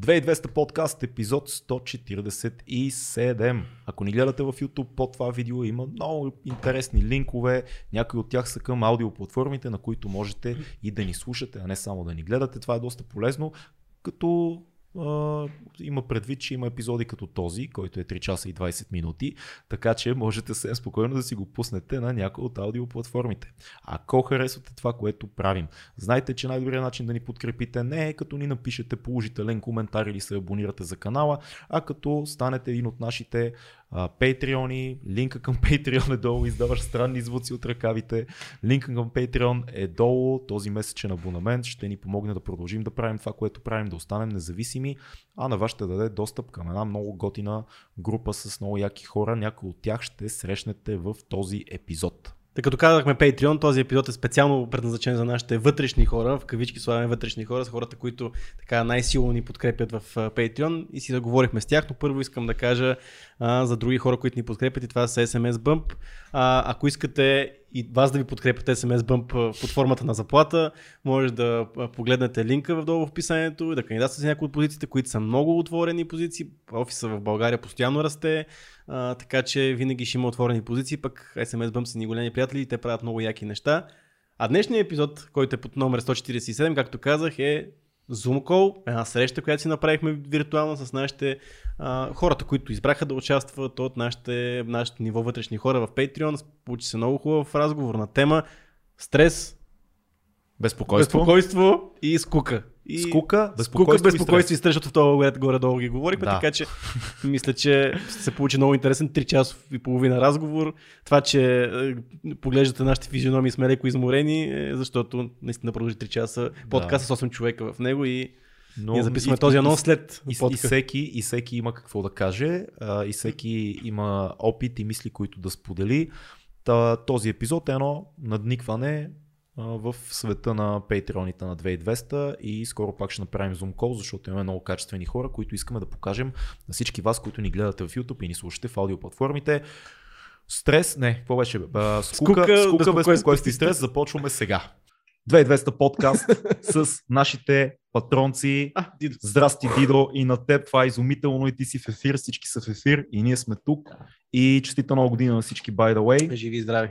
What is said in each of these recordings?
2200 подкаст, епизод 147. Ако ни гледате в YouTube, под това видео има много интересни линкове. Някои от тях са към аудиоплатформите, на които можете и да ни слушате, а не само да ни гледате. Това е доста полезно, като Има предвид, че има епизоди като този, който е 3 часа и 20 минути, така че можете съвсем спокойно да си го пуснете на някои от аудиоплатформите. Ако харесвате това, което правим, знайте, че най-добрият начин да ни подкрепите не е като ни напишете положителен коментар или се абонирате за канала, а като станете един от нашите Patreon, линка към Patreon е долу, издаваш странни звуци от ръкавите. Линка към Patreon е долу, този месечен абонамент ще ни помогне да продължим да правим това, което правим, да останем независими, а на вас ще даде достъп към една много готина група с много яки хора. Някои от тях ще срещнете в този епизод. Тъй като казахме Patreon, този епизод е специално предназначен за нашите вътрешни хора, в кавички слагаме вътрешни хора, с хората, които така най-силно ни подкрепят в Patreon и си да говорихме с тях, но първо искам да кажа а, за други хора, които ни подкрепят и това са SMS Bump. А, ако искате и вас да ви подкрепят SMS Bump под формата на заплата, може да погледнете линка в долу в описанието и да кандидатствате за някои от позициите, които са много отворени позиции. Офиса в България постоянно расте, а, така че винаги ще има отворени позиции, пък SMS Bump са ни големи приятели и те правят много яки неща. А днешният епизод, който е под номер 147, както казах, е Zoom Call, една среща, която си направихме виртуално с нашите а, хората, които избраха да участват от нашите, нашите ниво вътрешни хора в Patreon. Получи се много хубав разговор на тема стрес, безпокойство, безпокойство и скука. И скука, безпокойство, скука, безпокойство и стрес, защото в това горе-долу ги говорихме, да. така че мисля, че се получи много интересен 3 часов и половина разговор. Това, че е, поглеждате нашите физиономии сме леко изморени, е, защото наистина продължи 3 часа подкаст да. с 8 човека в него и но, Ние записваме и, този анонс след и, и, всеки, и всеки има какво да каже, а, и всеки има опит и мисли, които да сподели. Та, този епизод е едно надникване в света на патреоните на 2200 и скоро пак ще направим Zoom call, защото имаме много качествени хора, които искаме да покажем на всички вас, които ни гледате в YouTube и ни слушате в аудиоплатформите. Стрес, не, какво беше? Скука, скука, скука безпокойство и стрес. Започваме сега. 2200 подкаст с нашите патронци. А, Дидо. Здрасти, Дидо, и на теб. Това е изумително и ти си в ефир, всички са в ефир и ние сме тук. И честита нова година на всички, by the way. Живи и здрави.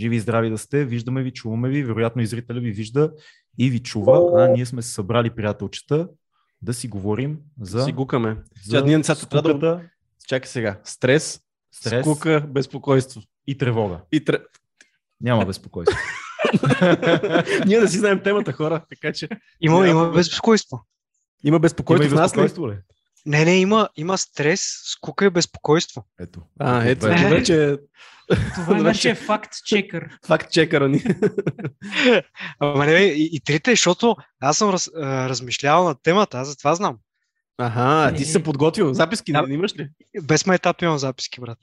Живи и здрави да сте, виждаме ви, чуваме ви, вероятно и зрителя ви вижда и ви чува, а ние сме се събрали приятелчета да си говорим за... Си гукаме. За Сега, ние скуката... да... Чакай сега. Стрес, Стрес, скука, безпокойство. И тревога. И тре... Няма безпокойство. Ние да си знаем темата, хора, така че... Има, има безпокойство. Има безпокойство има в нас ли? Не, не, има, има стрес, скука и безпокойство. Ето. А, ето, ето вече... Това е нашия факт чекър. Факт чекъра ни. Ама не, и, и трите, защото аз съм раз, размишлявал на темата, аз за това знам. Ага, ти си се подготвил. Записки не имаш ли? Без майтап имам записки, брат.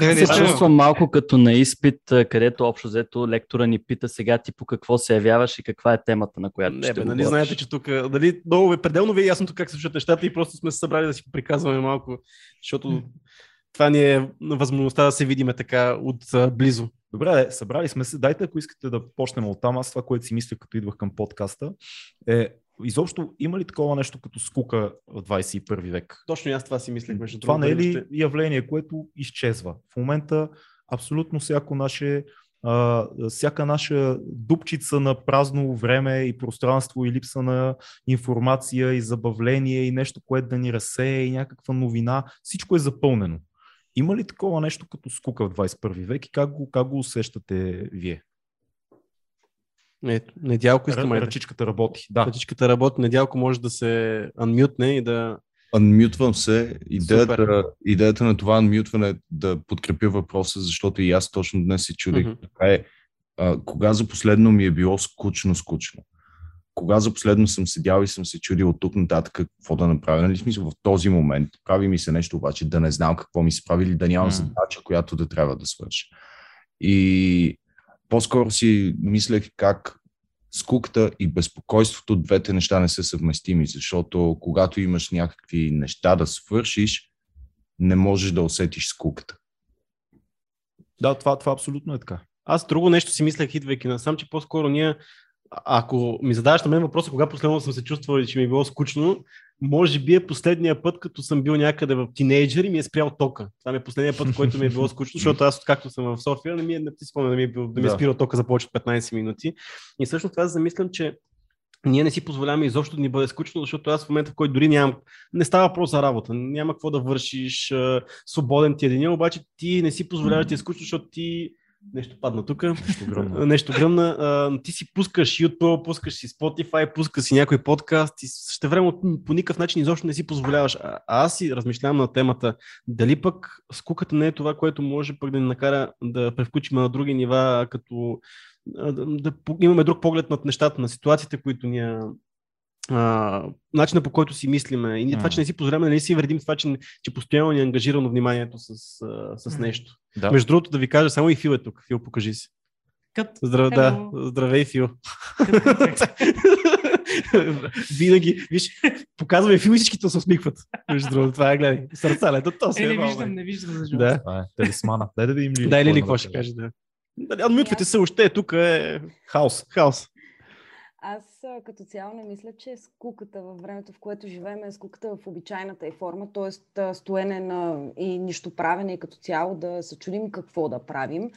Не, не, се чувствам малко като на изпит, където общо взето лектора ни пита сега ти по какво се явяваш и каква е темата, на която не, ще бе, нали знаете, че тук нали, много е пределно ви е ясно тук как се случват нещата и просто сме се събрали да си приказваме малко, защото това ни е възможността да се видиме така от близо. Добре, събрали сме се. Дайте, ако искате да почнем от там. Аз това, което си мисля, като идвах към подкаста, е изобщо има ли такова нещо като скука в 21 век? Точно аз това си мислех. Между това не е ли явление, което изчезва? В момента абсолютно всяко наше Uh, всяка наша дупчица на празно време и пространство и липса на информация и забавление и нещо, което да ни разсее и някаква новина, всичко е запълнено. Има ли такова нещо като скука в 21 век и как го, как го усещате вие? Ето, недялко искам. Ръчичката работи. Да. Ръчичката работи. Недялко може да се анмютне и да... Анмютвам се. Идеята, идеята на това анмютване е да подкрепя въпроса, защото и аз точно днес се чудих. Mm-hmm. Така е, а, кога за последно ми е било скучно-скучно? Кога за последно съм седял и съм се чудил от тук нататък какво да направя? Нали, смисъл, в този момент прави ми се нещо обаче да не знам какво ми се прави или да нямам mm. задача, която да трябва да свърша. И по-скоро си мислех как скуката и безпокойството, двете неща не са съвместими, защото когато имаш някакви неща да свършиш, не можеш да усетиш скуката. Да, това, това абсолютно е така. Аз друго нещо си мислех, идвайки насам, че по-скоро ние ако ми задаваш на мен въпроса, кога последно съм се чувствал и че ми е било скучно, може би е последния път, като съм бил някъде в тинейджър и ми е спрял тока. Това ми е последния път, който ми е било скучно, защото аз, както съм в София, не ми е, не си спомня да ми е, да ми е спирал тока за повече от 15 минути. И всъщност това замислям, че ние не си позволяваме изобщо да ни бъде скучно, защото аз в момента, в който дори нямам, не става въпрос за работа, няма какво да вършиш, свободен ти е деня, обаче ти не си позволяваш да ти е скучно, защото ти Нещо падна тук. Нещо гръмна. Нещо гръмна. А, ти си пускаш YouTube, пускаш си Spotify, пускаш си някой подкаст и ще време по никакъв начин изобщо не си позволяваш. А, аз си размишлявам на темата дали пък скуката не е това, което може пък да ни накара да превключим на други нива, като да, да имаме друг поглед над нещата, на ситуациите, които ние а, начина по който си мислиме и ние това, че не си позволяваме, не си вредим това, че, че постоянно ни е ангажирано вниманието с, с нещо. Да. Между другото да ви кажа, само и Фил е тук. Фил, покажи си. Кът. Здрав, да, здравей, Фил. Винаги, виж, показваме Фил и всичките се усмихват. Между другото, това е, гледай. Сърца, лето, то си е, не виждам, не виждам за. Да. Това е талисмана. Дай да видим ли. Дай ли какво ще каже, да. Адмютвайте се, още тук е хаос. Хаос. Аз като цяло не мисля, че скуката във времето, в което живеем, е скуката в обичайната и форма, т.е. стоене на и нищо правене и като цяло да се чудим какво да правим.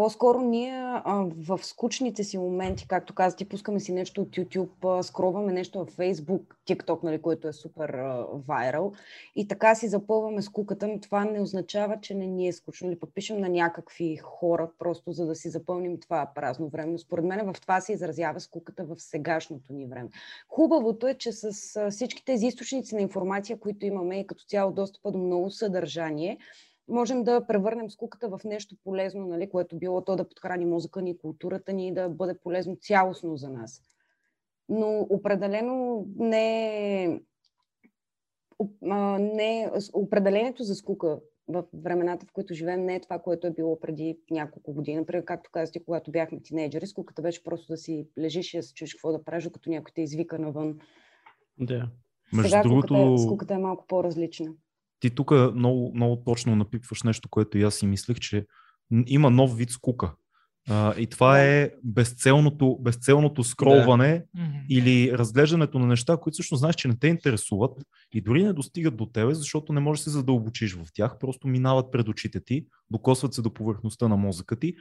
По-скоро ние а, в скучните си моменти, както каза, ти пускаме си нещо от YouTube, а, скроваме нещо в Facebook, TikTok, нали, което е супер вайрал и така си запълваме скуката, но това не означава, че не ни е скучно или пък пишем на някакви хора, просто за да си запълним това празно време. Но според мен в това се изразява скуката в сегашното ни време. Хубавото е, че с всички тези източници на информация, които имаме и като цяло достъпа до много съдържание, можем да превърнем скуката в нещо полезно, нали, което било то да подхрани мозъка ни, културата ни и да бъде полезно цялостно за нас. Но определено не, не определението за скука в времената, в които живеем, не е това, което е било преди няколко години. Например, както казахте, когато бяхме тинейджери, скуката беше просто да си лежиш и да се чуеш какво да правиш, докато някой те извика навън. Да. Между Сега другото... скуката, е, скуката е малко по-различна ти тук много, много точно напипваш нещо, което и аз си мислех, че има нов вид скука. А, и това е безцелното, безцелното скролване да. или разглеждането на неща, които всъщност знаеш, че не те интересуват и дори не достигат до тебе, защото не можеш да се задълбочиш в тях, просто минават пред очите ти, докосват се до повърхността на мозъка ти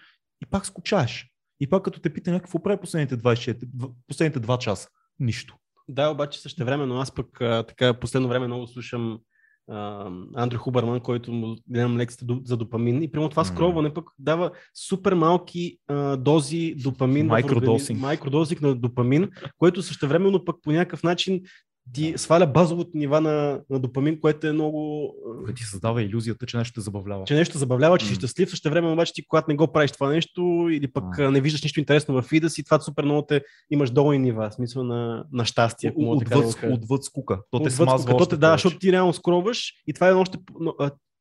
и пак скучаеш. И пак като те пита някакво прави последните, 24, последните 2 часа. Нищо. Да, обаче също време, но аз пък така последно време много слушам Андрю Хубърман, който му гледам лекцията за допамин. И прямо това скролване пък дава супер малки а, дози допамин. Майкродозинг. Майкродозинг на допамин, което същевременно пък по някакъв начин ти сваля базовото нива на, на допамин, което е много... Което ти създава иллюзията, че нещо те забавлява. Че нещо забавлява, че mm. си щастлив, също време обаче ти, когато не го правиш това нещо или пък mm. не виждаш нищо интересно в фида си, това супер много те имаш долни нива, в смисъл на, на щастие. Отвъд, отвъд скука. То те. То те, да, защото ти реално скроваш и това е още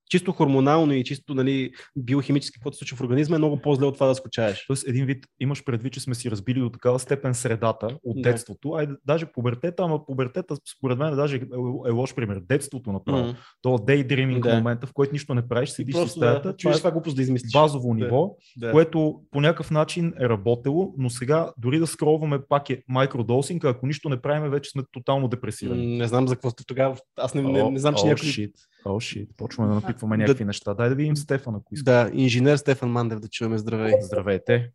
чисто хормонално и чисто нали, биохимически, каквото се случва в организма, е много по-зле от това да скучаеш. Тоест, един вид имаш предвид, че сме си разбили до такава степен средата от да. детството. Айде, даже пубертета, ама пубертета, според мен, даже е, е лош пример. Детството направо. Mm. То daydreaming да. момента, в който нищо не правиш, седиш в стаята. Да, чуеш това глупост да измислиш. Базово да. ниво, да. което по някакъв начин е работело, но сега дори да скролваме пак е микродосинг, ако нищо не правим, вече сме тотално депресирани. Не знам за какво сте тогава. Аз не, не, не знам, че oh, някой... Shit. О, шит, почваме да напитваме някакви да, неща. Дай да видим Стефан, ако иска. Да, инженер Стефан Мандев да чуваме. Здравей. Здравейте.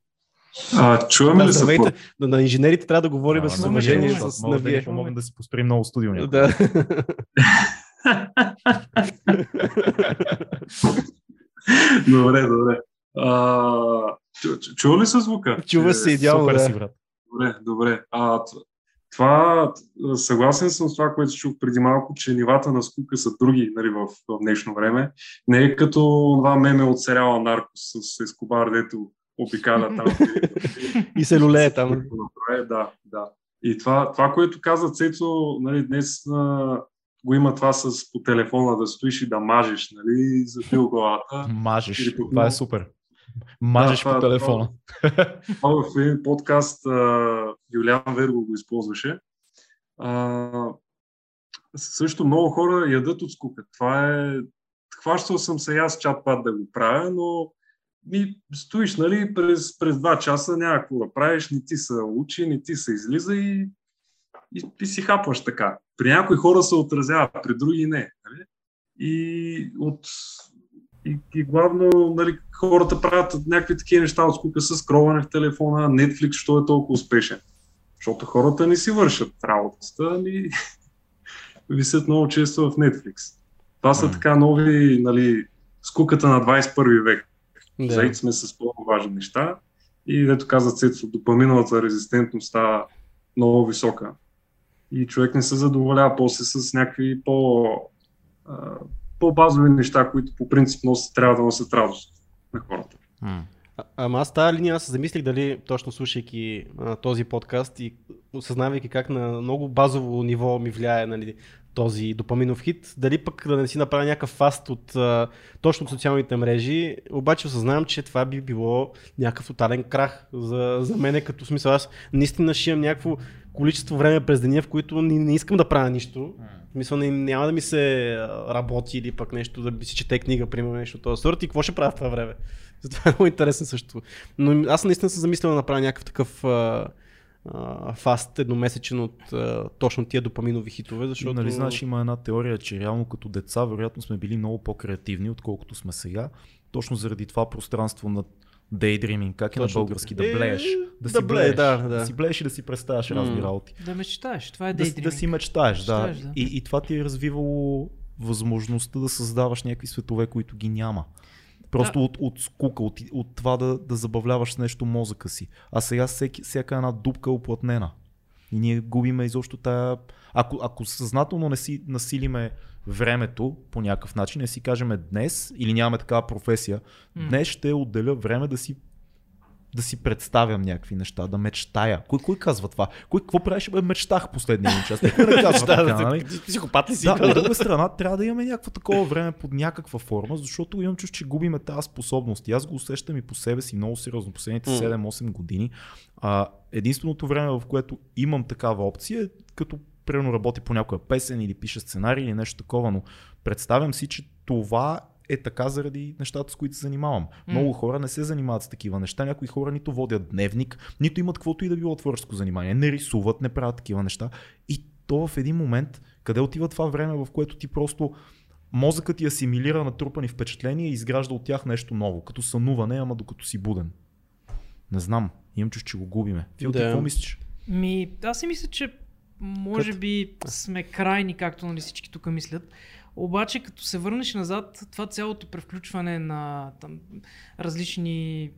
А, чуваме да, ли се? На, на инженерите трябва да говорим с уважение. С, мога да ни помогнем да си построим много студио. Някой. Да. добре, добре. А, чува ли се звука? Чува се идеално, Супер да. си, брат. Добре, добре. А, това, съгласен съм с това, което чух преди малко, че нивата на скука са други нали, в, в днешно време. Не е като това меме от сериала Наркос с Ескобар, дето обикаля там. и се люлее там. Да, да. И това, това което каза Цецо, нали, днес а, го има това с по телефона да стоиш и да мажеш, нали, за главата. Мажеш, това е супер. Мажеш да, по телефона. Това, в един подкаст а, Юлиан Верго го използваше. А, също много хора ядат от скука. Това е... Хващал съм се аз чат-пат да го правя, но ми стоиш, нали, през, през два часа няма какво да правиш, не ти се учи, не ти се излиза и, и, и си хапваш така. При някои хора се отразява, при други не. Нали? И, от, и, и главно нали, хората правят някакви такива неща от скука с скроване в телефона, Netflix, що е толкова успешен. Защото хората не си вършат работата, ами висят много често в Netflix. Това са така нови, нали, скуката на 21 век. Да. Заедно сме с по-важни неща и, дето каза Цецо, допаминовата резистентност става много висока. И човек не се задоволява после с някакви по, по-базови неща, които по принцип носят, трябва да носят радост на хората. А, ама аз тази линия аз се замислих дали, точно слушайки а, този подкаст и осъзнавайки как на много базово ниво ми влияе нали, този допаминов хит, дали пък да не си направя някакъв фаст от а, точно от социалните мрежи, обаче осъзнавам, че това би било някакъв тотален крах за, за мен, като смисъл аз наистина ще имам някакво количество време през деня, в които не, не искам да правя нищо. Мисля, не, няма да ми се работи или пък нещо, да си чете книга, примерно нещо от този сорт и какво ще правя в това време. Затова е много интересно също. Но аз наистина съм замислил да направя някакъв такъв а, фаст едномесечен от а, точно тия допаминови хитове, защото... Нали знаеш, има една теория, че реално като деца вероятно сме били много по-креативни, отколкото сме сега. Точно заради това пространство на Daydreaming, как е Точно на български, да блееш. Да, да си блееш, да, да. да си блееш и да си представяш mm. разни работи. Да мечтаеш, това е Daydreaming. Да, да си мечтаеш, мечтаеш да. да. И, и това ти е развивало възможността да създаваш някакви светове, които ги няма. Просто да. от, от скука, от, от това да, да забавляваш нещо мозъка си. А сега всеки, всяка една дупка е оплътнена. И ние губиме изобщо тая... Ако, ако съзнателно не си насилиме времето по някакъв начин, не си кажем днес или нямаме такава професия, днес ще отделя време да си да си представям някакви неща, да мечтая. Кой, кой казва това? Кой какво правиш? Бе, мечтах последния един час. Никой не казва така, нали? Психопат ли си? Да, от друга страна трябва да имаме някакво такова време под някаква форма, защото имам чувство, че губиме тази способност. И аз го усещам и по себе си много сериозно. Последните 7-8 години. А, единственото време, в което имам такава опция е като примерно работи по някоя песен или пише сценарий или нещо такова, но представям си, че това е така заради нещата, с които се занимавам. Mm. Много хора не се занимават с такива неща. Някои хора нито водят дневник, нито имат каквото и да било творческо занимание. Не рисуват, не правят такива неща. И то в един момент, къде отива това време, в което ти просто мозъкът ти асимилира натрупани впечатления и изгражда от тях нещо ново, като сънуване, ама докато си буден. Не знам, имам чуш, че го губиме. Фил, да. ти какво мислиш? Ми, аз си мисля, че може Кът? би сме крайни, както нали всички тук мислят. Обаче, като се върнеш назад, това цялото превключване на там, различни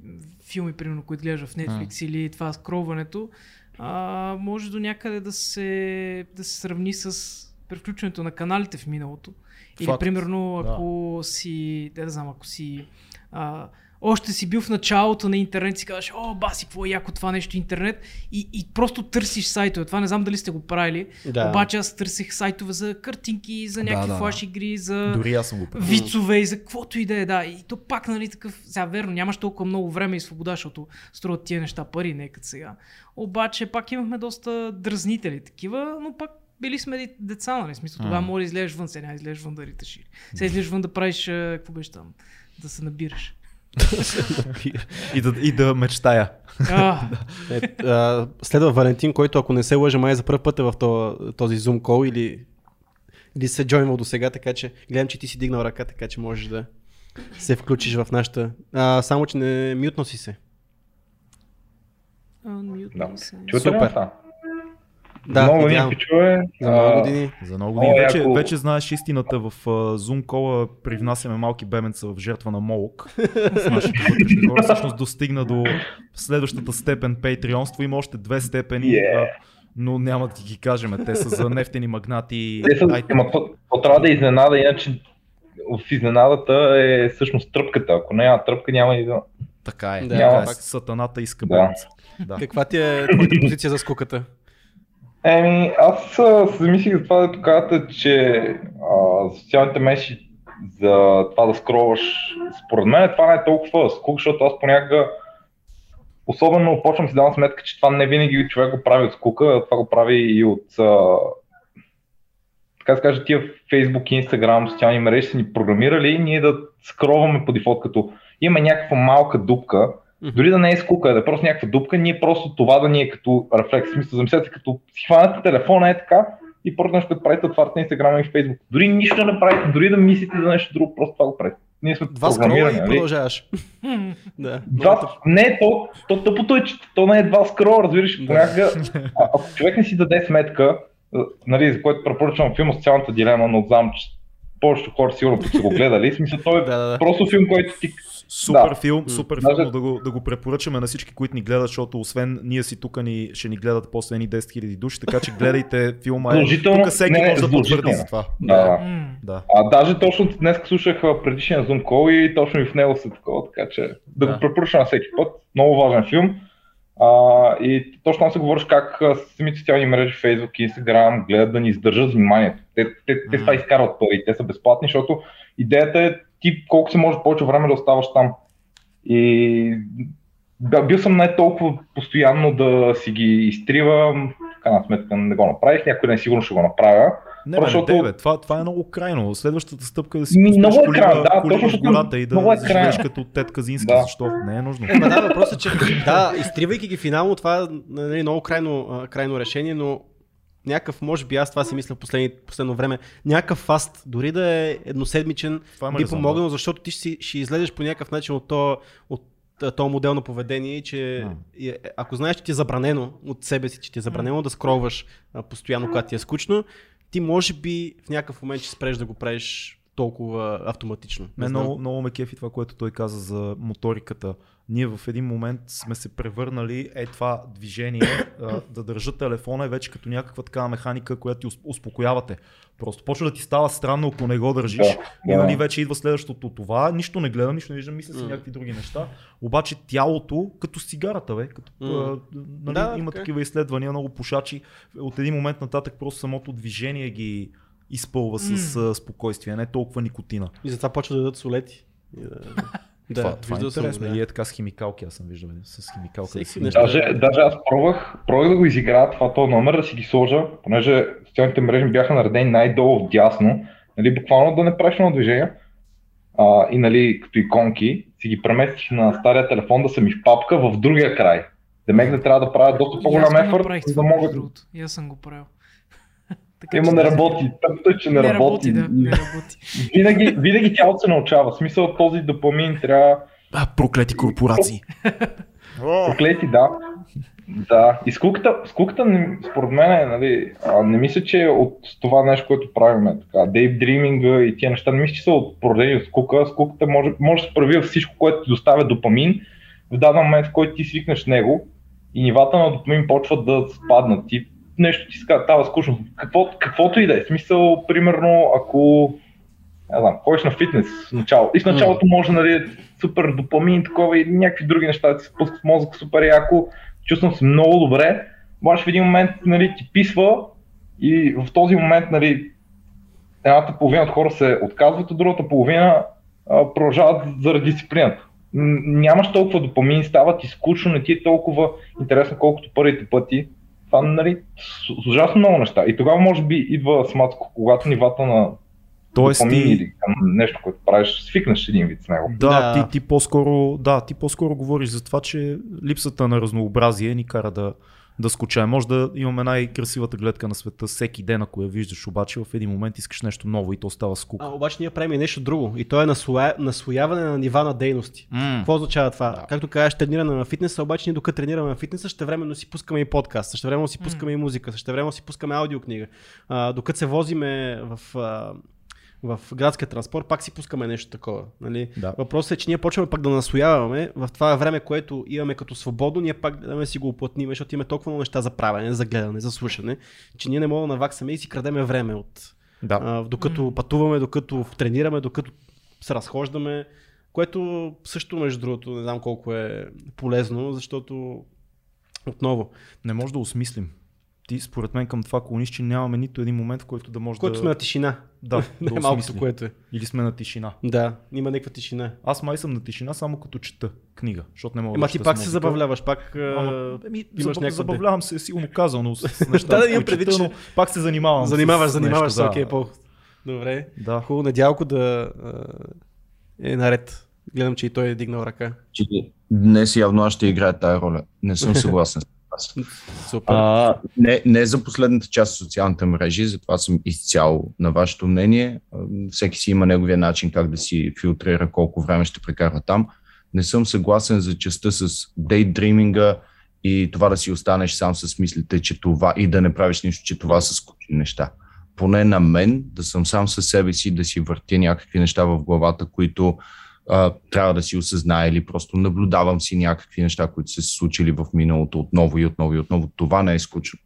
филми, примерно, които гледаш в Netflix а. или това скролването, а, може до някъде да се, да се сравни с превключването на каналите в миналото. Факт. Или, примерно, ако да. си, да, да знам, ако си а, още си бил в началото на интернет, си казваш, о, баси, какво е яко това нещо интернет и, и просто търсиш сайтове. Това не знам дали сте го правили, да. обаче аз търсих сайтове за картинки, за някакви да, да, флаш игри, за Дори аз съм го вицове и за каквото и да е, да. И то пак, нали, такъв, сега верно, нямаш толкова много време и свобода, защото струват тия неща пари, не като сега. Обаче пак имахме доста дразнители такива, но пак били сме деца, нали? Смисъл, тогава може да излезеш вън, сега излезеш вън да риташ. Сега излезеш вън да правиш, какво беше там, да се набираш и, да, и да мечтая. е, а, следва Валентин, който ако не се лъжа, май за първ път е в този Zoom call или, или се джойнвал до сега, така че гледам, че ти си дигнал ръка, така че можеш да се включиш в нашата. А, само, че не мютно си се. да. Супер. Да, много години се чуе. За много години. За много години. Вече, яко... вече знаеш истината в uh, Zoom кола привнасяме малки бебенца в жертва на Молок. с нашите хора. Всъщност достигна до следващата степен патреонство. Има още две степени. Yeah. Uh, но няма да ти ги кажем. Те са за нефтени магнати. Те са, ама то, трябва да е изненада, иначе в изненадата е всъщност тръпката. Ако няма тръпка, няма и да... Така е. Да, няма... Сатаната иска да. Да. Каква ти е твоята позиция за скуката? Еми, аз замислих за това, да казвате, че а, социалните мрежи за това да скроваш, според мен това не е толкова скук, защото аз понякога особено почвам си давам сметка, че това не винаги човек го прави от скука, това го прави и от а, така да кажа, тия Facebook, Instagram, социални мрежи са ни програмирали и ние да скроваме по дефолт, като имаме някаква малка дупка, дори да не е скука, да е просто някаква дупка, ние просто това да ни е като рефлекс. Смисъл, замислете, като си хванете телефона е така и първо нещо, като правите отваряте Инстаграма и Фейсбук. Дори нищо не правите, дори да мислите за нещо друго, просто това го правите. Ние сме Два скрола и нали? продължаваш. да. Два, не, то, то тъпото е, че то не е два скрола, разбираш, понякога, ако човек не си даде сметка, нали, за което препоръчвам филма Социалната дилема, но знам, че повечето хора сигурно са го гледали, смисъл той е Да, да, да. просто филм, който ти Супер Да. филм, супер Даже- филм, да го, да го препоръчаме на всички, които ни гледат, защото освен ние си тук ни, ще ни гледат после едни 10 000 души, така че гледайте филма. Задължително- тук всеки не, не, може да потвърди за това. Да, да. А даже точно днес слушах предишния Zoom call и точно и в него са такова, така че да, Да. го препоръчам на всеки път. Много важен филм. А, и точно там се говориш как самите социални мрежи, Facebook и Instagram гледат да ни издържат вниманието. Те, те, те това изкарват пари, те са безплатни, защото идеята е ти колко се може повече време да оставаш там. И да, бил съм не толкова постоянно да си ги изтривам, в крайна сметка не го направих, някой ден сигурно ще го направя. Не, бе, Защото- не, бе, това, това е много крайно. Следващата стъпка е да си Ми, много е крайно, да, точно в гората и да е живееш като Тед Казински. Да. Защо? Не е нужно. Ема да, въпросът е, че да, изтривайки ги финално, това е нали, много крайно, крайно решение, но някакъв, може би аз това си мисля последни, последно време, някакъв фаст, дори да е едноседмичен, Това би помогнал, защото ти ще, ще излезеш по някакъв начин от то, от този модел на поведение, че и, е, ако знаеш, че ти е забранено от себе си, че ти е забранено да скролваш а, постоянно, когато ти е скучно, ти може би в някакъв момент ще спреш да го правиш толкова автоматично. Мен много, много ме кефи това, което той каза за моториката. Ние в един момент сме се превърнали е това движение да държа телефона е вече като някаква такава механика, която ти ус- успокоявате. Просто почва да ти става странно, ако не го държиш. Да, И да. нали вече идва следващото това. Нищо не гледам, нищо не виждам, мисля си М. някакви други неща. Обаче тялото, като с цигарата, бе, като, а, нали, Да, има така е. такива изследвания, много пушачи. От един момент нататък просто самото движение ги изпълва с а, спокойствие, не толкова никотина. И затова почва да дадат солети. И Да, това, това е съм интересно. да. И е така с химикалки, аз съм виждал с химикалка. Всеки да си- нещо. Даже, даже аз пробвах, пробвах да го изиграя това този номер, да си ги сложа, понеже социалните мрежи бяха наредени най-долу в дясно, нали, буквално да не правиш много движение. А, и нали, като иконки, си ги преместих на стария телефон да са ми в папка в другия край. Демек да трябва да правя доста И по-голям го ефорт, да мога. И аз съм го правил. Така Има че не работи. Тъпто е, че не, Не работи. да, не работи. Винаги, винаги тялото се научава. В смисъл този допамин трябва А, проклети корпорации. Проклети, да. Да. И скуката, скуката според мен е, нали, а, не мисля, че е от това нещо, което правиме. Така, дейвдриминга и тия неща, не мисля, че са от породени от скука. Скуката може, може да се прави всичко, което ти доставя допамин в даден момент, в който ти свикнеш с него и нивата на допамин почват да спаднат. Ти нещо ти става скучно. Какво, каквото и да е. Смисъл, примерно, ако не знам, ходиш на фитнес в начало. И в началото може нали, супер допамин такова и някакви други неща да ти се пускат в мозъка супер яко. Чувствам се много добре. Обаче в един момент нали, ти писва и в този момент нали, едната половина от хора се отказват, от другата половина а, продължават заради дисциплината. Нямаш толкова допамин, става ти скучно, не ти е толкова интересно колкото първите пъти. Това нали, с, ужасно много неща. И тогава може би идва самата, когато нивата на Тоест ти, или нещо, което правиш, свикнеш един вид с него. да, Да. Ти, ти, по-скоро, да, ти по-скоро говориш за това, че липсата на разнообразие ни кара да, да скучаем. Може да имаме най-красивата гледка на света всеки ден, ако я виждаш, обаче в един момент искаш нещо ново и то става скука. А, обаче ние правим и нещо друго. И то е наслоя... наслояване на нива на дейности. М. Какво означава това? Да. Както кажеш, трениране на фитнеса, обаче ние докато тренираме на фитнеса, ще времено си пускаме и подкаст, ще времено си пускаме и музика, ще времено си пускаме аудиокнига. А, докато се возиме в, а, в градския транспорт, пак си пускаме нещо такова. Нали? Да. Въпросът е, че ние почваме пак да наслояваме в това време, което имаме като свободно, ние пак да си го оплътним, защото имаме толкова много неща за правене, за гледане, за слушане, че ние не можем да наваксаме и си крадеме време от, Да. а, докато пътуваме, докато тренираме, докато се разхождаме, което също, между другото, не знам колко е полезно, защото отново, Не може да осмислим. Ти, според мен, към това клониш, че нямаме нито един момент, в който да може който да... сме на тишина. Да, да Най-малкото, осмислим. което е. Или сме на тишина. Да, има някаква тишина. Аз май съм на тишина само като чета книга, защото не мога Ема да ти пак с се забавляваш, пак Ама, еми, имаш забав, забавлявам се, силно казано с, с неща. Да, да, с имам предвид, но пак се занимавам. занимаваш, с занимаваш се, да. окей, по. Добре. Да. Хубаво, надялко да е наред. Гледам, че и той е дигнал ръка. Че днес явно аз ще играя тая роля. Не съм съгласен с вас. Супер. А, не, не за последната част от социалните мрежи, затова съм изцяло на вашето мнение. Всеки си има неговия начин как да си филтрира колко време ще прекарва там. Не съм съгласен за частта с дейдриминга и това да си останеш сам с мислите, че това и да не правиш нищо, че това са скучни неща. Поне на мен да съм сам със себе си, да си въртя някакви неща в главата, които а, трябва да си осъзная или просто наблюдавам си някакви неща, които са се случили в миналото отново и отново и отново. Това не е скучно.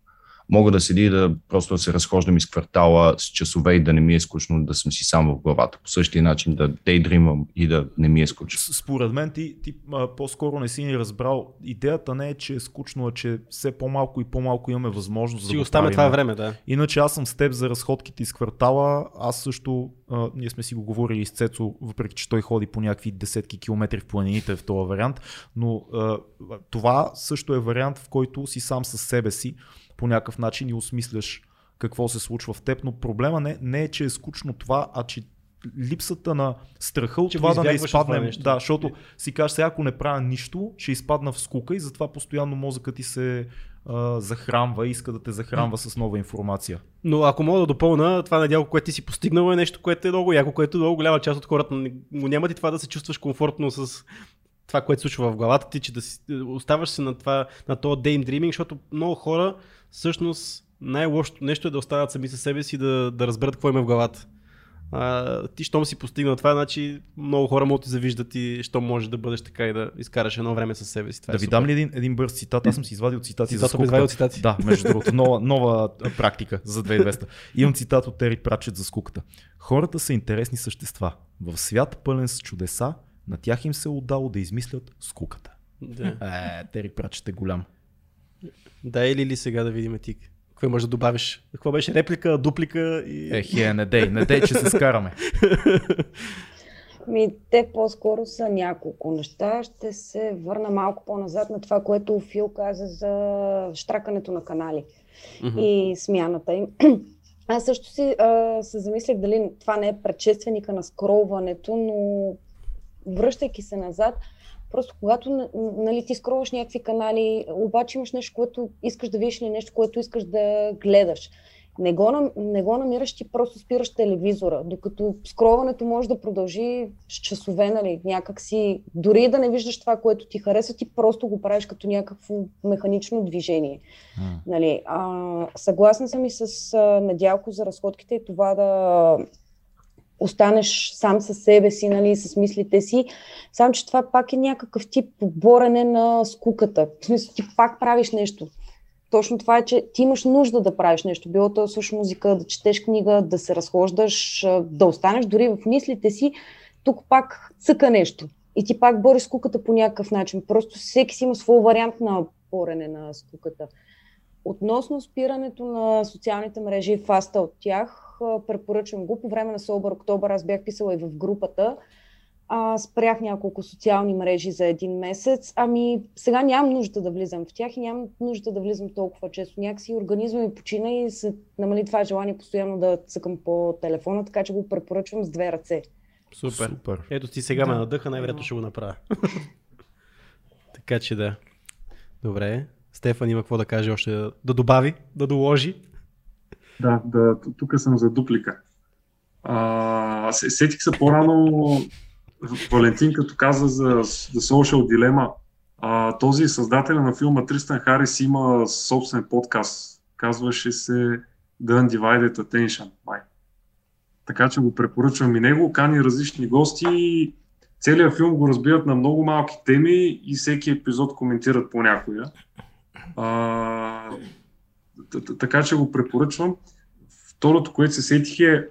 Мога да седи и да просто да се разхождам из квартала с часове и да не ми е скучно да съм си сам в главата. По същия начин да дейдримам и да не ми е скучно. Според мен ти, ти а, по-скоро не си ни разбрал. Идеята не е, че е скучно, а че все по-малко и по-малко имаме възможност Си да го оставяме правим. това време, да. Иначе аз съм с теб за разходките из квартала. Аз също, а, ние сме си го говорили с Цецо, въпреки че той ходи по някакви десетки километри в планините в този вариант, но а, това също е вариант, в който си сам със себе си по някакъв начин и осмисляш какво се случва в теб, но проблема не, не е, че е скучно това, а че липсата на страха от Че това да не изпаднем. нещо. Да, защото си кажеш, сега ако не правя нищо, ще изпадна в скука и затова постоянно мозъкът ти се а, захранва и иска да те захранва с нова информация. Но ако мога да допълна, това надяло, което ти си постигнал е нещо, което е много яко, което много голяма част от хората го нямат и това да се чувстваш комфортно с това, което се случва в главата ти, че да си, оставаш се на, това, на този daydreaming, защото много хора всъщност най-лошото нещо е да остават сами със себе си да, да разберат какво има в главата. А, ти, щом си постигнал това, значи много хора могат да ти завиждат и щом можеш да бъдеш така и да изкараш едно време със себе си. Това да е ви супер. дам ли един, един бърз цитат? Аз съм си извадил цитати за Цитат, скуката. извадил цитати. Да, между другото, нова, нова практика за 2200. Имам цитат от Тери Пратчет за скуката. Хората са интересни същества. В свят пълен с чудеса, на тях им се е отдало да измислят скуката. Да. Е, Тери Пратчет е голям. да или ли сега да видим ти? Какво можеш да добавиш? Какво беше реплика, дуплика и... Е, хе, не дей, не дей, че се скараме. Ми, те по-скоро са няколко неща. Ще се върна малко по-назад на това, което Фил каза за штракането на канали Мгм. и смяната им. Аз също си а, се замислях дали това не е предшественика на скролването, но връщайки се назад, просто когато нали, ти скролваш някакви канали, обаче имаш нещо, което искаш да видиш или нещо, което искаш да гледаш. Не го, не го намираш, ти просто спираш телевизора, докато скролването може да продължи с часове, нали, някак си, дори да не виждаш това, което ти харесва, ти просто го правиш като някакво механично движение. Нали, а, съгласна съм и с а, Надялко за разходките и това да останеш сам със себе си, нали, с мислите си. Само, че това пак е някакъв тип борене на скуката. В смисъл, ти пак правиш нещо. Точно това е, че ти имаш нужда да правиш нещо. Било то да слушаш музика, да четеш книга, да се разхождаш, да останеш дори в мислите си. Тук пак цъка нещо. И ти пак бориш скуката по някакъв начин. Просто всеки си има свой вариант на борене на скуката. Относно спирането на социалните мрежи и фаста от тях, препоръчвам го. По време на Sober October аз бях писала и в групата. А, спрях няколко социални мрежи за един месец. Ами сега нямам нужда да влизам в тях и нямам нужда да влизам толкова често. Някакси организма ми почина и се намали това желание постоянно да цъкам по телефона, така че го препоръчвам с две ръце. Супер. Супер. Ето ти сега ме Да. надъха, най-вероятно ще го направя. така че да. Добре. Стефан има какво да каже още да, добави, да доложи. Да, да, тук съм за дуплика. А, се- сетих се по-рано, Валентин като каза за The Social Dilemma. А, този създател на филма Тристан Харис има собствен подкаст. Казваше се The Undivided Attention. Май. Така че го препоръчвам и него. Кани различни гости. Целият филм го разбиват на много малки теми и всеки епизод коментират по някоя. Така че го препоръчвам. Второто, което се сетих е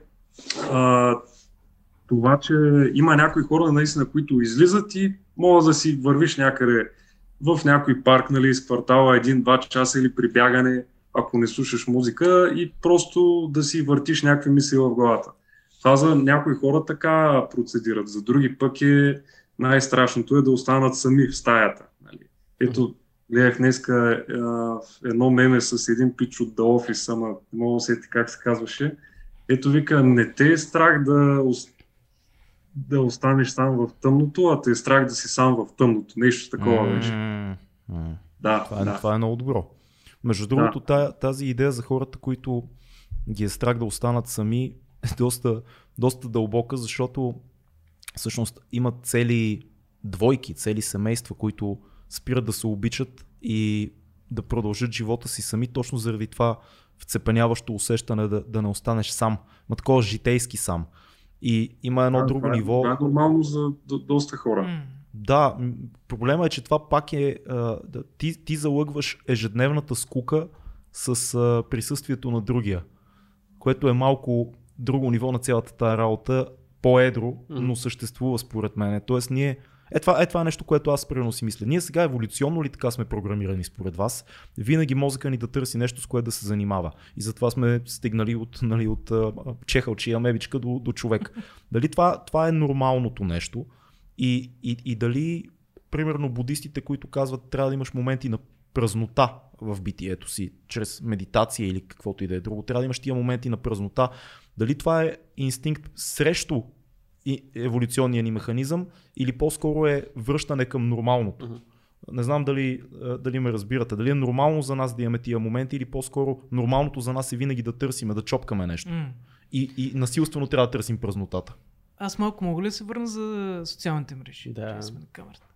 а, това, че има някои хора, наистина, които излизат и могат да си вървиш някъде в някой парк, нали, из квартала един-два часа или при бягане, ако не слушаш музика и просто да си въртиш някакви мисли в главата. Това за някои хора така процедират, за други пък е най-страшното е да останат сами в стаята. Нали. Ето, гледах днеска е, едно меме с един пич от The Office, ама не мога да сети как се казваше. Ето вика, не те е страх да, да останеш сам в тъмното, а те е страх да си сам в тъмното. Нещо такова беше. Да, това, е, да. това е много добро. Между другото, да. тази идея за хората, които ги е страх да останат сами, е доста, доста дълбока, защото всъщност имат цели двойки, цели семейства, които спират да се обичат и да продължат живота си сами, точно заради това вцепеняващо усещане да, да не останеш сам, ма такова житейски сам. И има едно да, друго това е, ниво. Това е нормално за до, доста хора. Mm. Да, проблема е, че това пак е. А, да, ти, ти залъгваш ежедневната скука с а, присъствието на другия, което е малко друго ниво на цялата тази работа, по-едро, mm. но съществува според мен. Тоест ние е това, е това е нещо, което аз примерно си мисля. Ние сега еволюционно ли така сме програмирани според вас? Винаги мозъка ни да търси нещо, с което да се занимава. И затова сме стигнали от, нали, от чехалчи амебичка до, до човек. Дали това, това е нормалното нещо? И, и, и дали, примерно, будистите, които казват, трябва да имаш моменти на празнота в битието си, чрез медитация или каквото и да е друго, трябва да имаш тия моменти на празнота. Дали това е инстинкт срещу еволюционния ни механизъм или по-скоро е връщане към нормалното. Uh-huh. Не знам дали, дали ме разбирате. Дали е нормално за нас да имаме тия моменти или по-скоро нормалното за нас е винаги да търсиме, да чопкаме нещо. Mm. И, и насилствено трябва да търсим празнотата. Аз малко мога ли да се върна за социалните мрежи? Да. Сме на камерата.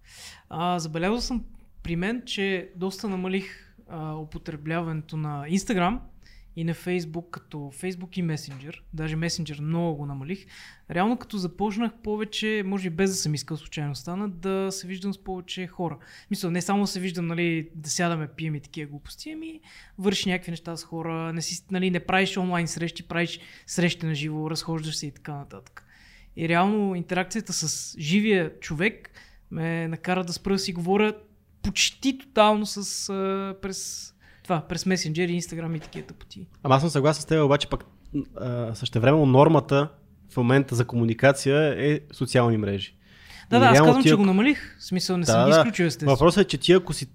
А, забелязал съм при мен, че доста намалих а, употребяването на Instagram и на Facebook, като Facebook и Messenger, даже Messenger много го намалих, реално като започнах повече, може би без да съм искал случайно стана, да се виждам с повече хора. Мисля, не само се виждам, нали, да сядаме, пием и такива глупости, ами върши някакви неща с хора, не, си, нали, не правиш онлайн срещи, правиш срещи на живо, разхождаш се и така нататък. И реално интеракцията с живия човек ме накара да спра да си говоря почти тотално с, през това, през месенджери, инстаграм и такива тъпоти. Ама аз съм съгласен с теб, обаче пък същевременно нормата в момента за комуникация е социални мрежи. Да, да, аз казвам, ти, че го намалих. В смисъл не да, съм ги изключил естествено. Въпросът е, че ти ако си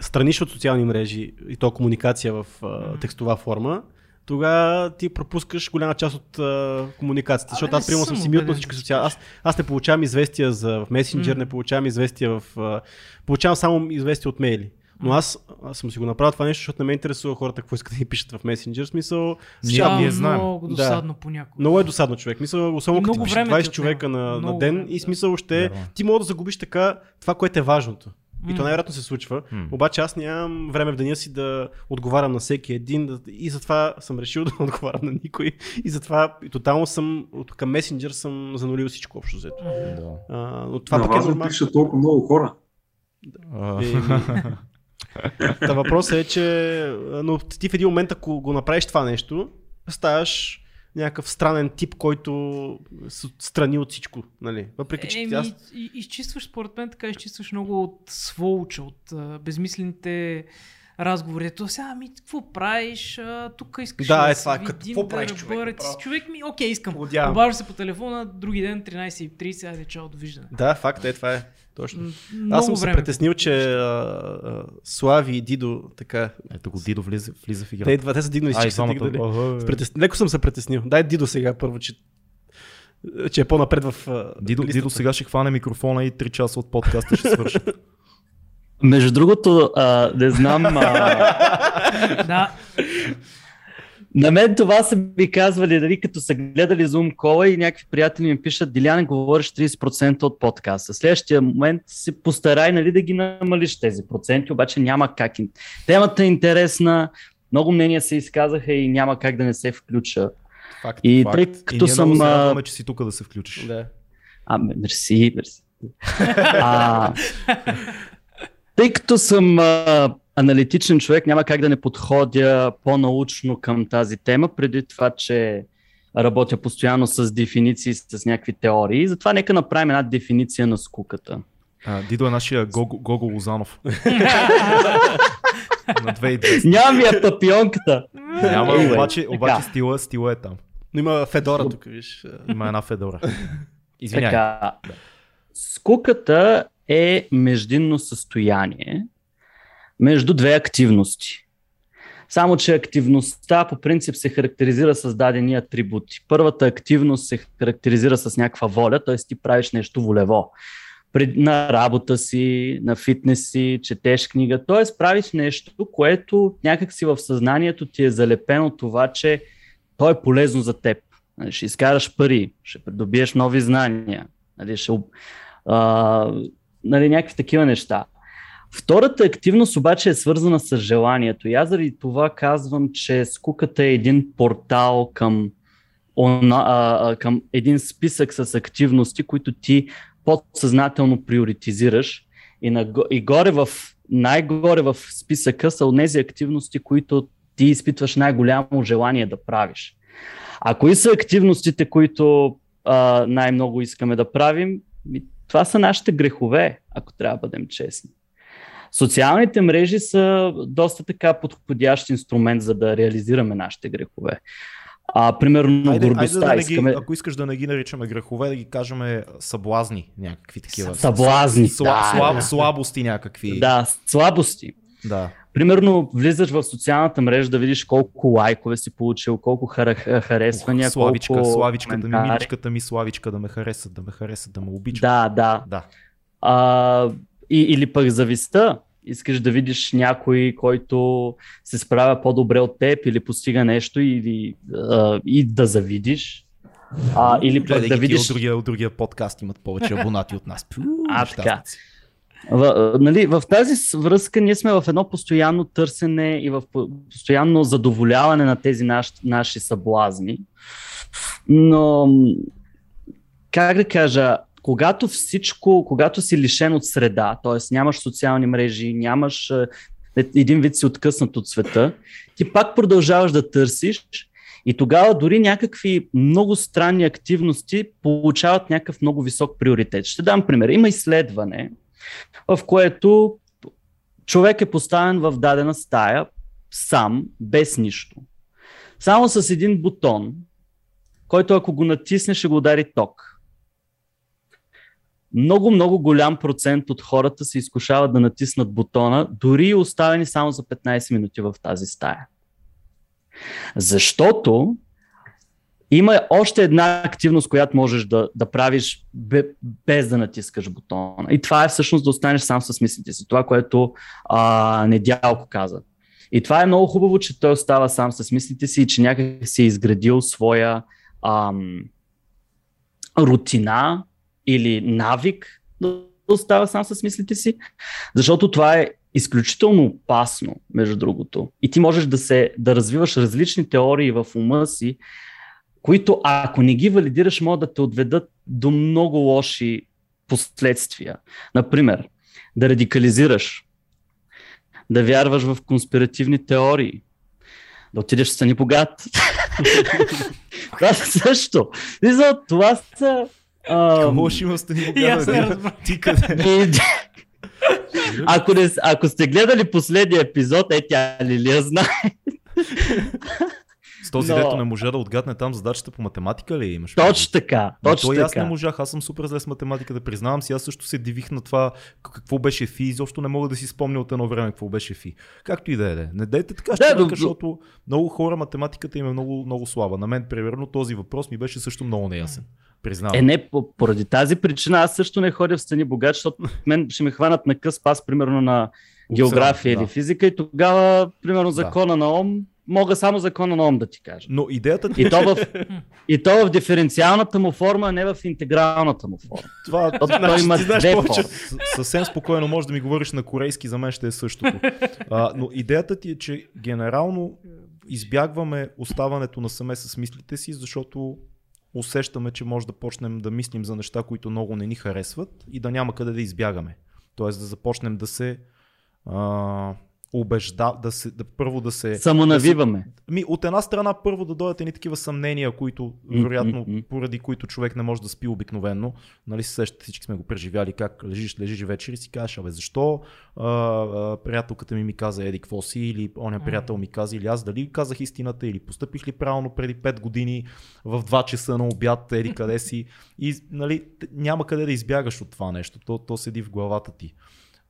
страниш от социални мрежи и то комуникация в а, текстова форма, тогава ти пропускаш голяма част от а, комуникацията. Защото аз, примерно, съм си мют на всички социални. Аз, аз не получавам известия за, в месенджер, mm. не получавам известия в. А, получавам само известия от мейли. Но аз, аз съм си го направил това нещо, защото не ме интересува хората какво искат да ми пишат в месенджер. Смисъл, сега ние знаем. много досадно да. понякога. Много е досадно човек. Мисъл, особено като пишеш 20 човека на, на ден и смисъл ще да. ти мога да загубиш така това, което е важното. И то най-вероятно се случва. Mm. Обаче аз нямам време в деня си да отговарям на всеки един и затова съм решил да отговарям на никой. И затова и тотално съм от към месенджер съм занулил всичко общо взето. Mm. А, но това пък е нормално. пишат толкова много хора. Да. Та въпросът е, че но ти в един момент, ако го направиш това нещо, ставаш някакъв странен тип, който страни от всичко. Нали? Въпреки, че Еми, аз... изчистваш, според мен, така изчистваш много от сволча, от а, безмислените разговори. Ето сега, ами, какво правиш? А, тук искаш да, да е това, видим, какво да правиш, човек? Човек ми, окей, искам. Обажда се по телефона, други ден, 13.30, айде, чао, довиждане. Да, факт е, това е. Точно. Много Аз съм време. се притеснил, че а, а, Слави и Дидо така. Ето го Дидо влиза, влиза в игра. Те, те са дигнали, че са дигнали. Притес... Леко съм се притеснил. Дай Дидо сега първо, че че е по-напред в. Дидо, Дидо сега ще хване микрофона и 3 часа от подкаста ще свърши. Между другото, а, не знам. А... да. На мен това са ми казвали, дали като са гледали Zoom кола и някакви приятели ми пишат, Дилян, говориш 30% от подкаста. Следващия момент се постарай нали, да ги намалиш тези проценти, обаче няма как. Темата е интересна, много мнения се изказаха и няма как да не се включа. Факт, и факт. тъй като и ние съм... Много се радваме, че си тук да се включиш. Да. А, мерси, мерси. а, тъй като съм а, аналитичен човек, няма как да не подходя по-научно към тази тема, преди това, че работя постоянно с дефиниции, с някакви теории. Затова нека направим една дефиниция на скуката. А, Дидо е нашия Гого, Гого Лозанов. на 2200. Няма ми е папионката. Няма, anyway, обаче, обаче стила, стила е там. Но има Федора тук, виж. Има една Федора. Извинявай. Така, скуката е междинно състояние, между две активности. Само, че активността по принцип се характеризира с дадени атрибути. Първата активност се характеризира с някаква воля, т.е. ти правиш нещо волево. На работа си, на фитнес си, четеш книга, т.е. правиш нещо, което някак си в съзнанието ти е залепено това, че то е полезно за теб. Нали, ще изкараш пари, ще придобиеш нови знания, нали, ще, а, нали, някакви такива неща. Втората активност обаче е свързана с желанието. И аз заради това казвам, че скуката е един портал към, она, а, към един списък с активности, които ти подсъзнателно приоритизираш. И, на, и горе в, най-горе в списъка са тези активности, които ти изпитваш най-голямо желание да правиш. А кои са активностите, които а, най-много искаме да правим? Това са нашите грехове, ако трябва да бъдем честни. Социалните мрежи са доста така подходящ инструмент, за да реализираме нашите грехове. А, примерно, айде, гордостта. айде да искаме... ги, ако искаш да не ги наричаме грехове, да ги кажем съблазни, някакви такива. Съблазни, Сла, да, слаб, да. Слабости някакви. Да, слабости. да. Примерно, влизаш в социалната мрежа да видиш колко лайкове си получил, колко хар- харесвания, Славичка, колко славичката ми, миличката ми, славичка да ме харесат, да ме харесат, да ме обичат. Да, да. да. А, и, или пък зависта. Искаш да видиш някой, който се справя по-добре от теб или постига нещо или, а, и да завидиш. А, или пък да видиш... от другия, от другия подкаст имат повече абонати от нас. Пу, А, така. В, нали, в тази връзка ние сме в едно постоянно търсене и в по- постоянно задоволяване на тези наш, наши съблазни. Но, как да кажа, когато всичко, когато си лишен от среда, т.е. нямаш социални мрежи, нямаш е, един вид си откъснат от света, ти пак продължаваш да търсиш и тогава дори някакви много странни активности получават някакъв много висок приоритет. Ще дам пример. Има изследване, в което човек е поставен в дадена стая сам, без нищо. Само с един бутон, който ако го натисне, ще го удари ток. Много, много голям процент от хората се изкушават да натиснат бутона, дори и оставени само за 15 минути в тази стая. Защото има още една активност, която можеш да, да правиш бе, без да натискаш бутона. И това е всъщност да останеш сам с мислите си. Това, което а, Недялко каза. И това е много хубаво, че той остава сам с мислите си и че някак си е изградил своя ам, рутина или навик да остава сам с мислите си, защото това е изключително опасно, между другото. И ти можеш да, се, да развиваш различни теории в ума си, които ако не ги валидираш, могат да те отведат до много лоши последствия. Например, да радикализираш, да вярваш в конспиративни теории, да отидеш в стани богат. това също. Това са... Какво ще има стани разбрах. Ти къде? И- ако, не, ако сте гледали последния епизод, е тя Лилия знае. С този Но- дето не можа да отгадне там задачата по математика ли имаш? Точно така. Точно той аз не можах, аз съм супер зле с математика, да признавам си, аз също се дивих на това какво беше фи, изобщо не мога да си спомня от едно време какво беше фи. Както и да е, не дайте така ще но- да, защото много хора математиката им е много, много слаба. На мен, примерно, този въпрос ми беше също много неясен. Признавам. Е, не, по- поради тази причина аз също не ходя в стани богат, защото мен ще ме хванат на къс пас, примерно на география да. или физика и тогава, примерно, закона на Ом, мога само закона на Ом да ти кажа. Но идеята ти И то в, и то в диференциалната му форма, а не в интегралната му форма. това, То, значи, той има ти знаеш повече. съвсем спокойно можеш да ми говориш на корейски, за мен ще е същото. А, но идеята ти е, че генерално избягваме оставането насаме с мислите си, защото усещаме, че може да почнем да мислим за неща, които много не ни харесват и да няма къде да избягаме. Тоест да започнем да се а, убежда, да се, да, първо да се... Самонавиваме. Ми, от една страна първо да дойдат едни такива съмнения, които вероятно м. поради които човек не може да спи обикновенно. Нали се сещате, всички сме го преживяли, как лежиш, лежиш вечер и си кажеш, абе защо а, а, приятелката ми ми каза еди какво си или оня приятел ми каза или аз дали казах истината или постъпих ли правилно преди 5 години в 2 часа на обяд еди къде си и нали, няма къде да избягаш от това нещо, то, то седи в главата ти.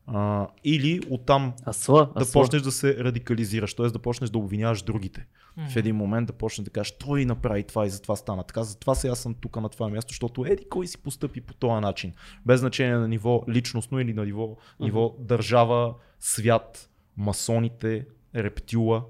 А, или оттам Асла, да асла. почнеш да се радикализираш, т.е. да почнеш да обвиняваш другите. В един момент да почнеш да кажеш, той направи това и затова стана така, затова сега съм тук на това място, защото еди кой си постъпи по този начин. Без значение на ниво личностно или на ниво, ниво държава, свят, масоните, рептила,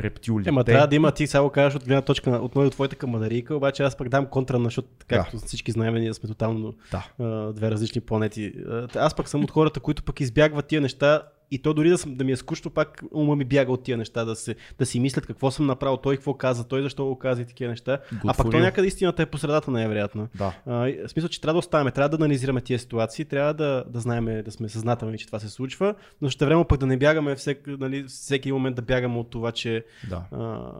рептилите. Ема трябва да има, ти само кажеш от гледна точка на, отново от твоята камадарийка, обаче аз пък дам контра, на- защото както всички знаем, ние сме тотално Да. а, две различни планети. Аз пък съм от хората, които пък избягват тия неща и то дори да, съм, да ми е скучно, пак ума ми бяга от тия неща, да, се, да си мислят какво съм направил, той какво каза, той защо го каза и такива неща. Good а пък то някъде истината е по средата най-вероятно. Да. А, в смисъл, че трябва да оставаме, трябва да анализираме тия ситуации, трябва да, да знаем, да сме съзнателни, че това се случва, но ще време пък да не бягаме всек, нали, всеки момент да бягаме от това, че Да. а,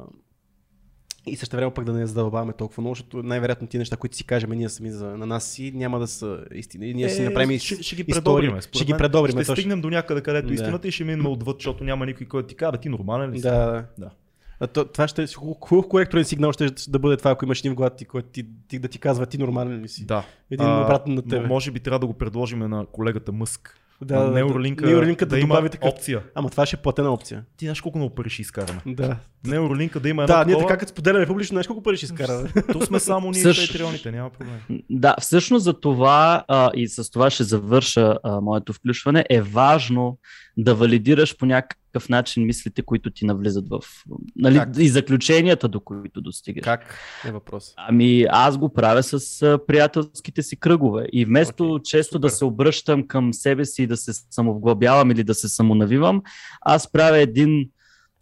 и също време пък да не задълбаваме толкова много, защото най-вероятно ти неща, които си кажем ние сами за, на нас си, няма да са истини. Ние си направим Е, ще, ще ги предобриме. Ще ги предобриме. Ще точно. стигнем до някъде, където Да. истината и ще минем отвъд, защото няма никой, който ти казва, ти нормален ли си? Да, да. А то, това ще е хубав коректорен сигнал, ще да бъде това, ако имаш един в главата ти, който ти, ти, да ти казва ти нормален ли си. Да. Един А, обратно на тебе. Може би трябва да го предложим на колегата Мъск. Да, на да, да. Неуролинка да да, има добави такъв- опция. Ама това ще е платена опция. Ти знаеш колко много пари ще изкараме. Да. Неуролинка да има едно Да, ние такова, така като споделяме публично, знаеш колко пари ще изкараме. То сме само ние Също- патреоните, няма проблем. Да, всъщност за това а, и с това ще завърша а, моето включване, е важно да валидираш по някакъв начин мислите, които ти навлизат в... Нали, Как? и заключенията, до които достигаш. Как е въпрос? Ами аз го правя с а, приятелските си кръгове и вместо okay, често да супер. се обръщам към себе си и да се самовглъбявам или да се самонавивам, аз правя един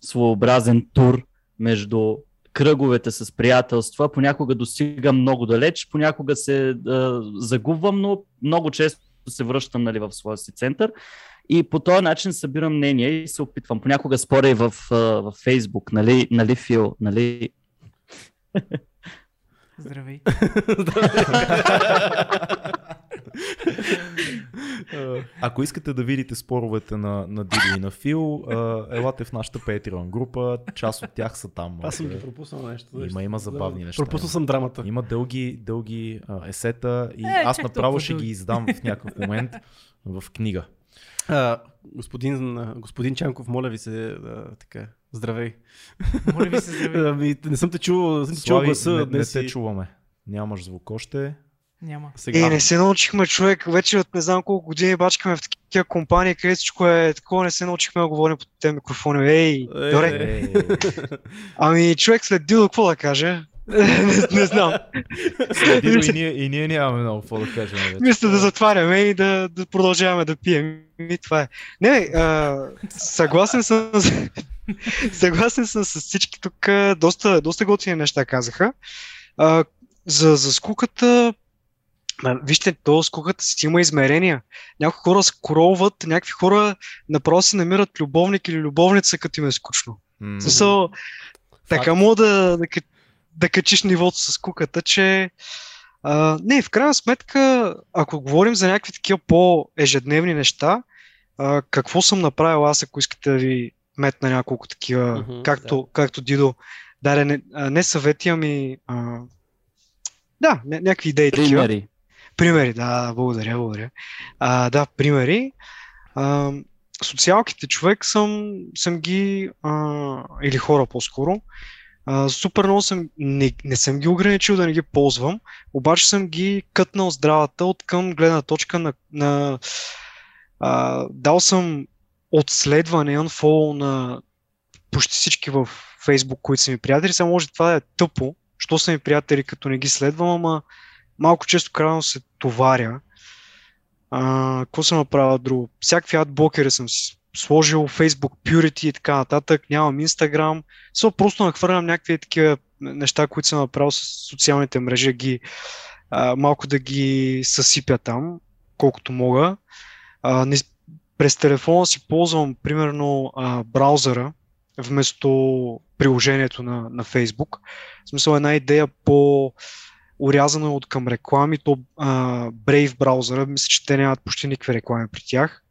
своеобразен тур между кръговете с приятелства. Понякога достигам много далеч, понякога се а, загубвам, но много често се връщам нали, в своя си център. И по този начин събирам мнение и се опитвам. Понякога споря и в, в Facebook, нали, нали Фил, нали Здравей. Ако искате да видите споровете на, на Диди и на Фил, елате в нашата Patreon група. Част от тях са там. Аз съм ги пропуснал нещо. Има, има забавни неща. Пропуснал съм драмата. Има дълги, дълги а, есета и Е, аз направо ще ги издам в някакъв момент в книга. А, господин, господин Чанков, моля ви се, а, така, здравей. Моля ви се, здравей. Ами, не съм те чувал, не съм чувал гласа не, не днес. те и- чуваме. Нямаш звук още. Няма. Сега. Е, не се научихме човек, вече от не знам колко години бачкаме в такива компании, където всичко е такова, не се научихме да говорим по тези микрофони. Ей, Е, добре. Е, Ами човек след Дило, какво да каже? Не, не знам. и ние, и ние нямаме много какво да кажем. Вече. Мисля да затваряме и да, да продължаваме да пием. И това е. Не, а, съгласен съм. съгласен съм с всички тук. Доста, доста готини неща казаха. А, за, за скуката. Вижте, то скуката си има измерения. Някои хора скролват, някакви хора направо си намират любовник или любовница, като им е скучно. Смисъл, така мога да, да, да качиш нивото с куката, че а, не, в крайна сметка, ако говорим за някакви такива по-ежедневни неща, а, какво съм направил аз, ако искате да ви метна няколко такива, Мгм, както, както Дидо даде не, не съвети, ами а, да, ня- някакви идеи такива. примери. Примери, да, благодаря, благодаря. А, да, примери. А, социалките човек съм, съм ги, а, или хора по-скоро, супер много съм, не, не съм ги ограничил да не ги ползвам, обаче съм ги кътнал здравата от към гледна точка на, на а, дал съм отследване, unfollow на почти всички в Facebook, които са ми приятели. Само може това да е тъпо, що са ми приятели, като не ги следвам, ама малко често крайно се товаря. А, какво съм направил друго? Всякакви адблокери съм си сложил, Facebook Purity и така нататък, нямам Instagram. Само просто нахвърлям някакви такива неща, които съм направил с социалните мрежи, ги, а, малко да ги съсипя там, колкото мога. А, не, през телефона си ползвам примерно а, браузъра вместо приложението на, на Facebook. В смисъл една идея по урязано е от към реклами, то а, Brave браузъра, мисля, че те нямат почти никакви реклами при тях.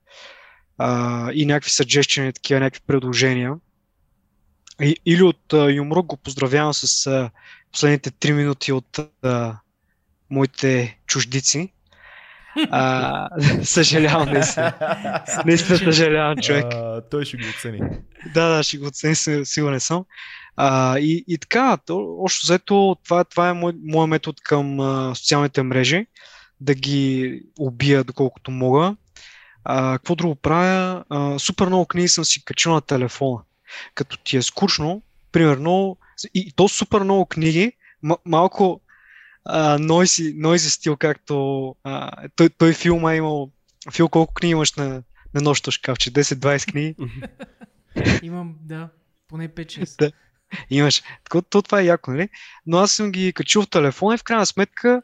А, и някакви suggestion, такива някакви предложения. И, или от а, Юмрук го поздравявам с а, последните 3 минути от а, моите чуждици. А, съжалявам, наистина. Наистина съжалявам, човек. А, той ще го оцени. Да, да, ще го оцени, си- сигурен съм. А, и, и така, то, общо взето, това, това е мой, мой метод към а, социалните мрежи, да ги убия доколкото мога. А, какво друго правя? А, супер много книги съм си качил на телефона. Като ти е скучно, примерно, и то супер много книги, м- малко нойзи, нойзи стил, както а, той, той филма е имал. Фил, колко книги имаш на, на нощто шкафче? 10-20 книги? Имам, да, поне 5-6. Да. Имаш. Тако, то това е яко, нали? Но аз съм ги качил в телефона и в крайна сметка,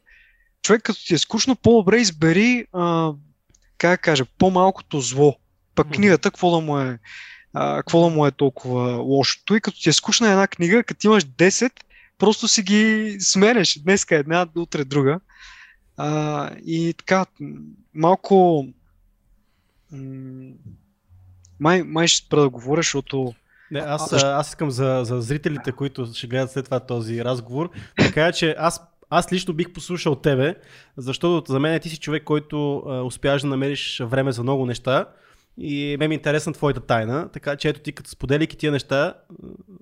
човек като ти е скучно, по-добре избери, а, как да кажа, по-малкото зло. Пък книгата, какво да му е, а, какво да му е толкова лошото. И като ти е скучна една книга, като имаш 10, просто си ги сменеш. Днеска една, утре друга. А, и така, малко... м, Май, май ще спра да говоря, защото Не, аз, аз искам за, за зрителите, които ще гледат след това този разговор, да кажа, че аз, аз лично бих послушал тебе, защото за мен ти си човек, който а, успяваш да намериш време за много неща и ме ми е интересна твоята тайна, така че ето ти като споделяйки тия неща,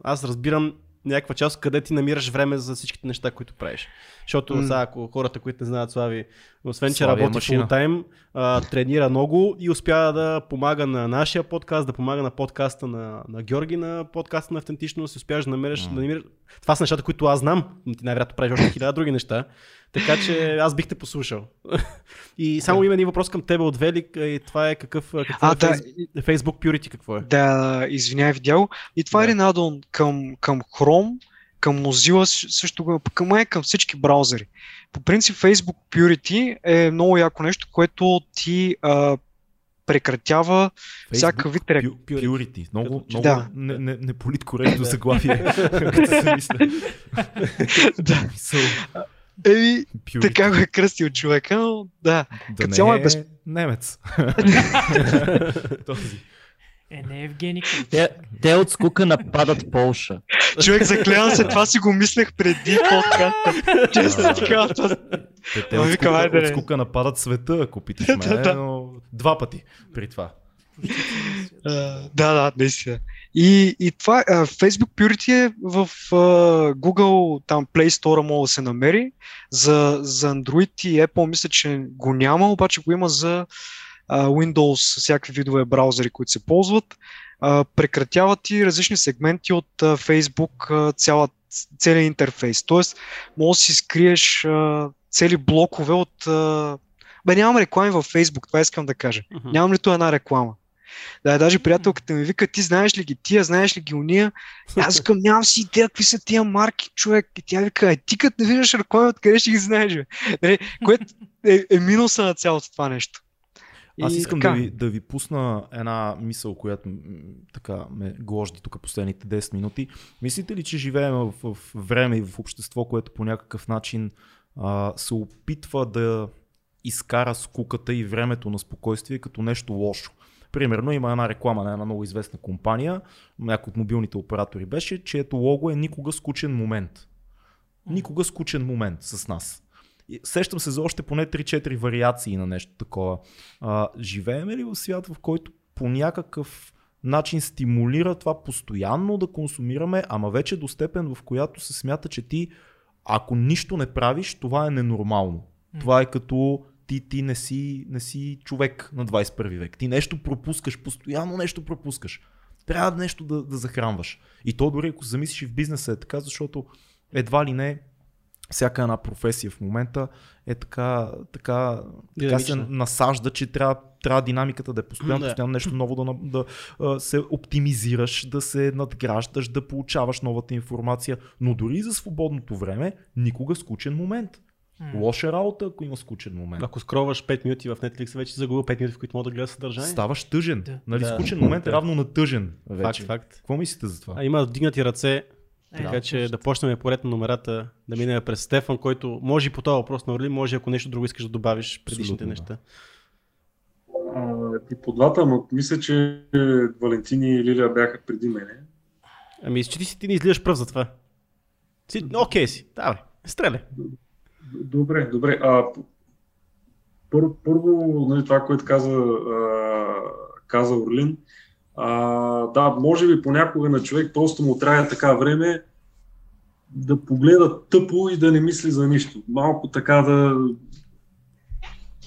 аз разбирам някаква част, къде ти намираш време за всичките неща, които правиш. Защото М. сега, ако хората, които не знаят Слави, освен че Слави е работи фултайм, а, тренира много и успява да помага на нашия подкаст, да помага на подкаста на, на Георги, на подкаста на автентичност, успяваш да намериш, М. да намериш... Това са нещата, които аз знам, но ти най-вероятно правиш още хиляда други неща, така че аз бих те послушал. и само има един въпрос към теб от Велик и това е какъв, какво А, е да, Facebook Purity, какво е? Да, извинявай, видял. И това Да. е един адон към, към Chrome, към Mozilla, съ- също към, май към всички браузъри. По принцип Facebook Purity е много яко нещо, което ти а, прекратява всяка вид рек... Pu- Purity. Много, много Да. не, не, не политкоректно заглавие. да. Еми, Purity. така го е кръстил човека, но да. Да като не цяло е е без- немец. Този. Е, не Евгений. Те, те от скука нападат Полша. Човек, заклевам се, това си го мислех преди подкаста. Честно ти казвам, това- Те, те от, скука, от скука нападат света, ако питаш мен, но два пъти при това. А, да, да, наистина. И, и това, а, Facebook Purity е в а, Google, там Play Store мога да се намери. За, за Android и Apple мисля, че го няма, обаче го има за Windows, всякакви видове браузъри, които се ползват. Прекратяват и различни сегменти от Facebook, цяла, целият интерфейс. Тоест, може да си скриеш цели блокове от... Бе, нямам реклами във Facebook, това искам да кажа. Мгм. Нямам нито една реклама. Да, даже приятелката ми вика, ти знаеш ли ги тия, знаеш ли ги уния? Аз викам, нямам си идея какви са тия марки, човек. И тя вика, е, ти като не виждаш реклами, откъде ще ги знаеш, бе? Нали, което е, е минуса на цялото това нещо. Аз искам да ви, да ви пусна една мисъл, която така ме гложди тук последните 10 минути. Мислите ли, че живеем в, в време и в общество, което по някакъв начин а, се опитва да изкара скуката и времето на спокойствие като нещо лошо? Примерно има една реклама на една много известна компания, някой от мобилните оператори беше, чието лого е никога скучен момент. Никога скучен момент с нас. Сещам се за още поне 3-4 вариации на нещо такова. А, живееме ли в свят, в който по някакъв начин стимулира това постоянно да консумираме, ама вече до степен, в която се смята, че ти, ако нищо не правиш, това е ненормално. Това е като ти, ти не, си, не си човек на 21 век. Ти нещо пропускаш, постоянно нещо пропускаш. Трябва нещо да, да захранваш. И то дори ако замислиш и в бизнеса е така, защото едва ли не всяка една професия в момента е така, така, така се насажда, че трябва, трябва динамиката да е постоянно, Да. постоянно нещо ново да, да се оптимизираш, да се надграждаш, да получаваш новата информация. Но дори за свободното време, никога скучен момент. Лоша работа, ако има скучен момент. Ако скроваш 5 минути в Netflix, вече загубил 5 минути, в които мога да гледаш съдържание. Ставаш тъжен. Да. Нали, Да. скучен момент е равно на тъжен. Вече. Факт, факт. Какво мислите за това? А, има вдигнати ръце, така Да, че точно. да почнем поред на номерата, да минем през Стефан, който може и по този въпрос на Орли, може ако нещо друго искаш да добавиш предишните Абсолютно, да. неща. А, и по двата, но мисля, че Валентини и Лилия бяха преди мене. Ами, че ти си ти не излизаш пръв за това. Си, окей си, давай, стреляй. Добре, добре. А, първо, първо нали, това, което каза, а, каза Орлин, а, да, може би понякога на човек просто му трябва така време да погледа тъпо и да не мисли за нищо. Малко така да...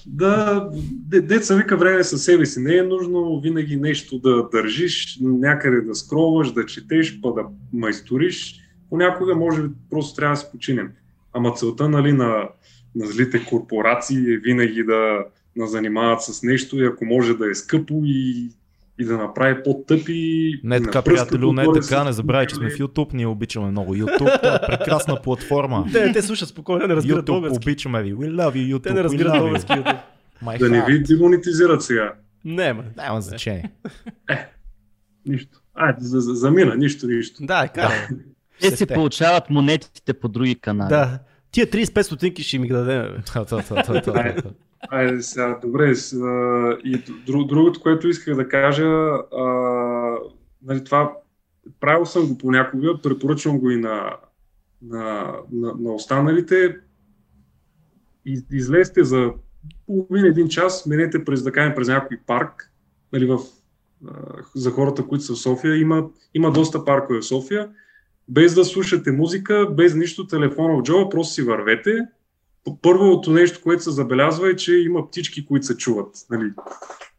Да, деца вика време със себе си. Не е нужно винаги нещо да държиш, някъде да скроваш, да четеш, па да майсториш. Понякога може би просто трябва да се починем. Ама целта нали, на, на злите корпорации е винаги да на занимават с нещо и ако може да е скъпо и и да направи по-тъпи. Не така, приятелю, не така, не забравяй, че сме в YouTube, ние обичаме много YouTube, това е прекрасна платформа. те, те слушат спокойно, не разбират YouTube, български. обичаме ви, we love you YouTube, Те не разбират български YouTube. Да не ви демонетизират сега. Не, ма. Няма значение. Е, нищо. Айде, за, за, замина, нищо, нищо. Да, кара. Те си получават монетите по други канали. Да. Тия 35 стотинки ще ми ги дадем. Айде сега, добре. И другото, което исках да кажа, а, нали, това правил съм го понякога, препоръчвам го и на, на, на, на останалите. Излезте за половин един час, минете през, да кажем, през някой парк, нали, в, за хората, които са в София. Има, има доста паркове в София. Без да слушате музика, без нищо телефона в джоба, просто си вървете, първото нещо, което се забелязва е, че има птички, които се чуват. Нали?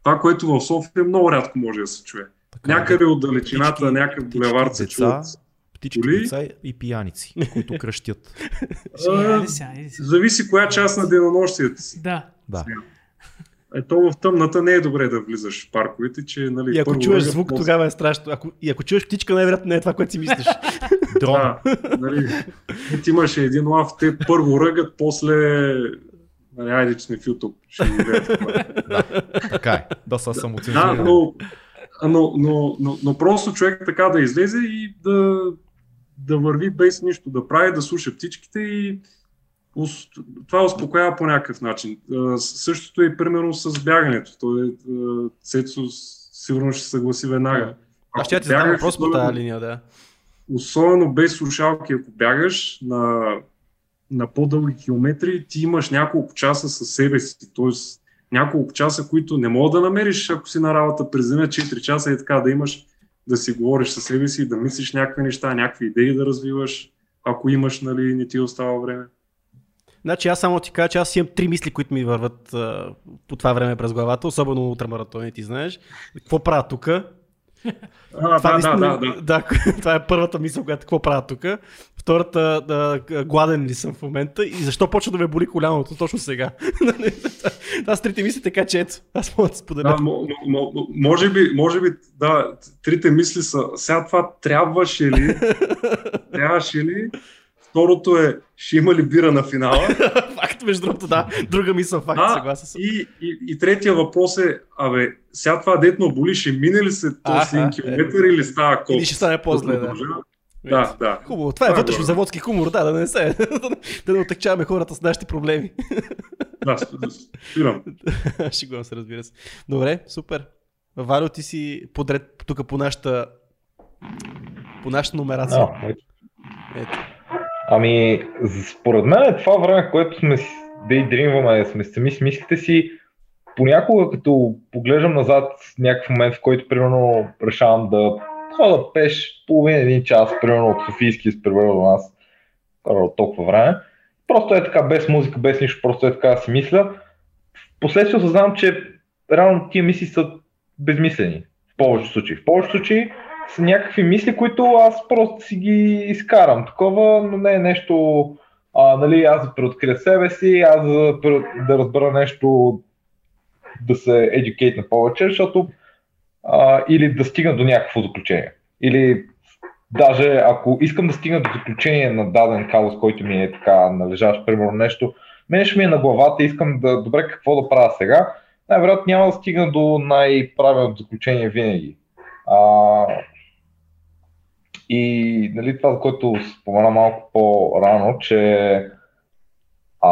Това, което в София много рядко може да се чуе. Така, е. Някъде от далечината, някакъв булевард се чуват. Птички, Коли? деца и пияници, които кръщят. зависи коя част на денонощието си. Да. да. Ето в тъмната не е добре да влизаш в парковете, че нали, И ако чуеш звук, после... тогава е страшно. Ако, и ако чуеш птичка, най-вероятно не е това, което си мислиш. Дрон. Да, нали, ти имаше един лав, те първо ръгат, после Нали, айде, че сме в YouTube. Ще да, така е. Да, са само Да, но, но, но, но, но, просто човек така да излезе и да, да върви без нищо да прави, да слуша птичките и това успокоява по някакъв начин. Същото е примерно с бягането. Той, Цецо сигурно ще се съгласи веднага. Аз ще ти задам въпрос по тази линия, да. Особено без слушалки, ако бягаш на, на по-дълги километри, ти имаш няколко часа със себе си. Тоест, няколко часа, които не мога да намериш, ако си на работа през деня 4 часа и така да имаш да си говориш със себе си, да мислиш някакви неща, някакви идеи да развиваш, ако имаш, нали, не ти остава време. Значи аз само ти кажа, че аз имам три мисли, които ми върват а, по това време през главата, особено ултрамаратони, ти знаеш. Какво правя тук? А, това, да, да, да, да. това е първата мисъл, която какво правя тук. Втората, да, гладен ли съм в момента и защо почва да ме боли коляното точно сега. Аз трите мисли така, че ето, аз мога да споделя. Да, м- м- може, би, може би, да, трите мисли са, сега това трябваше ли, трябваше ли Второто е, ще има ли бира на финала? факт, между другото, да. Друга мисъл, факт, да, съгласен съм. И, и, и третия въпрос е, абе, сега това детно боли, ще мине ли се този един километър или става кол? Или ще стане по-зле, да. Да, да. Хубаво. Това е вътрешно заводски хумор, да, да не се. да не отъкчаваме хората с нашите проблеми. да, спирам. го се, разбира се. Добре, супер. Валю, ти си подред тук по нашата по нашата номерация. А, ето. Ами, според мен е това време, което сме дейдримваме, сме сами с мислите си, понякога като поглеждам назад някакъв момент, в който примерно решавам да хода пеш половин един час, примерно от Софийски с примерно до нас, толкова време. Просто е така, без музика, без нищо, просто е така да си мисля. Впоследствие осъзнавам, че реално тия мисли са безмислени. В повечето случаи. В повечето случаи са някакви мисли, които аз просто си ги изкарам. Такова, но не е нещо, а, нали, аз да преоткрия себе си, аз да, да разбера нещо, да се educate на повече, защото а, или да стигна до някакво заключение. Или даже ако искам да стигна до заключение на даден казус, който ми е така належащ, примерно нещо, мен ще ми е на главата, искам да, добре, какво да правя сега, най-вероятно няма да стигна до най-правилното заключение винаги. А, и нали, това, за което спомена малко по-рано, че а,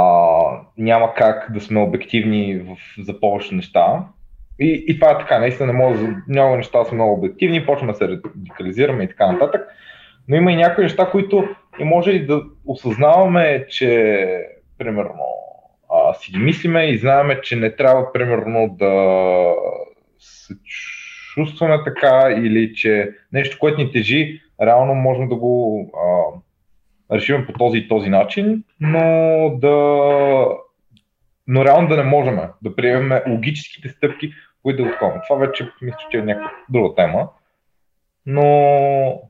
няма как да сме обективни в, за повече неща. И, и това е така, наистина не може, много неща са много обективни, почваме да се радикализираме и така нататък. Но има и някои неща, които и може и да осъзнаваме, че примерно а, си ги мислиме и знаеме, че не трябва примерно да се чувстваме така или че нещо, което ни тежи, реално можем да го а, решим по този и този начин, но да но реално да не можем да приемем логическите стъпки, които да отходим. Това вече мисля, че е някаква друга тема. Но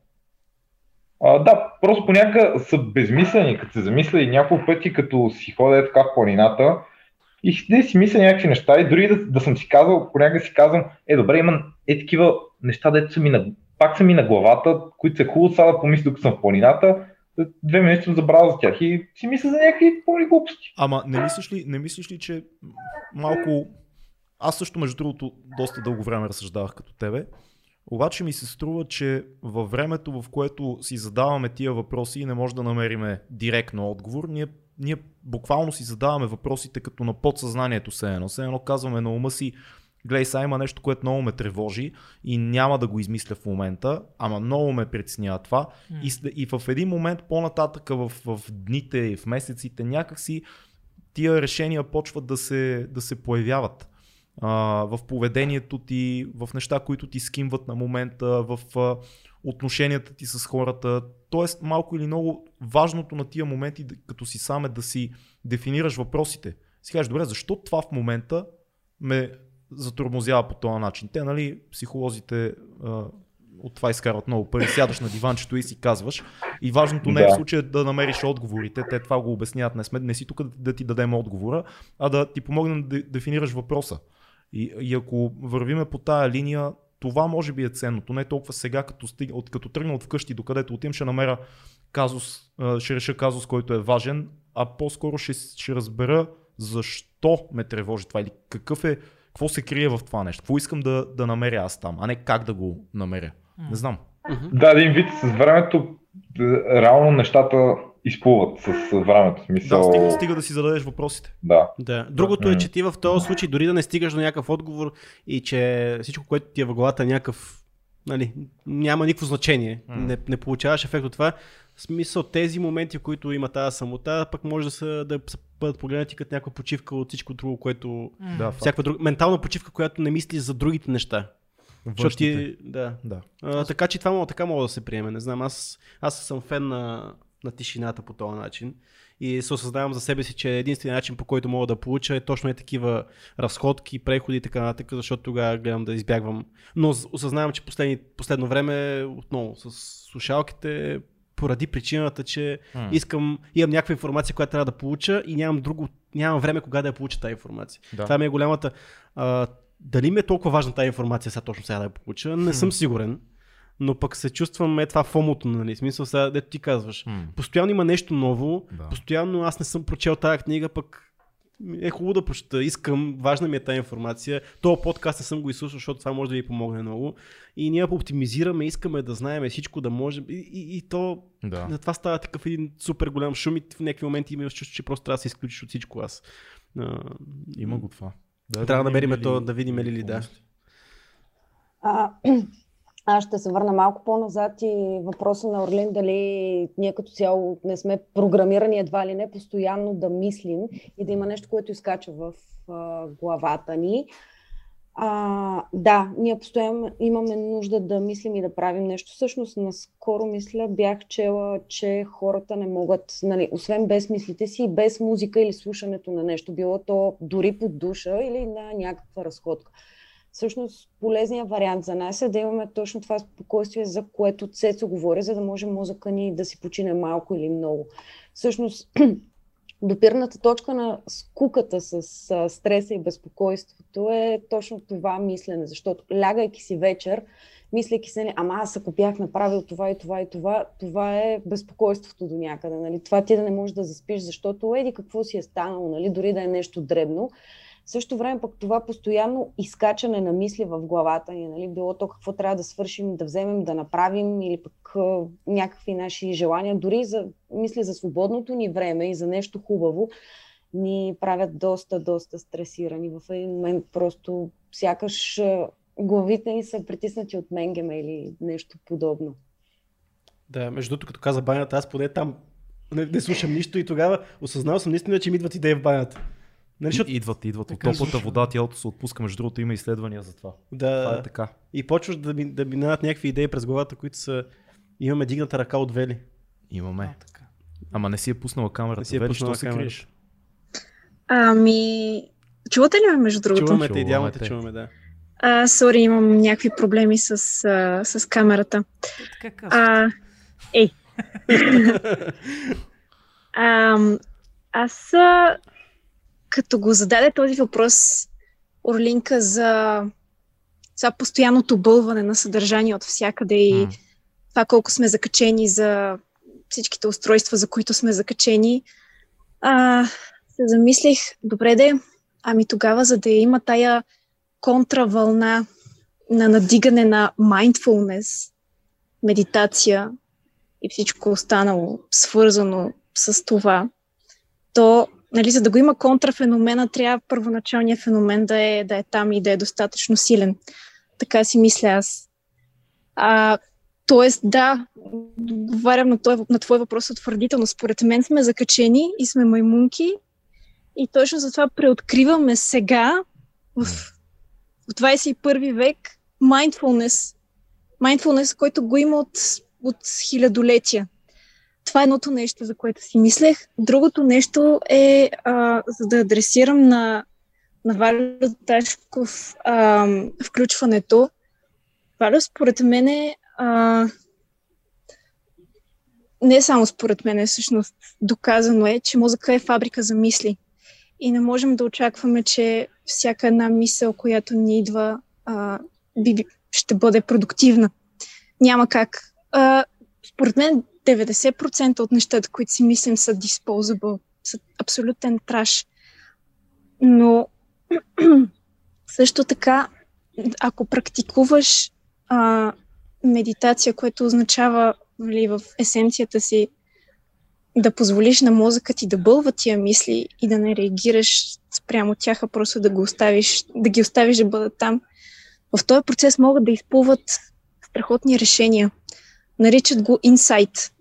а, да, просто понякога са безмислени, като се замисля и няколко пъти, като си ходя така в планината и да си мисля някакви неща и дори да, да съм си казал, понякога си казвам, е добре, имам е такива неща, дето са ми на, пак са ми на главата, които са хубаво сега да помисля, докато съм в планината, две минути съм забравил за тях и си мисля за някакви пълни глупости. Ама не мислиш ли, не мислиш ли, че малко... Аз също, между другото, доста дълго време разсъждавах като тебе. Обаче ми се струва, че във времето, в което си задаваме тия въпроси и не може да намериме директно отговор, ние, ние буквално си задаваме въпросите като на подсъзнанието се едно. Се едно казваме на ума си, гледай сега има нещо, което много ме тревожи и няма да го измисля в момента, ама много ме притеснява това. И, и в един момент по-нататък в, в дните и в месеците някакси тия решения почват да се, да се появяват а, в поведението ти, в неща, които ти скимват на момента, в а, отношенията ти с хората. Тоест, малко или много важното на тия моменти, като си сам е да си дефинираш въпросите. Си кажеш, добре, защо това в момента ме затормозява по този начин? Те, нали, психолозите а, от това изкарват много пари, сядаш на диванчето и си казваш. И важното не е в случая да намериш отговорите, те това го обясняват, не сме, не си тук да, да ти дадем отговора, а да ти помогнем да дефинираш въпроса. И, и ако вървиме по тая линия, това може би е ценното. Не толкова сега, като, стиг, от, като тръгна от вкъщи, докъдето отим, ще намеря казус, ще реша казус, който е важен, а по-скоро ще, ще разбера защо ме тревожи това или какъв е, какво се крие в това нещо, какво искам да, да намеря аз там, а не как да го намеря. Не знам. Да, един вид с времето, реално нещата изплуват с времето. Смисъл... Да, стига, стига да си зададеш въпросите. Да. да. Другото е, че ти в този случай дори да не стигаш до някакъв отговор и че всичко, което ти е в главата е някакъв нали, няма никакво значение. Mm. Не, не получаваш ефект от това. В смисъл тези моменти, в които има тази самота, пък може да, са, да бъдат погледнати като някаква почивка от всичко друго, което... Да, всякаква друг... Ментална почивка, която не мисли за другите неща. Защото ти, да. да. А, така че това мога, така мога да се приеме. Не знам, аз, аз съм фен на, на тишината по този начин и се осъзнавам за себе си, че единственият начин по който мога да получа е точно е такива разходки, преходи и така нататък, защото тогава гледам да избягвам. Но осъзнавам, че последни, последно време отново с слушалките поради причината, че hmm. искам, имам някаква информация, която трябва да получа и нямам друго, нямам време кога да я получа тази информация. Да. Това ми е голямата. А, дали ми е толкова важна тази информация сега точно сега да я получа, не съм сигурен но пък се чувствам е това фомото, нали? Смисъл сега, дето ти казваш. Mm. Постоянно има нещо ново, да. постоянно аз не съм прочел тази книга, пък е хубаво да прочета, искам, важна ми е тази информация. То подкаст не съм го изслушал, защото това може да ви помогне много. И ние оптимизираме, искаме да знаем всичко, да можем. И, и, и то, да. на това става такъв един супер голям шум и в някакви моменти имаш чувство, че просто трябва да се изключиш от всичко аз. А, Има го това. Да, трябва да намерим то, да видим ли ли, да. А, аз ще се върна малко по-назад и въпроса на Орлин дали ние като цяло не сме програмирани едва ли не постоянно да мислим и да има нещо, което изкача в а, главата ни. А, да, ние постоянно имаме нужда да мислим и да правим нещо. Всъщност, наскоро мисля, бях чела, че хората не могат, нали, освен без мислите си, без музика или слушането на нещо, било то дори под душа или на някаква разходка всъщност полезният вариант за нас е да имаме точно това спокойствие, за което Цецо говори, за да може мозъка ни да си почине малко или много. Всъщност, допирната точка на скуката с стреса и безпокойството е точно това мислене, защото лягайки си вечер, мислейки се, ама аз ако бях направил това и това и това, това е безпокойството до някъде. Нали? Това ти да не можеш да заспиш, защото еди какво си е станало, нали? дори да е нещо дребно. В същото време пък това постоянно изкачане на мисли в главата ни, нали, било то какво трябва да свършим, да вземем, да направим или пък някакви наши желания, дори за мисли за свободното ни време и за нещо хубаво, ни правят доста, доста стресирани. В един момент просто сякаш главите ни са притиснати от менгема или нещо подобно. Да, между другото, като каза банята, аз поне там не, не слушам нищо и тогава осъзнал съм наистина, че ми идват идеи в банята. Нали, защото, Идват, идват от Така топлата случва. вода, тялото се отпуска. Между другото има изследвания за това. да, Това е така. и почваш да, ми, да минават някакви идеи през главата, които са имаме дигната ръка от Вели. Имаме. А, така. Ама не си е пуснала камерата. Не си е Вели, пуснала що се камерата. криеш? Ами, чувате ли ме между другото? Чуваме те, идеално те. чуваме, да. А, сори, имам някакви проблеми с, а, с камерата. Казвам. А, ей. а, аз, като го зададе този въпрос, Орлинка, за това постоянното бълване на съдържание от всякъде и М. това колко сме закачени за всичките устройства, за които сме закачени, а, се замислих, добре де, ами тогава, за да има тая контравълна на надигане на mindfulness, медитация и всичко останало свързано с това, то, нали, за да го има контрафеномена, трябва първоначалният феномен да е, да е там и да е достатъчно силен. Така си мисля аз. А, тоест, да, отговарям на, той, на твой въпрос утвърдително. Според мен сме закачени и сме маймунки и точно затова преоткриваме сега в, в 21 век mindfulness. Mindfulness, който го има от, от хилядолетия. Това е едното нещо, за което си мислех. Другото нещо е, а, за да адресирам на, на Валю Ташков а, включването. Валю, според мен е а, не само според мен, всъщност доказано е, че музика е фабрика за мисли. И не можем да очакваме, че всяка една мисъл, която ни идва, а, би- ще бъде продуктивна. Няма как. А, според мен 90% от нещата, които си мислим, са disposable, са абсолютен траш. Но също така, ако практикуваш а, медитация, което означава нали, в есенцията си да позволиш на мозъка ти да бълва тия мисли и да не реагираш спрямо тях, а просто да, го оставиш, да ги оставиш да бъдат там. В този процес могат да изплуват страхотни решения. Наричат го инсайт.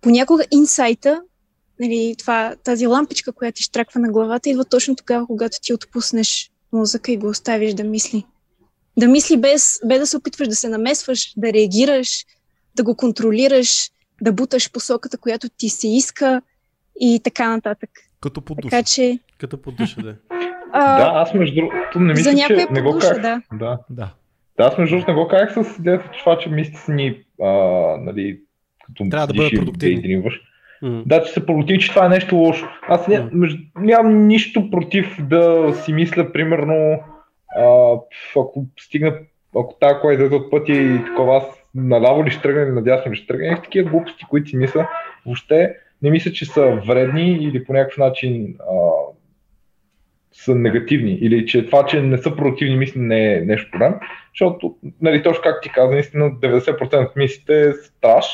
Понякога инсайта, нали, това, тази лампичка, която ти штраква на главата, идва точно тогава, когато ти отпуснеш мозъка и го оставиш да мисли. Да мисли без, без да се опитваш да се намесваш, да реагираш, да го контролираш, да буташ посоката, която ти се иска и така нататък. Като под душ. Така че Като под душа, да. а, Да, аз между другото не мисля, за че не го подуша, казах. да. Да. Да. Да, аз между другото не го казах с идеята, че това, че мислите си ни, а, нали, като Трябва да бъдат продуктивни. М. Да, че се продуктивни, че това е нещо лошо. Аз ня, между, нямам нищо против да си мисля, примерно, а, ако стигна, ако тази кола излезе от пътя и такова, аз наляво ли ще тръгна или надясно ли ще тръгна, такива глупости, които си мисля, въобще не мисля, че са вредни или по някакъв начин а, са негативни или че това, че не са продуктивни мисли не е нещо проблем, защото, нали, точно както ти каза, наистина 90% от мислите са страш,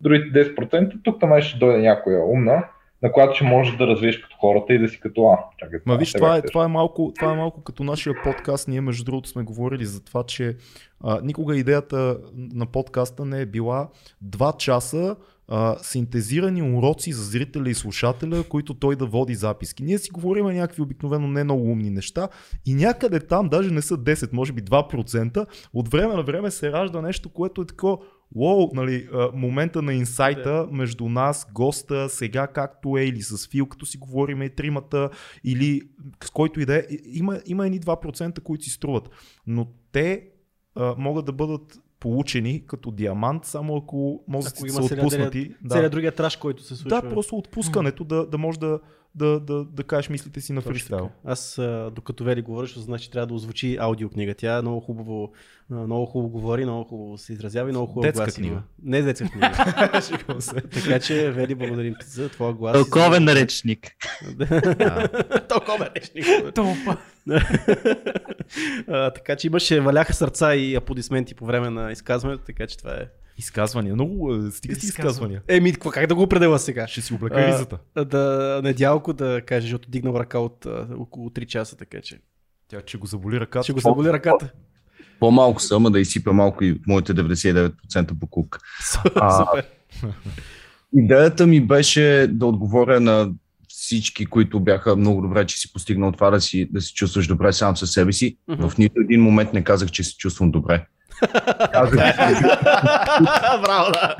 другите 10% тук там ще дойде някоя умна, на която ще можеш да развиеш като хората и да си като а. Чакай, Ма виж, това е, това, е малко, това е малко като нашия подкаст. Ние, между другото, сме говорили за това, че а, никога идеята на подкаста не е била два часа а, синтезирани уроци за зрителя и слушателя, които той да води записки. Ние си говорим някакви обикновено не много умни неща и някъде там, даже не са 10, може би 2%, от време на време се ражда нещо, което е такова, Уоу, нали, момента на инсайта между нас, госта, сега както е, или с Фил, като си говорим и тримата, или с който и да е, има, има едни 2%, които си струват. Но те а, могат да бъдат получени като диамант, само ако Ако мозъците има са целият- отпуснати. Целият другия траш, който се случва. Да, просто отпускането, да, да можеш да, да, да, да кажеш мислите си на Точно фристайл. така. Аз, докато Вели говориш, значи трябва да озвучи аудиокнига. Тя много хубаво, много хубаво говори, много хубаво се изразява и много хубаво Детска глас книга. има. Не детска книга. Така че, Вели, благодарим ти за твоя глас. и за- наречник. Тълковен речник. А, така че имаше, валяха сърца и аплодисменти по време на изказването, така че това е. Изказвания. Много стига си Изказвания. Еми, как да го определя сега? Ще си облека А, ризата. Да, недялко да каже, защото дигнал ръка от а, около 3 часа, така че. Тя, че го заболи ръката. Ще го заболи ръката. По-малко са, ама да изсипя малко и моите 99% покук. А, Супер. Идеята ми беше да отговоря на всички, които бяха много добре, че си постигнал това да си, да си чувстваш добре сам със себе си. Мгм. В нито един момент не казах, че се чувствам добре. Браво, да.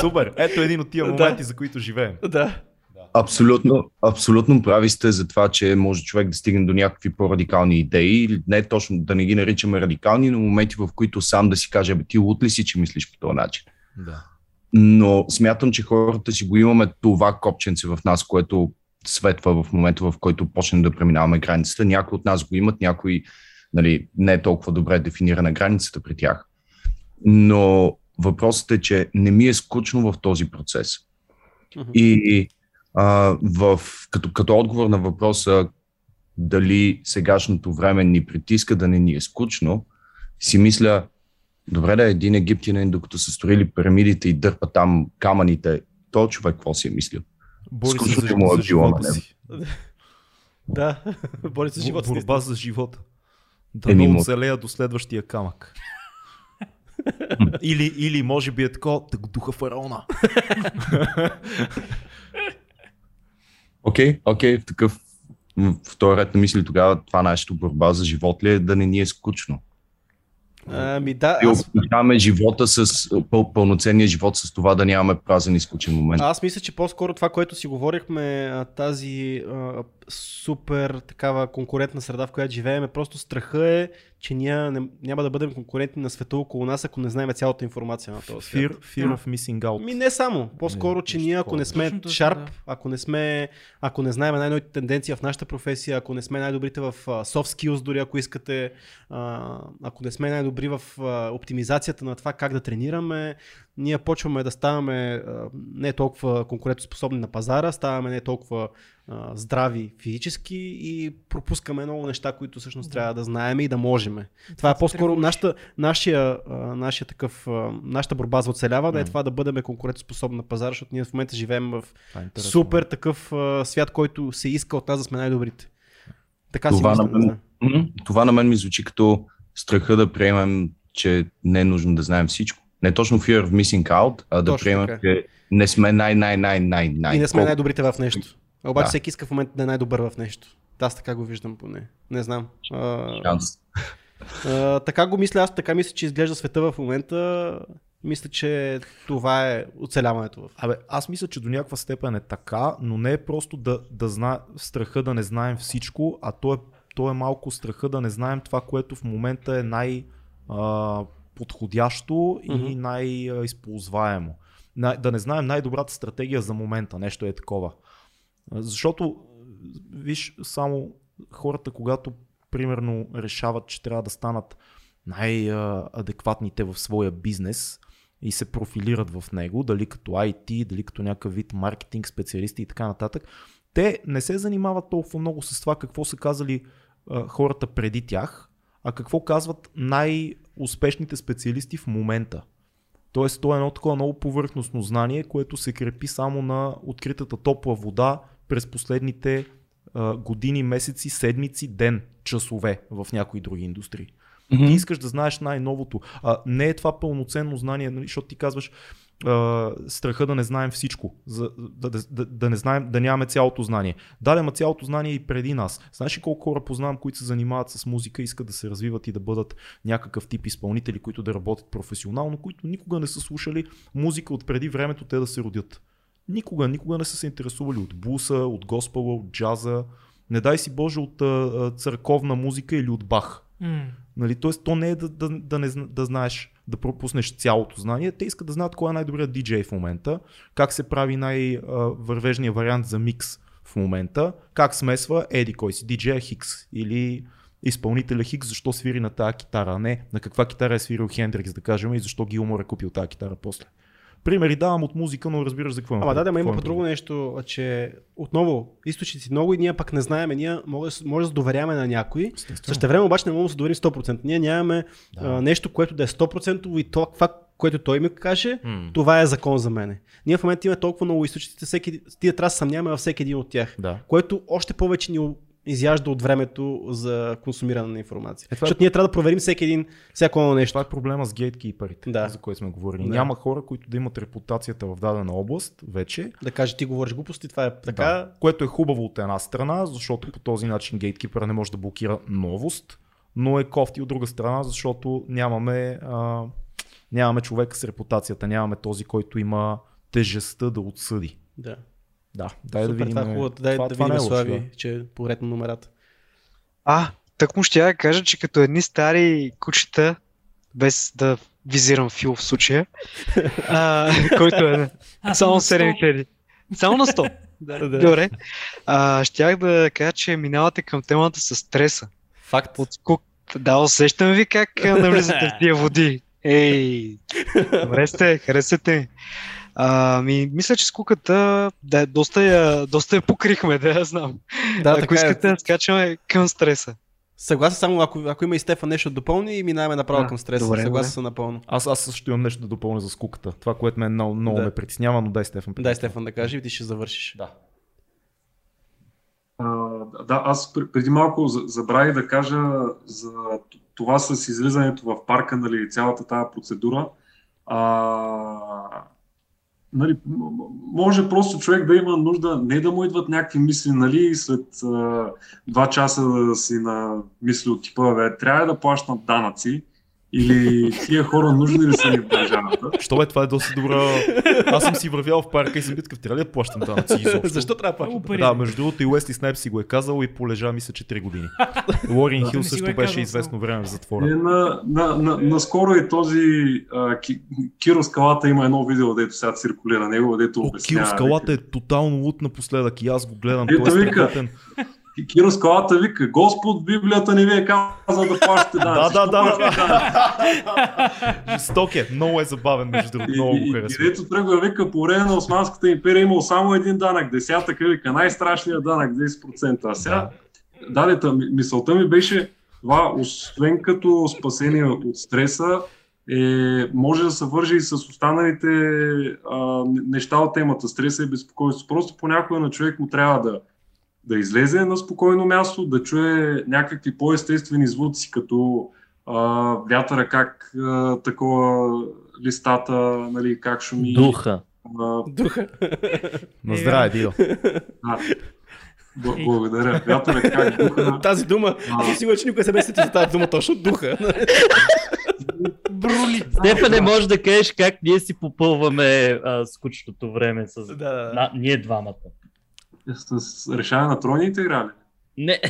Супер! Ето един от тия моменти, за които живеем. да. Абсолютно, абсолютно прави сте за това, че може човек да стигне до някакви по-радикални идеи, не точно да не ги наричаме радикални, но моменти, в които сам да си каже, бе, ти лут ли си, че мислиш по този начин. Да. Но смятам, че хората си го имаме това копченце в нас, което светва в момента, в който почнем да преминаваме границата. Някои от нас го имат, някои нали, не е толкова добре дефинирана границата при тях. Но въпросът е, че не ми е скучно в този процес. Мгм. И а, в, като, като отговор на въпроса дали сегашното време ни притиска да не ни е скучно, си мисля, добре да е един египтянин, докато са строили пирамидите и дърпа там камъните, то човек какво си е мислил? Бори се Скучно за, му е за било живота на си. Да, бори се живота. си, Борба за живота. Да не му- оцелея до следващия камък. или, или може би е такова, да го духа фараона. Окей, окей, в такъв в този ред на мисли тогава това нашето борба за живот ли е да не ни е скучно? Ами да, И аз, живота с пъл, пълноценния живот с това да нямаме празен и скучен момент. аз мисля, че по-скоро това, което си говорихме, тази супер такава конкурентна среда, в която живеем, е просто страха е, че ние не, няма да бъдем конкурентни на света около нас, ако не знаем цялата информация на този свят. Fear, fear of missing out. Ми не само. По-скоро, Не, че ние ако не сме Точно така, шарп, да. ако не сме, ако не знаем най-новите тенденции в нашата професия, ако не сме най-добрите в soft skills, дори ако искате, ако не сме най-добри в оптимизацията на това как да тренираме, ние почваме да ставаме не толкова конкурентоспособни на пазара, ставаме не толкова а, здрави физически и пропускаме много неща, които всъщност трябва да знаем и да можем. Това е се по-скоро тревожи. нашата, нашия, а, нашия такъв, а, нашата борба за оцеляване е М. това да бъдем конкурентоспособни на пазара, защото ние в момента живеем в Това е супер такъв а, свят, който се иска от нас да сме най-добрите. Така си Това мисля. на мен- Това на мен ми звучи като страха да приемем, че не е нужно да знаем всичко. Не точно fear of missing out, а да Точно приемем, така. че не сме най-най-най-най-най. И не сме най-добрите в нещо. А обаче Да. всеки иска в момента да е най-добър в нещо. Аз така го виждам поне. Не знам. А, шанс. а, така го мисля, аз така мисля, че изглежда света в момента. Мисля, че това е оцеляването в. Абе, аз мисля, че до някаква степен е така, но не е просто да, да зна... страха да не знаем всичко, а то е, то е малко страха да не знаем това, което в момента е най- а, подходящо и най-използваемо. Най- да не знаем най-добрата стратегия за момента, нещо е такова. Защото, виж, само хората, когато примерно решават, че трябва да станат най-адекватните в своя бизнес и се профилират в него, дали като IT, дали като някакъв вид маркетинг, специалисти и така нататък, те не се занимават толкова много с това какво са казали хората преди тях, а какво казват най-успешните специалисти в момента. Тоест, то е едно такова много повърхностно знание, което се крепи само на откритата топла вода през последните а, години, месеци, седмици, ден, часове в някои други индустрии. Ти искаш да знаеш най-новото. А, не е това пълноценно знание, нали, защото ти казваш а, страха да не знаем всичко, за, да, да, да, не знаем, да нямаме цялото знание. Да, ама цялото знание е и преди нас. Знаеш ли колко хора познавам, които се занимават с музика, искат да се развиват и да бъдат някакъв тип изпълнители, които да работят професионално, които никога не са слушали музика от преди времето те да се родят. Никога, никога не са се интересували от буса, от госпела, от джаза. Не дай си Боже от а, църковна музика или от Бах. М. Нали? Тоест, то не е да, да, да, не, да знаеш, да пропуснеш цялото знание. Те искат да знаят кой е най-добрият диджей в момента, как се прави най-вървежният вариант за микс в момента, как смесва еди кой си, диджея Хикс или изпълнителя Хикс, защо свири на тази китара, а не на каква китара е свирил Хендрикс, да кажем, и защо Гилмор е купил тази китара после. Примери давам от музика, но разбираш за какво Ама да, да, ма има по друго нещо, че отново източници много и ние пък не знаем. Ние може, може да се доверяме на някой. Също време обаче не можем да се доверим 100%. Ние нямаме Да. а, нещо, което да е 100% и то, това, което той ми каже, М. това е закон за мене. Ние в момента имаме толкова много източници, всеки, ти трябва да съмняваме във всеки един от тях. Да. Което още повече ни изяжда от времето за консумиране на информация. Е, е- Защото ние трябва да проверим всеки един, всяко едно нещо. Това е проблема с гейткиперите, Да. за който сме говорили. Да. Няма хора, които да имат репутацията в дадена област вече, Да каже, ти говориш глупости, това е така. Да, което е хубаво от една страна, защото по този начин гейткипър не може да блокира новост, но е кофти от друга страна, защото нямаме, а, нямаме човек с репутацията, нямаме този, който има тежестта да отсъди. да. Да, дай Супер, да видим. това е хубаво. Дай това, да това видим не е лошо, Слави, да. че е поред на номерата. А, так му ще я кажа, че като едни стари кучета, без да визирам Фил в случая, а, който е само на 100. 7000. Само на 100. Да, да. Добре. А, щях да кажа, че минавате към темата с стреса. Факт. От скук... Да, усещам ви как навлизате в тия води. Ей, добре сте, харесате ми. А, ми, мисля, че скуката, да, доста я, доста я покрихме, да я знам. Да, Ако така искате е. да скачаме към стреса. Съгласен само, ако, ако има и Стефан нещо да допълни и минаваме направо Да, към стреса. добре, Съгласен съм напълно. Аз, аз също имам нещо да допълня за скуката. Това, което мен много, много Да. ме притеснява, но дай Стефан. Дай Стефан да каже и ти ще завършиш. Да. А, да, аз пр- преди малко за- забравих да кажа за това с излизането в парка, нали, цялата тази процедура. А, нали, може просто човек да има нужда, не да му идват някакви мисли, нали, и след а, два часа да си на мисли от типа, бе, трябва да плащам данъци, или тия хора нужни ли са ни в държавата. Що бе, това е доста добра. Аз съм си вървял в парка и съм биткав, трябва ли да плащам данъци изобщо? Защо трябва да плащам? Да, между другото и Уесли Снайп си го е казал и полежа мисля, че 3 години. Лорин. Хил Не също е беше известно време в затвора. на, на, на, наскоро и този а, Ки, Киро Скалата има едно видео, дето сега циркулира него, дето О, обяснява. Киро скалата е тотално лут напоследък и аз го гледам. Ето Той е вика. Ки- Киро Скалата вика, Господ, Библията не ви е казал да плащате Да, данъци. да, да, да. Жесток е, много е забавен, между другото, много И, го и, и дето тръгва, вика, по време на Османската империя имал само един данък, десятък, вика, най-страшният данък, 10%. А сега, да, да, та, ми- мисълта ми беше, това, освен като спасение от стреса, е, може да се вържи и с останалите а, неща от темата. Стреса и безпокойство. Просто понякога на човек му трябва да, да излезе на спокойно място, да чуе някакви по-естествени звуци, като а, вятъра как а, такова листата, нали, как шуми. Духа. А, Духа. На здраве, Дидо. да. Б- Благодаря. Вятъра как духа. Тази дума, аз съм сигурен, че никой се меси за тази дума точно духа. Брули. Стефане, може да кажеш как ние си попълваме а, скучното време с да, да, да. на, ние двамата. С, с решаване на троните играли. Не.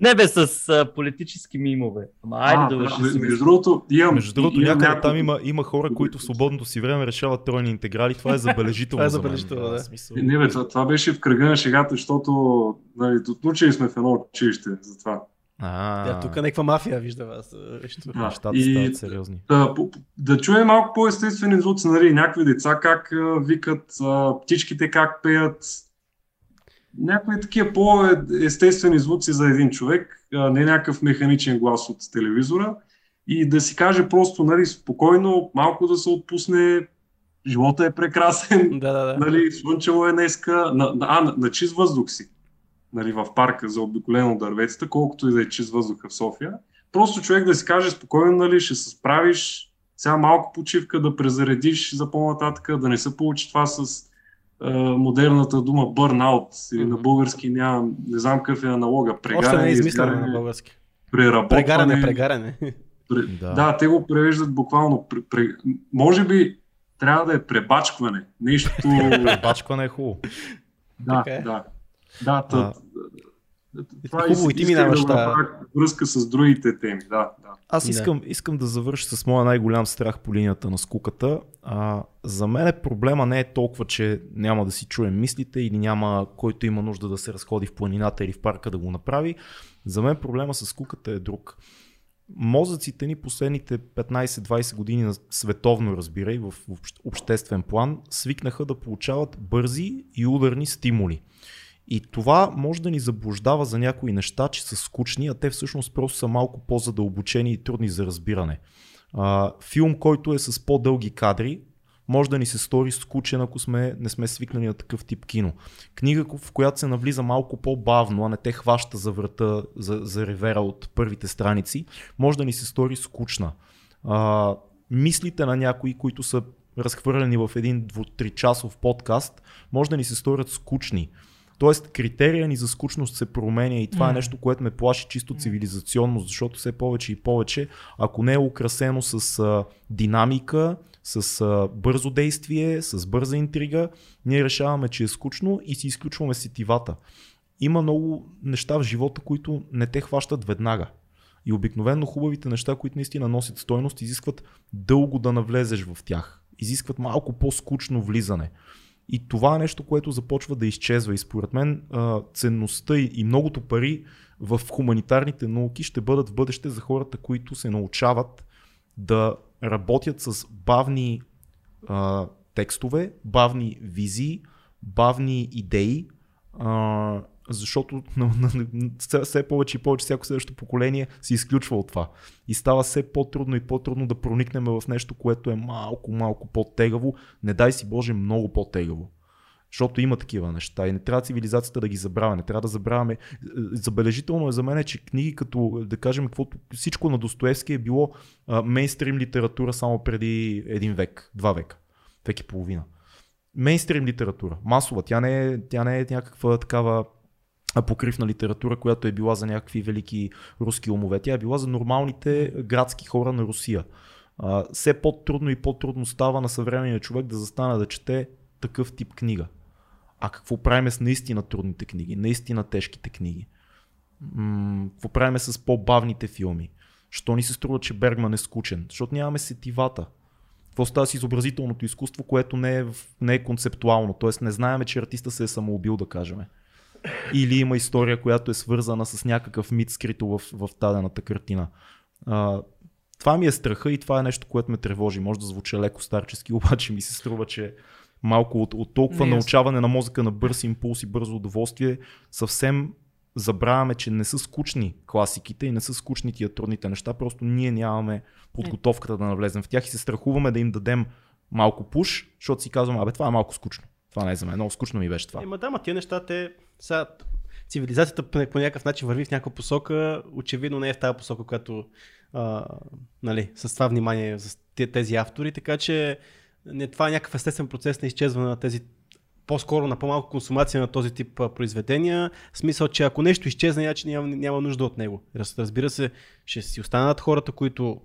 не бе с а, политически мимове. Ама айде А, да да, върши между, си между другото, имам. Между другото, имам някъде няколко- там има, има хора, които в свободното си време решават тройни интеграли. Това е забележително. Това е за мен. забележително, да. смисъл. Не, бе, това, това беше в кръга на шегата, защото нали, сме в едно училище за това. А, Да, тук някаква мафия вижда вас. Нещо. Да. Нещата И- стават сериозни. Да, да чуем малко по-естествени звуци, нали, някакви деца как а, викат, птичките как пеят, някакви такива по-естествени звуци за един човек, не някакъв механичен глас от телевизора и да си каже просто, нали, спокойно, малко да се отпусне, живота е прекрасен, Да, да, да. нали, слънчево е днеска, на, на, а, на, на чист въздух си, нали, в парка за обиколено дърветата, колкото и да е чист въздуха в София. Просто човек да си каже спокойно, нали, ще се справиш, сега малко почивка да презаредиш за по-нататък, да не се получи това с е, модерната дума burnout или на български нямам, не знам какъв е аналога, Още не е измислено на български. преработване. Прегаране, прегаране. Пре... Да. Да. те го превеждат буквално. Пре... Пре... Може би трябва да е пребачкване. Нещо. Бачкване е хубаво. да, е. Така да. Да, тът... Това Хубаво, и ти минаваш да връзка с другите теми. Да, да. Аз Да. искам, искам да завърша с моя най-голям страх по линията на скуката. А, за мен е проблема не е толкова, че няма да си чуем мислите или няма който има нужда да се разходи в планината или в парка да го направи. За мен проблема с скуката е друг. Мозъците ни последните 15-20 години на световно, разбирай, в общ- обществен план, свикнаха да получават бързи и ударни стимули. И това може да ни заблуждава за някои неща, че са скучни, а те всъщност просто са малко по-задълбочени и трудни за разбиране. А, филм, който е с по-дълги кадри, може да ни се стори скучен, ако сме, не сме свикнали на такъв тип кино. Книга, в която се навлиза малко по-бавно, а не те хваща за врата, за, за ревера от първите страници, може да ни се стори скучна. А, мислите на някои, които са разхвърлени в един 2-3 часов подкаст, може да ни се сторят скучни. Тоест, критерия ни за скучност се променя и това mm. е нещо, което ме плаши чисто цивилизационно, защото все повече и повече, ако не е украсено с а, динамика, с а, бързо действие, с бърза интрига, ние решаваме, че е скучно и си изключваме сетивата. Има много неща в живота, които не те хващат веднага. И обикновено хубавите неща, които наистина носят стойност, изискват дълго да навлезеш в тях. Изискват малко по-скучно влизане. И това е нещо, което започва да изчезва. И според мен ценността и многото пари в хуманитарните науки ще бъдат в бъдеще за хората, които се научават да работят с бавни а, текстове, бавни визии, бавни идеи, а, защото все повече и повече всяко следващо поколение се изключва от това. И става все по-трудно и по-трудно да проникнем в нещо, което е малко-малко по-тегаво, не дай си Боже много по-тегаво. Защото има такива неща и не трябва цивилизацията да ги забравя. Не трябва да забравяме. Забележително е за мен, че книги като, да кажем, каквото, всичко на Достоевски е било а, мейнстрим литература само преди един век, два века, век и половина. Мейнстрим литература, масова, тя не е, тя не е някаква такава апокривна литература, която е била за някакви велики руски умове. Тя е била за нормалните градски хора на Русия. А, все по-трудно и по-трудно става на съвременния човек да застане да чете такъв тип книга. А какво правиме с наистина трудните книги, наистина тежките книги? М- какво правиме с по-бавните филми? Що ни се струва, че Бергман е скучен? Защото нямаме сетивата. Какво става с изобразителното изкуство, което не е, не е концептуално? Тоест не знаеме, че артиста се е самоубил, да кажем. Или има история, която е свързана с някакъв мит скрито в, в тадената картина. А, това ми е страха и това е нещо, което ме тревожи. Може да звучи леко старчески, обаче ми се струва, че малко от, от толкова не, научаване на мозъка на бърз импулс и бързо удоволствие, съвсем забравяме, че не са скучни класиките и не са скучни тия трудните неща, просто ние нямаме подготовката да навлезем в тях и се страхуваме да им дадем малко пуш, защото си казваме, абе това е малко скучно. Това не е за мен, много скучно ми беше това. Ема да, ма тия неща те сега цивилизацията по, някакъв начин върви в някаква посока, очевидно не е в тази посока, която а, нали, с това внимание за тези автори, така че не, това е някакъв естествен процес на изчезване на тези по-скоро на по-малко консумация на този тип произведения. В смисъл, че ако нещо изчезне, иначе няма, няма нужда от него. Разбира се, ще си останат хората, които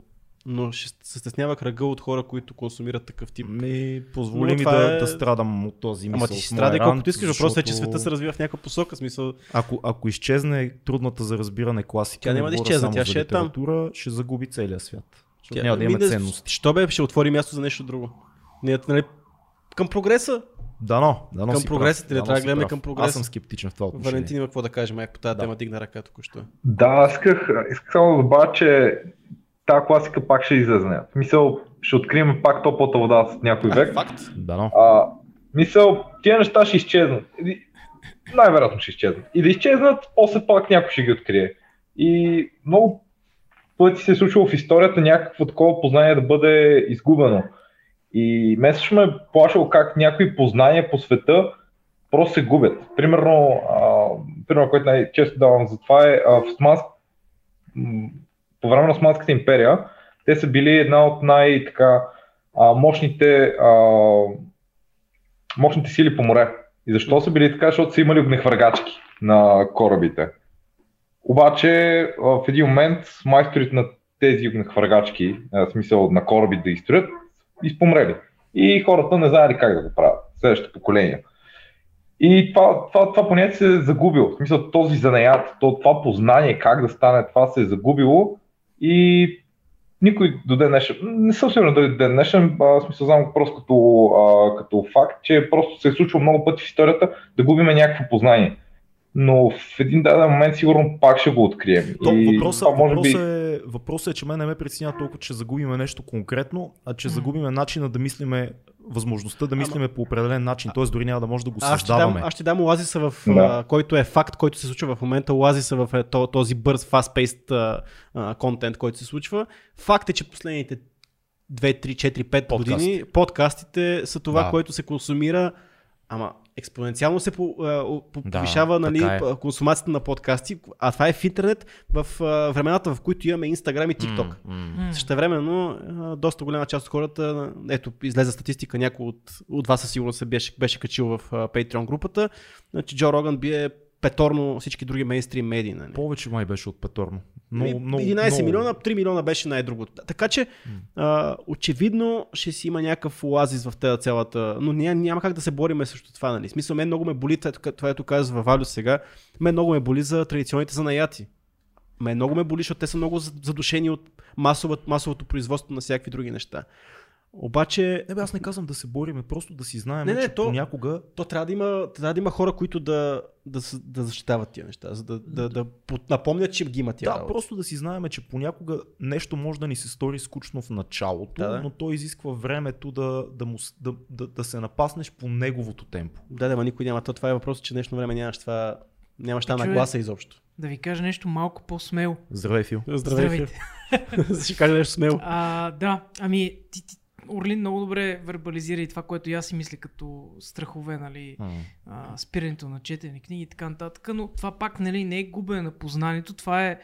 но ще се стеснява кръга от хора, които консумират такъв тип. Ми, позволи ми да, е... да страдам от този мисъл. Ама ти си страдай колкото искаш, защото... въпросът е, че света се развива в някаква посока. Смисъл... Ако, ако изчезне трудната за разбиране класика, тя няма да изчезне, тя ще е там. ще загуби целия свят. Тя, няма да има ценности. Що бе, ще отвори място за нещо друго. Ние, нали, към прогреса. Дано, дано към прогреса, ти не трябва да гледаме към прогреса. Аз съм скептичен в това отношение. Валентин има какво да каже, майк по тази да. тема дигна ръка току-що. Да, исках, исках само да добавя, че тази класика пак ще излезне. В смисъл, ще открием пак топлата вода с някой век. А, факт, да, но. А, мисъл, тия неща ще изчезнат. Най-вероятно ще изчезнат. И да изчезнат, после пак някой ще ги открие. И много пъти се е случвало в историята някакво такова познание да бъде изгубено. И мен също ме е плашало как някои познания по света просто се губят. Примерно, а, примерно който най-често давам за това е а, в Сманск, по време на Османската империя, те са били една от най-така мощните, а, мощните сили по море. И защо са били така? Защото са имали огнехвъргачки на корабите. Обаче в един момент майсторите на тези огнехвъргачки, в смисъл на кораби да изстроят, изпомрели. И хората не знаели как да го правят, следващото поколение. И това, това, това понятие се е загубило. В смисъл този занаят, това познание как да стане това се е загубило и никой до ден днешен, не съм сигурен дали ден днешен, а, смисъл знам просто като, а, като факт, че просто се е случвало много пъти в историята да губиме някакво познание но в един даден момент сигурно пак ще го открием. То, и въпросът, може въпрос, би... е, въпросът е, че мен не ме притеснява толкова, че загубиме нещо конкретно, а че загубиме начина да мислиме, възможността да мислиме Ама... по определен начин, т.е. дори няма да може да го аз създаваме. Ще дам, аз ще дам Оазиса, в, да. а, който е факт, който се случва в момента, Оазиса в е, този бърз, fast-paced контент, който се случва. Факт е, че последните 2, 3, 4, 5 Подкасти. години, подкастите са това, Да. което се консумира, ама експоненциално се по, а, по, Да, повишава нали, е. консумацията на подкасти, а това е в интернет в а, времената, в които имаме Instagram и TikTok. М. М. Същевременно, а, доста голяма част от хората, ето, излезе статистика, някой от, от вас със сигурност се беше, беше качил в Patreon групата, значи Джо Роган бие петорно всички други мейнстрим медии. Нали? Повече май беше от петорно. Много, 11 много. милиона, 3 милиона беше най-другото. Така че, а, очевидно ще си има някакъв оазис в тази цялата, но няма, няма как да се бориме срещу това, нали? Смисъл, мен много ме боли, това, ето- казва Валю сега, мен много ме боли за традиционните занаяти. Мен много ме боли, защото те са много задушени от масова, масовото производство на всякакви други неща. Обаче, Не бе, аз не казвам да се бориме, просто да си знаем, Не, не, че то- понякога то трябва да има, трябва да има хора, които да, да, да защитават тия неща, за да, да, да, под- напомнят, че ги има тия Да, работи. просто да си знаем, че понякога нещо може да ни се стори скучно в началото, Да, да. но то изисква времето да, да, му, да, да, да се напаснеш по неговото темпо. Да, да, ма никой няма. То, това е въпросът, че днешно време нямаш това, нямаш тази Човек. нагласа изобщо. Да ви кажа нещо малко по-смело. Здравей, Фил. Здравейте. Ще кажа нещо смело. А, да, ами ти, ти, Орлин много добре вербализира и това, което и аз си мисля като страхове, нали, а, спирането на четене книги и така нататък, но това пак нали, не е губене на познанието, това е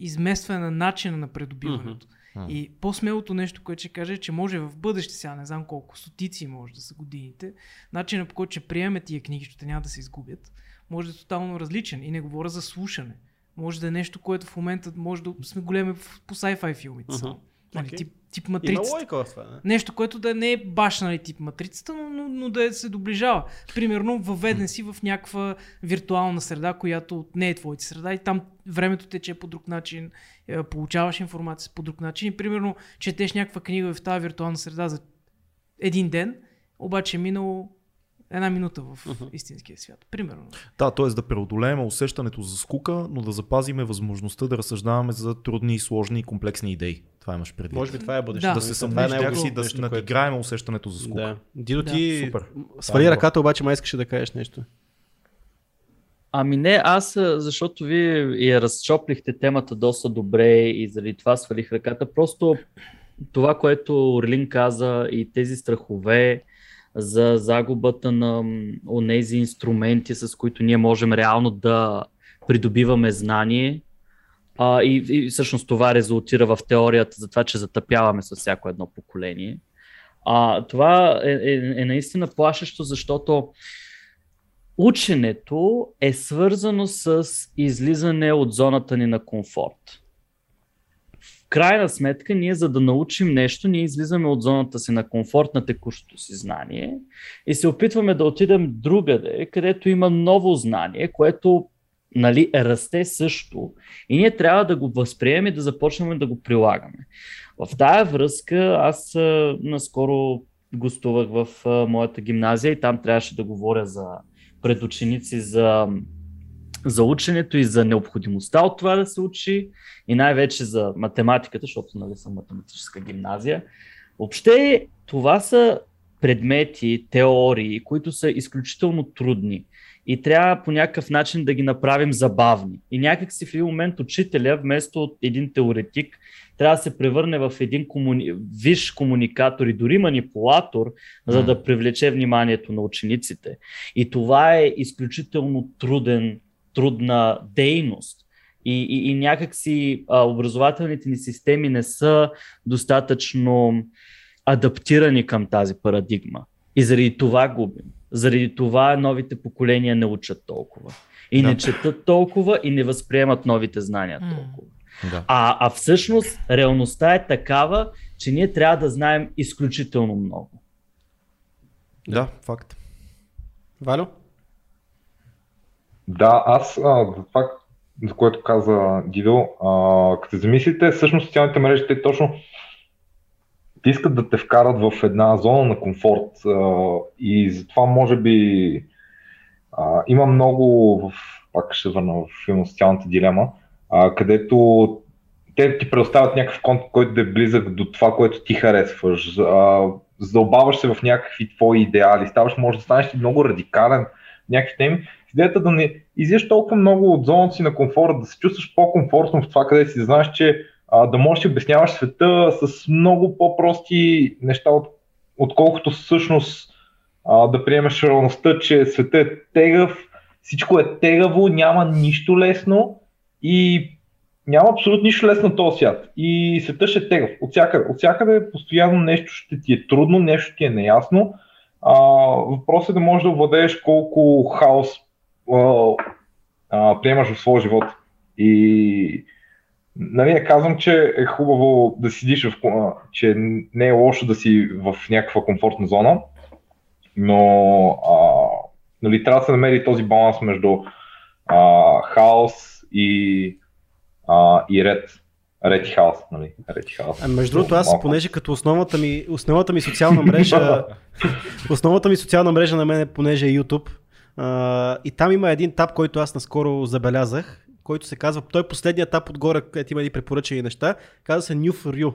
изместване на начина на придобиването. Мгм. И по-смелото нещо, което ще кажа, е, че може в бъдеще, сега не знам колко, стотици може да са годините, начинът по който ще приеме тия книги, защото няма да се изгубят, може да е тотално различен. И не говоря за слушане. Може да е нещо, което в момента може да сме големи по sci-fi филмите. Мгм. Нали, Окей. тип, тип Има матрицата. логика в това. Не? Нещо, което да не е баш нали, тип матрицата, но, но, но да се доближава. Примерно, въведен си в някаква виртуална среда, която не е твоята среда и там времето тече по друг начин, е, получаваш информация по друг начин и примерно четеш някаква книга в тази виртуална среда за един ден, обаче е минало една минута в истинския свят. Примерно. Да, т.е. да преодолеем усещането за скука, но да запазиме възможността да разсъждаваме за трудни, сложни и комплексни идеи. Това имаш предвид. Може би това е бъдещето. Да. да се е съмнеш най-доброто някакси да нещо, си което- надиграем усещането за скука. Да. Дидо Да. ти Супер. свали Да, ръката, обаче май искаше да кажеш нещо. Ами не, аз, защото вие я разчоплихте темата доста добре и заради това свалих ръката. Просто това, което Орлин каза и тези страхове за загубата на онези инструменти, с които ние можем реално да придобиваме знание. А, и, и всъщност това резултира в теорията за това, че затъпяваме с всяко едно поколение. А, това е, е, е наистина плашещо, защото ученето е свързано с излизане от зоната ни на комфорт. В крайна сметка, ние за да научим нещо, ние излизаме от зоната си на комфорт на текущото си знание и се опитваме да отидем другаде, където има ново знание, което нали, расте също и ние трябва да го възприемем и да започнем да го прилагаме. В тая връзка аз а, наскоро гостувах в а, моята гимназия и там трябваше да говоря за пред ученици за, за ученето и за необходимостта от това да се учи и най-вече за математиката, защото нали, съм математическа гимназия. Въобще това са предмети, теории, които са изключително трудни и трябва по някакъв начин да ги направим забавни. И някак си в един момент учителя, вместо от един теоретик, трябва да се превърне в един комуни... виш комуникатор и дори манипулатор, за да привлече вниманието на учениците. И това е изключително труден, трудна дейност. И, и, и някакси а, образователните ни системи не са достатъчно адаптирани към тази парадигма. И заради това губим. Заради това новите поколения не учат толкова. И Да. не четат толкова и не възприемат новите знания толкова. Да. А, а всъщност реалността е такава, че ние трябва да знаем изключително много. да, факт. Валю? Да, аз за това, за което каза Дидо, като замислите, всъщност социалните мрежи, те точно те искат да те вкарат в една зона на комфорт а, и затова може би а, има много, в, пак ще върна в филма Социалната дилема, а, където те ти предоставят някакъв контент, който да е близък до това, което ти харесваш. А, задълбаваш се в някакви твои идеали, ставаш, може да станеш много радикален в някакви теми. Идеята да не излизаш толкова много от зоната си на комфорт, да се чувстваш по-комфортно в това, къде си знаеш, че а, да можеш да обясняваш света с много по-прости неща, от, отколкото всъщност а, да приемеш реалността, че света е тегъв, всичко е тегаво, няма нищо лесно и няма абсолютно нищо лесно на този свят. И света ще е тегъв. От всякъде, от всякъде постоянно нещо ще ти е трудно, нещо ти е неясно. А, въпросът е да можеш да владееш колко хаос а, приемаш в своя живот. И нали, казвам, че е хубаво да седиш в, че не е лошо да си в някаква комфортна зона, но а, нали, трябва да се намери този баланс между а, хаос и, а, и ред. Ред и хаос, нали? Ред и хаос. А, между другото, аз, понеже като основната ми, основната ми социална мрежа, основната ми социална мрежа на мен е понеже е YouTube, а, и там има един таб, който аз наскоро забелязах, който се казва, той е последният таб отгоре, където има и препоръчени неща, казва се New for You.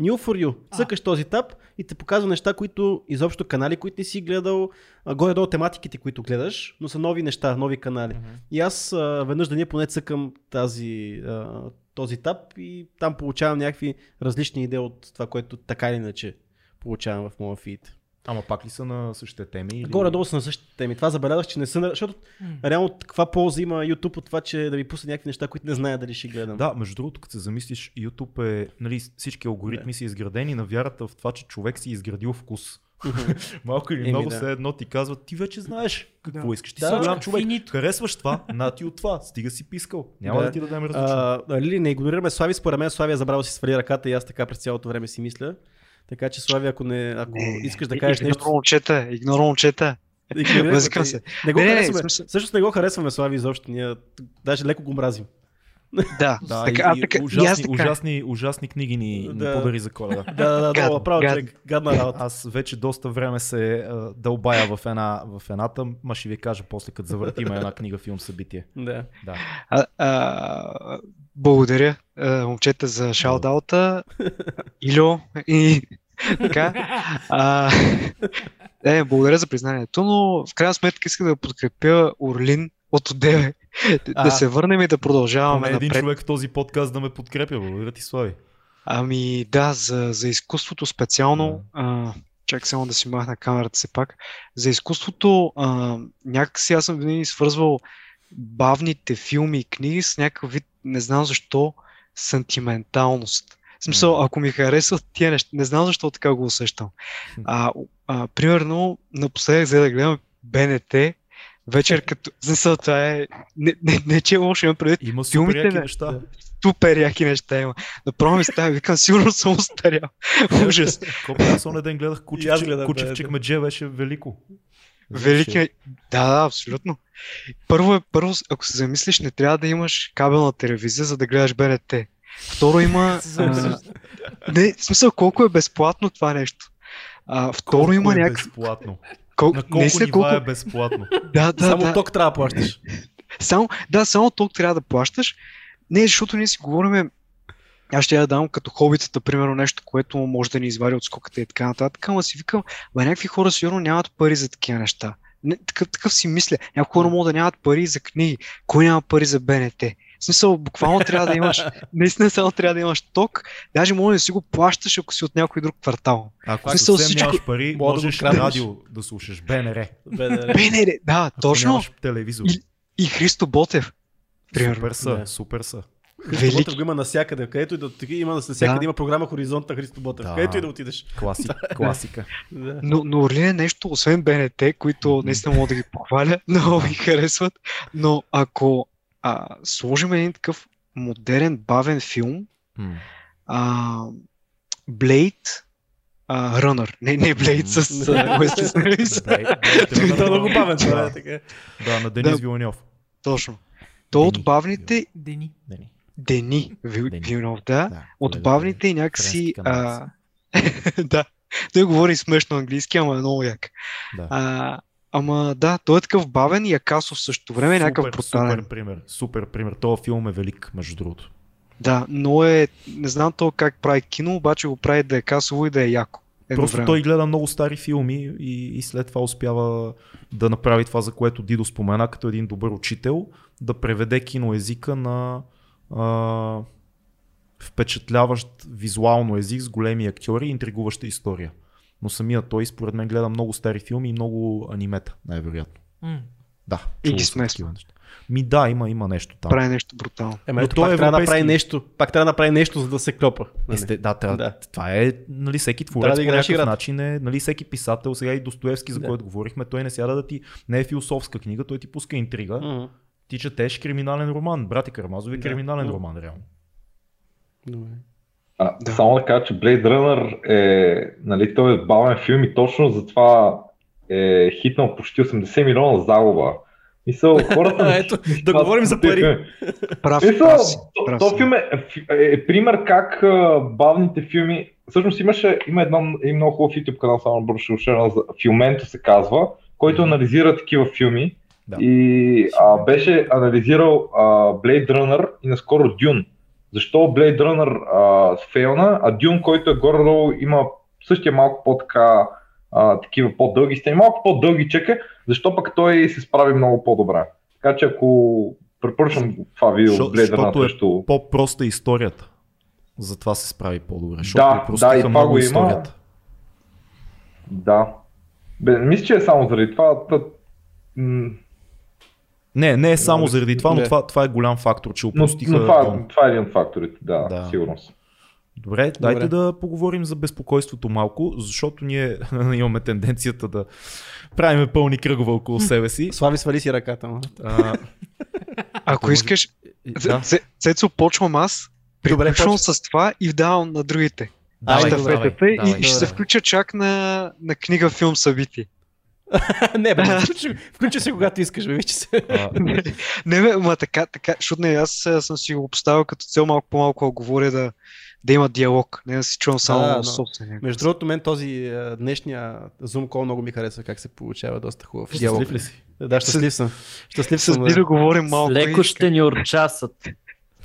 New for you. Цъкаш този таб и те показва неща, които изобщо канали, които не си гледал, горе-долу тематиките, които гледаш, но са нови неща, нови канали. Mm-hmm. И аз а, веднъж да не поне цъкам тази, а, този таб и там получавам някакви различни идеи от това, което така или иначе получавам в моя фид. Ама пак ли са на същите теми? Или... Горе-долу са на същите теми. Това забелязах, че не са. Защото mm. реално каква полза има YouTube от това, че да ви пусне някакви неща, които не зная дали ще гледам. Да, между другото, като се замислиш, YouTube е. Нали, всички алгоритми yeah. са изградени на вярата в това, че човек си е изградил вкус. Малко или много да. се едно ти казват, ти вече знаеш какво да. искаш. Ти да, си голям човек. Финито. Харесваш това, на ти от това. Стига си пискал. Няма да, да ти дадем различно. А, нали, не игнорираме Слави, според мен Слави е забрал си свали ръката и аз така през цялото време си мисля. Така че, Слави, ако, не, ако не, искаш да кажеш нещо... Игнорно момчета, игнорно момчета. Възикам се. Не го не, харесваме. Не, Също не го харесваме, Слави, изобщо. Ние даже леко го мразим. Да, да така, и, така, ужасни, и така. ужасни, ужасни книги ни, да. ни подари за коледа. да, да, да, да право, гад. гадна работа. Аз вече доста време се а, дълбая в, една, в едната, ма ще ви кажа после, като завъртим една книга, филм, събитие. Да. да. А, а, благодаря, момчета, за шаудаута. Илю и така. А, е, благодаря за признанието, но в крайна сметка искам да подкрепя Орлин от Одеве. А, да се върнем и да продължаваме един напред. човек в този подкаст да ме подкрепя. Благодаря ти, Слави. Ами да, за, за изкуството специално, а, чак само да си махна камерата се пак, за изкуството а, някакси аз съм винаги свързвал бавните филми и книги с някакъв вид, не знам защо, сантименталност. В смисъл, ако ми харесват тия неща, не знам защо така го усещам. А, а, примерно, напоследък за да гледам БНТ, вечер като... Смисъл, това е... Не, не, не че е лошо, имам предвид. Има супер яки неща. Супер яки неща има. Направо ми става, викам, сигурно съм устарял. Ужас. Колко аз ден гледах Кучев, гледам, Кучев Чекмедже, беше велико. Велики. Да, да, абсолютно. Първо, е, първо, ако се замислиш, не трябва да имаш кабелна телевизия, за да гледаш БНТ. Второ има... а, не, в смисъл, колко е безплатно това нещо. А, второ колко има е някакъв... безплатно? Кол... На колко не нива колко... е безплатно? да, да, Само да. ток трябва да плащаш. Само, да, само ток трябва да плащаш. Не, защото ние си говорим аз ще я дам като хобитата, примерно нещо, което може да ни извади от скоката и така нататък, ама си викам, бе, някакви хора сигурно нямат пари за такива неща. Не, такъв, такъв си мисля. Някои хора могат да нямат пари за книги. Кой няма пари за БНТ? В смисъл, буквално трябва да имаш, наистина само трябва да имаш ток, даже може да си го плащаш, ако си от някой друг квартал. Ако смисъл, съвсем всичко... нямаш пари, можеш да радио да слушаш, БНР. БНР, БНР да, ако точно. Нямаш телевизор. И, и Христо Ботев. Примерно. Супер са, да. супер са. Христо Ботев го има навсякъде. Където и да има навсякъде да. има програма Хоризонт на Христо Ботев. Да. Където и да отидеш. Класик, класика. да. Но, но Орлин е нещо, освен БНТ, които наистина мога да ги похваля, много ми харесват. Но ако а, сложим един такъв модерен, бавен филм, а, Blade, а, Runner. Не, не Blade с Уесли Снайпс. Това е много бавен. Това е така. Да, на Денис Вилньов. Точно. То от бавните... Дени. Дени. Дени. Вилнов, да. От бавните и някакси... А... да. Той говори смешно английски, ама е много як. Да. А, ама да, той е такъв бавен и якасов в същото време, е някакъв супер, брутален. супер пример. Супер пример. Този филм е велик, между другото. Да, но е, не знам то как прави кино, обаче го прави да е касово и да е яко. Просто време. той гледа много стари филми и, и след това успява да направи това, за което Дидо спомена, като един добър учител, да преведе киноезика на а, впечатляващ визуално език с големи актьори и интригуваща история. Но самия той, според мен, гледа много стари филми и много анимета, най-вероятно. М. Да. И ги смесва. Ми да, има, има нещо там. Прави нещо брутално. Ема Но ето, той пак е трябва да европейски. направи нещо. Пак трябва да направи нещо, за да се клопа. нали? Есте, да, трябва, Да. това е, нали, всеки творец да по някакъв играта. начин е, нали, всеки писател, сега и Достоевски, за Да. който говорихме, той не сяда да ти, не е философска книга, той ти пуска интрига, Мгм. Ти четеш криминален роман, брати Карамазови, Да. криминален Мгм. роман, реално. Добре. А, Да. Само да кажа, че Blade Runner е, нали, той е бавен филм и точно затова е хитнал почти 80 милиона загуба. Мисъл, хората... не Ето, да говорим за пари. филми. Прав, Мисъл, прав си, то- прав то си. филм е, е, е пример как бавните филми... Всъщност имаше, има едно, един много хубав YouTube канал, само шерна, за Филменто се казва, който анализира такива филми. Да. И а, беше анализирал а, Blade Runner и наскоро Dune. Защо Blade Runner а, фейлна, а Dune, който е горе-долу, има същия малко по-така а, такива по-дълги стени, малко по-дълги чека, защо пък той се справи много по-добре. Така че ако препоръчвам това видео Защо- Blade Runner е срещу... По-проста историята. Затова се справи по-добре. Да, да, и това го има. историята. Да. Бе, мисля, че е само заради това. Тът, Не, не е само заради това, но това, това е голям фактор, че но, опростиха. но това, Дюн. това е един от факторите, да, Да. сигурност. Добре, дайте Добре. да поговорим за безпокойството малко, защото ние имаме тенденцията да правиме пълни кръгове около себе си. Слави, свали си ръката. ма. А, Ако може- искаш, да, Це- Цецо, почвам аз, приключвам с това и давам на другите. давай, Щафетата давай, и, давай. ще се включа чак на, на книга, филм, събитие. не, бе, включи, включи се когато искаш, бе, вижте се. Не, не, бе, ма така, така, защото не, аз а, съм си го поставил като цел малко по-малко да говоря да, да има диалог, не да си чувам само Да, собствения. Между другото, мен този а, днешния Zoom call много ми харесва как се получава доста хубав диалог. щастлив ли си? Да, щастлив съм. Щастлив съм. да говорим малко. Леко ще ни урчасат.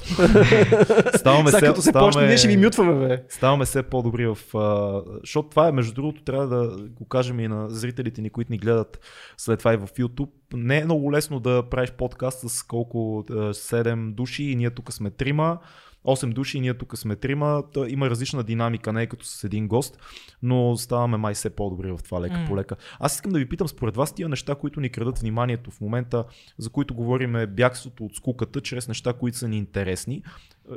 Ставаме Сега се, като се ставаме, почне, ние ще ви мютваме, бе. ставаме все по-добри в... А, защото това е, между другото, трябва да го кажем и на зрителите ни, които ни гледат след това и в YouTube. Не е много лесно да правиш подкаст с колко а, 7 души и ние тук сме трима. 8 души и ние тук сме трима. Та Има различна динамика, не е като с един гост, но ставаме май все по-добри в това лека М. по лека. Аз искам да ви питам, според вас тия неща, които ни крадат вниманието в момента, за които говорим е бягството от скуката, чрез неща, които са ни интересни.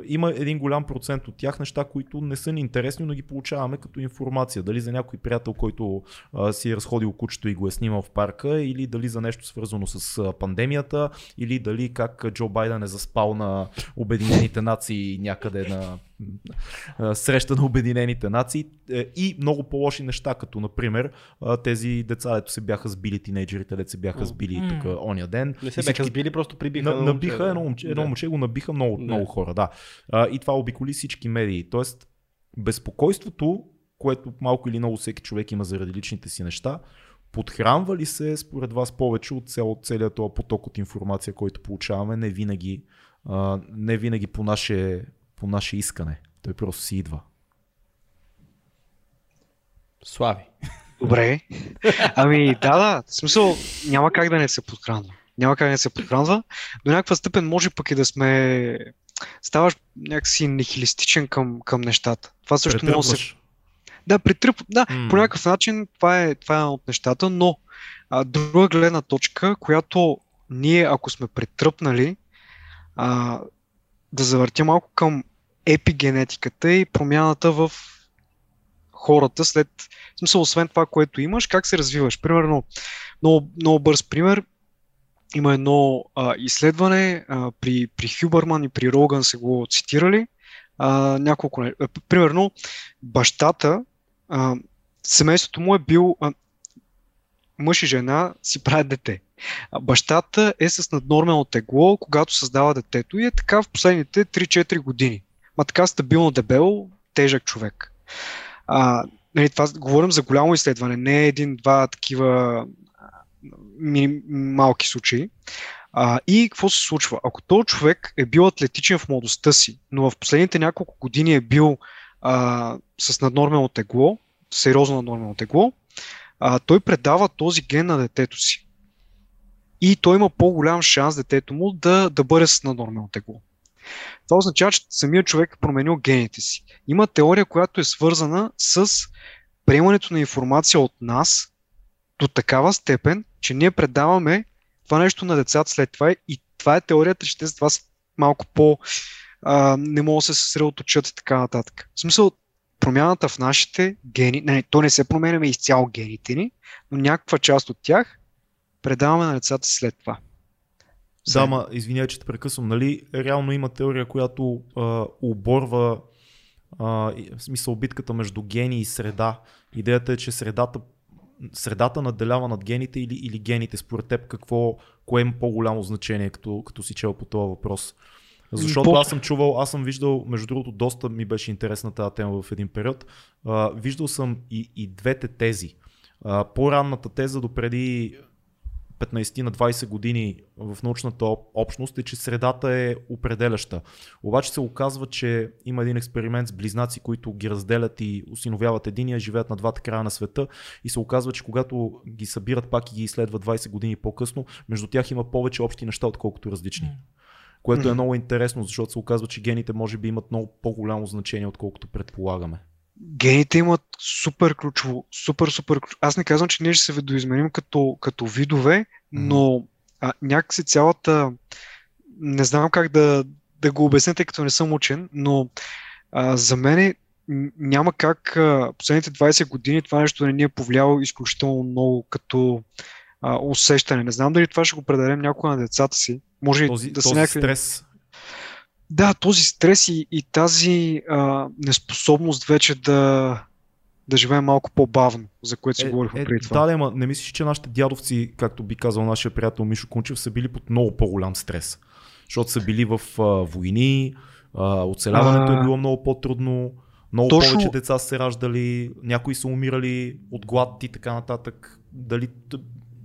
Има един голям процент от тях неща, които не са ни интересни, но ги получаваме като информация. Дали за някой приятел, който а, си е разходил кучето и го е снимал в парка, или дали за нещо свързано с а, пандемията, или дали как Джо Байден е заспал на Обединените нации някъде на среща на Обединените нации Е, и много по-лоши неща, като например тези деца, дето се бяха сбили, тинейджерите, дето се бяха сбили М. тук оня ден. Не се бяха сбили, просто прибиха. на, едно набиха едно момче, едно момче го набиха много, Да. много хора, да. И това обиколи всички медии. Тоест, безпокойството, което малко или много всеки човек има заради личните си неща, подхранва ли се според вас повече от цял, целият този поток от информация, който получаваме, не винаги, а, не винаги по, наше, по наше искане. Той просто си идва. Слави. Добре. Ами да, да. В смисъл няма как да не се подхранва. Няма как да не се подхранва. До някаква степен може пък и да сме... Ставаш някакси нихилистичен към, към нещата. Това също може да се... Претръпваш. Да, притръп... Да, по някакъв начин това е, това е от нещата, но а, друга гледна точка, която ние, ако сме претръпнали, а, да завъртя малко към епигенетиката и промяната в хората след, в смисъл, освен това, което имаш, как се развиваш. Примерно, много, много бърз пример, има едно а, изследване а, при, при Хюбърман и при Роган се го цитирали. А, няколко, а, примерно, бащата, а, семейството му е бил а, мъж и жена си правят дете. А бащата е с наднормално тегло, когато създава детето и е така в последните 3-4 години. Ма така стабилно дебел, тежък човек. А, нали, това говорим за голямо изследване, не един-два такива ми, малки случаи. А, и какво се случва? Ако този човек е бил атлетичен в младостта си, но в последните няколко години е бил а, с наднормално тегло, сериозно наднормално тегло, а, той предава този ген на детето си. И той има по-голям шанс детето му да, да бъде с наднормално тегло. Това означава, че самият човек е променил гените си. Има теория, която е свързана с приемането на информация от нас до такава степен, че ние предаваме това нещо на децата след това и това е теорията, че те за това са малко по... А, не могат да се съсредоточат и така нататък. В смисъл, промяната в нашите гени, не, то не се променяме изцяло гените ни, но някаква част от тях предаваме на децата след това. Да, ма, извинявай, че те прекъсвам. Нали, реално има теория, която а, оборва а, в смисъл битката между гени и среда. Идеята е, че средата, средата наделява над гените или, или гените. Според теб какво, кое има по-голямо значение, като, като си чел по този въпрос? Защото аз съм чувал, аз съм виждал, между другото, доста ми беше интересна тази тема в един период. А, виждал съм и, и двете тези. А, по-ранната теза до преди 15 на 20 години в научната общност е, че средата е определяща. Обаче се оказва, че има един експеримент с близнаци, които ги разделят и осиновяват единия, живеят на двата края на света и се оказва, че когато ги събират пак и ги изследват 20 години по-късно, между тях има повече общи неща, отколкото различни. Което е много интересно, защото се оказва, че гените може би имат много по-голямо значение, отколкото предполагаме гените имат супер ключово, супер, супер ключово. Аз не казвам, че ние ще се видоизменим като, като видове, но а, някакси цялата... Не знам как да, да го обясня, тъй като не съм учен, но а, за мен няма как а, последните 20 години това нещо не ни е повлияло изключително много като а, усещане. Не знам дали това ще го предадем някога на децата си. Може този, да този са някакви... стрес. Да, този стрес и, и тази а, неспособност вече да, да живеем малко по-бавно, за което си Е, говорихме е, преди това. да, да, ма, не мислиш, че нашите дядовци, както би казал нашия приятел Мишо Кунчев, са били под много по-голям стрес. Защото са били в а, войни, а, оцеляването А. е било много по-трудно, много Точно- повече деца са се раждали, някои са умирали от глад и така нататък. Дали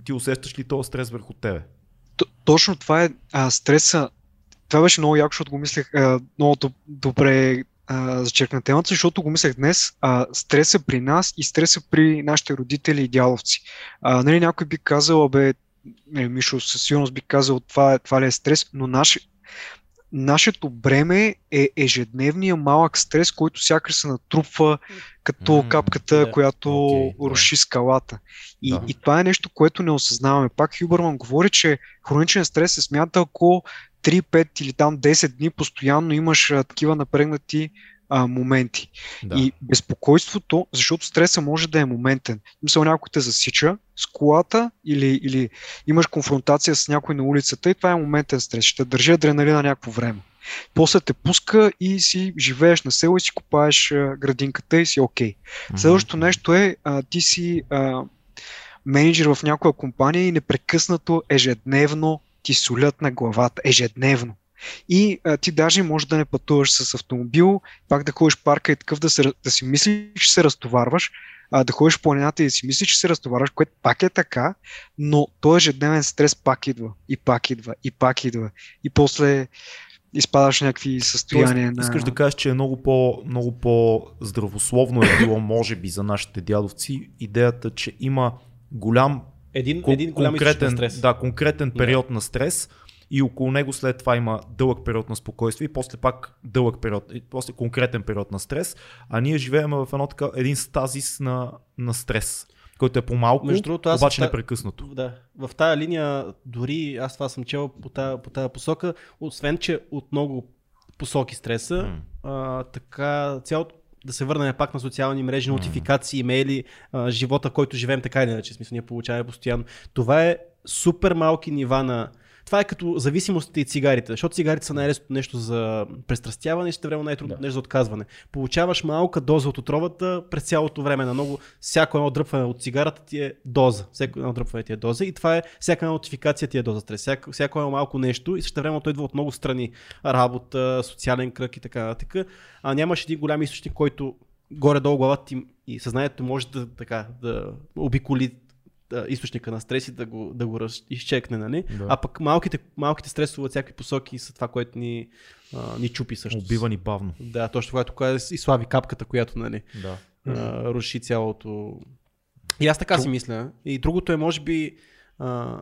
ти усещаш ли този стрес върху тебе? Точно това е а, стреса. Това беше много яко, защото го мислех а, много доб- добре а, зачеркна темата, защото го мислех днес. А, стреса при нас и стреса при нашите родители и дяловци. А, нали, някой би казал, бе, не, Мишо, със сигурност би казал, това, това ли е стрес, но наше, нашето бреме е ежедневния малък стрес, който сякаш се натрупва като М, капката, да. която да. руши скалата. И, Да. и това е нещо, което не осъзнаваме. Пак Хюбърман говори, че хроничен стрес се смята, ако 3, 5 или там 10 дни постоянно имаш а, такива напрегнати а, моменти. Да. И безпокойството, защото стреса може да е моментен. Мисъл някой те засича с колата или, или имаш конфронтация с някой на улицата и това е моментен стрес. Ще държи адреналина някакво време. После те пуска и си живееш на село и си купаеш а, градинката и си окей. Мгм. Следващото нещо е, а, ти си а, менеджер в някоя компания и непрекъснато, ежедневно ти солят на главата. Ежедневно. И а, ти даже може да не пътуваш с автомобил, пак да ходиш парка и такъв да, се, да си мислиш, че се разтоварваш, а, да ходиш в планината и да си мислиш, че се разтоварваш, което пак е така, но този ежедневен стрес пак идва, и пак идва, и пак идва. И после изпадаш в някакви състояния Тоест, на... Искаш да кажеш, че е много, по, много по-здравословно е било, може би, за нашите дядовци, идеята, че има голям Един, кон- един голям на стрес. Да, конкретен период на стрес и около него след това има дълъг период на спокойствие и после пак дълъг период, и после конкретен период на стрес, а ние живеем в едно така, един стазис на, на стрес, който е по-малко, Между другото, аз обаче та- непрекъснато. Да. В тая линия, дори аз това съм чел по тая, по тая посока, освен че от много посоки стреса, М. а, така цялото да се върнем пак на социални мрежи, нотификации, имейли, а, живота, който живеем така или иначе, смисъл ние получаваме постоянно. Това е супер малки нива на... Това е като зависимостите и цигарите, защото цигарите са най-лесното нещо за престрастяване и ще време най-трудното нещо за отказване. Получаваш малка доза от отровата през цялото време. На много, всяко едно дръпване от цигарата ти е доза. Всяко едно дръпване ти е доза и това е всяка една нотификация ти е доза стрес. Всяко, всяко едно малко нещо и също време идва от много страни. Работа, социален кръг и така нататък. А нямаш един голям източник, който горе-долу главата ти и съзнанието може да, така, да обиколи да, източника на стрес и да го, да го раз, изчекне, нали? Да. А пък малките, малките стресове от всякакви посоки са това, което ни, а, ни чупи също. Убива ни бавно. Да, точно когато каза и слави капката, която нали, Да. а, руши цялото. И аз така си мисля. И другото е, може би, а,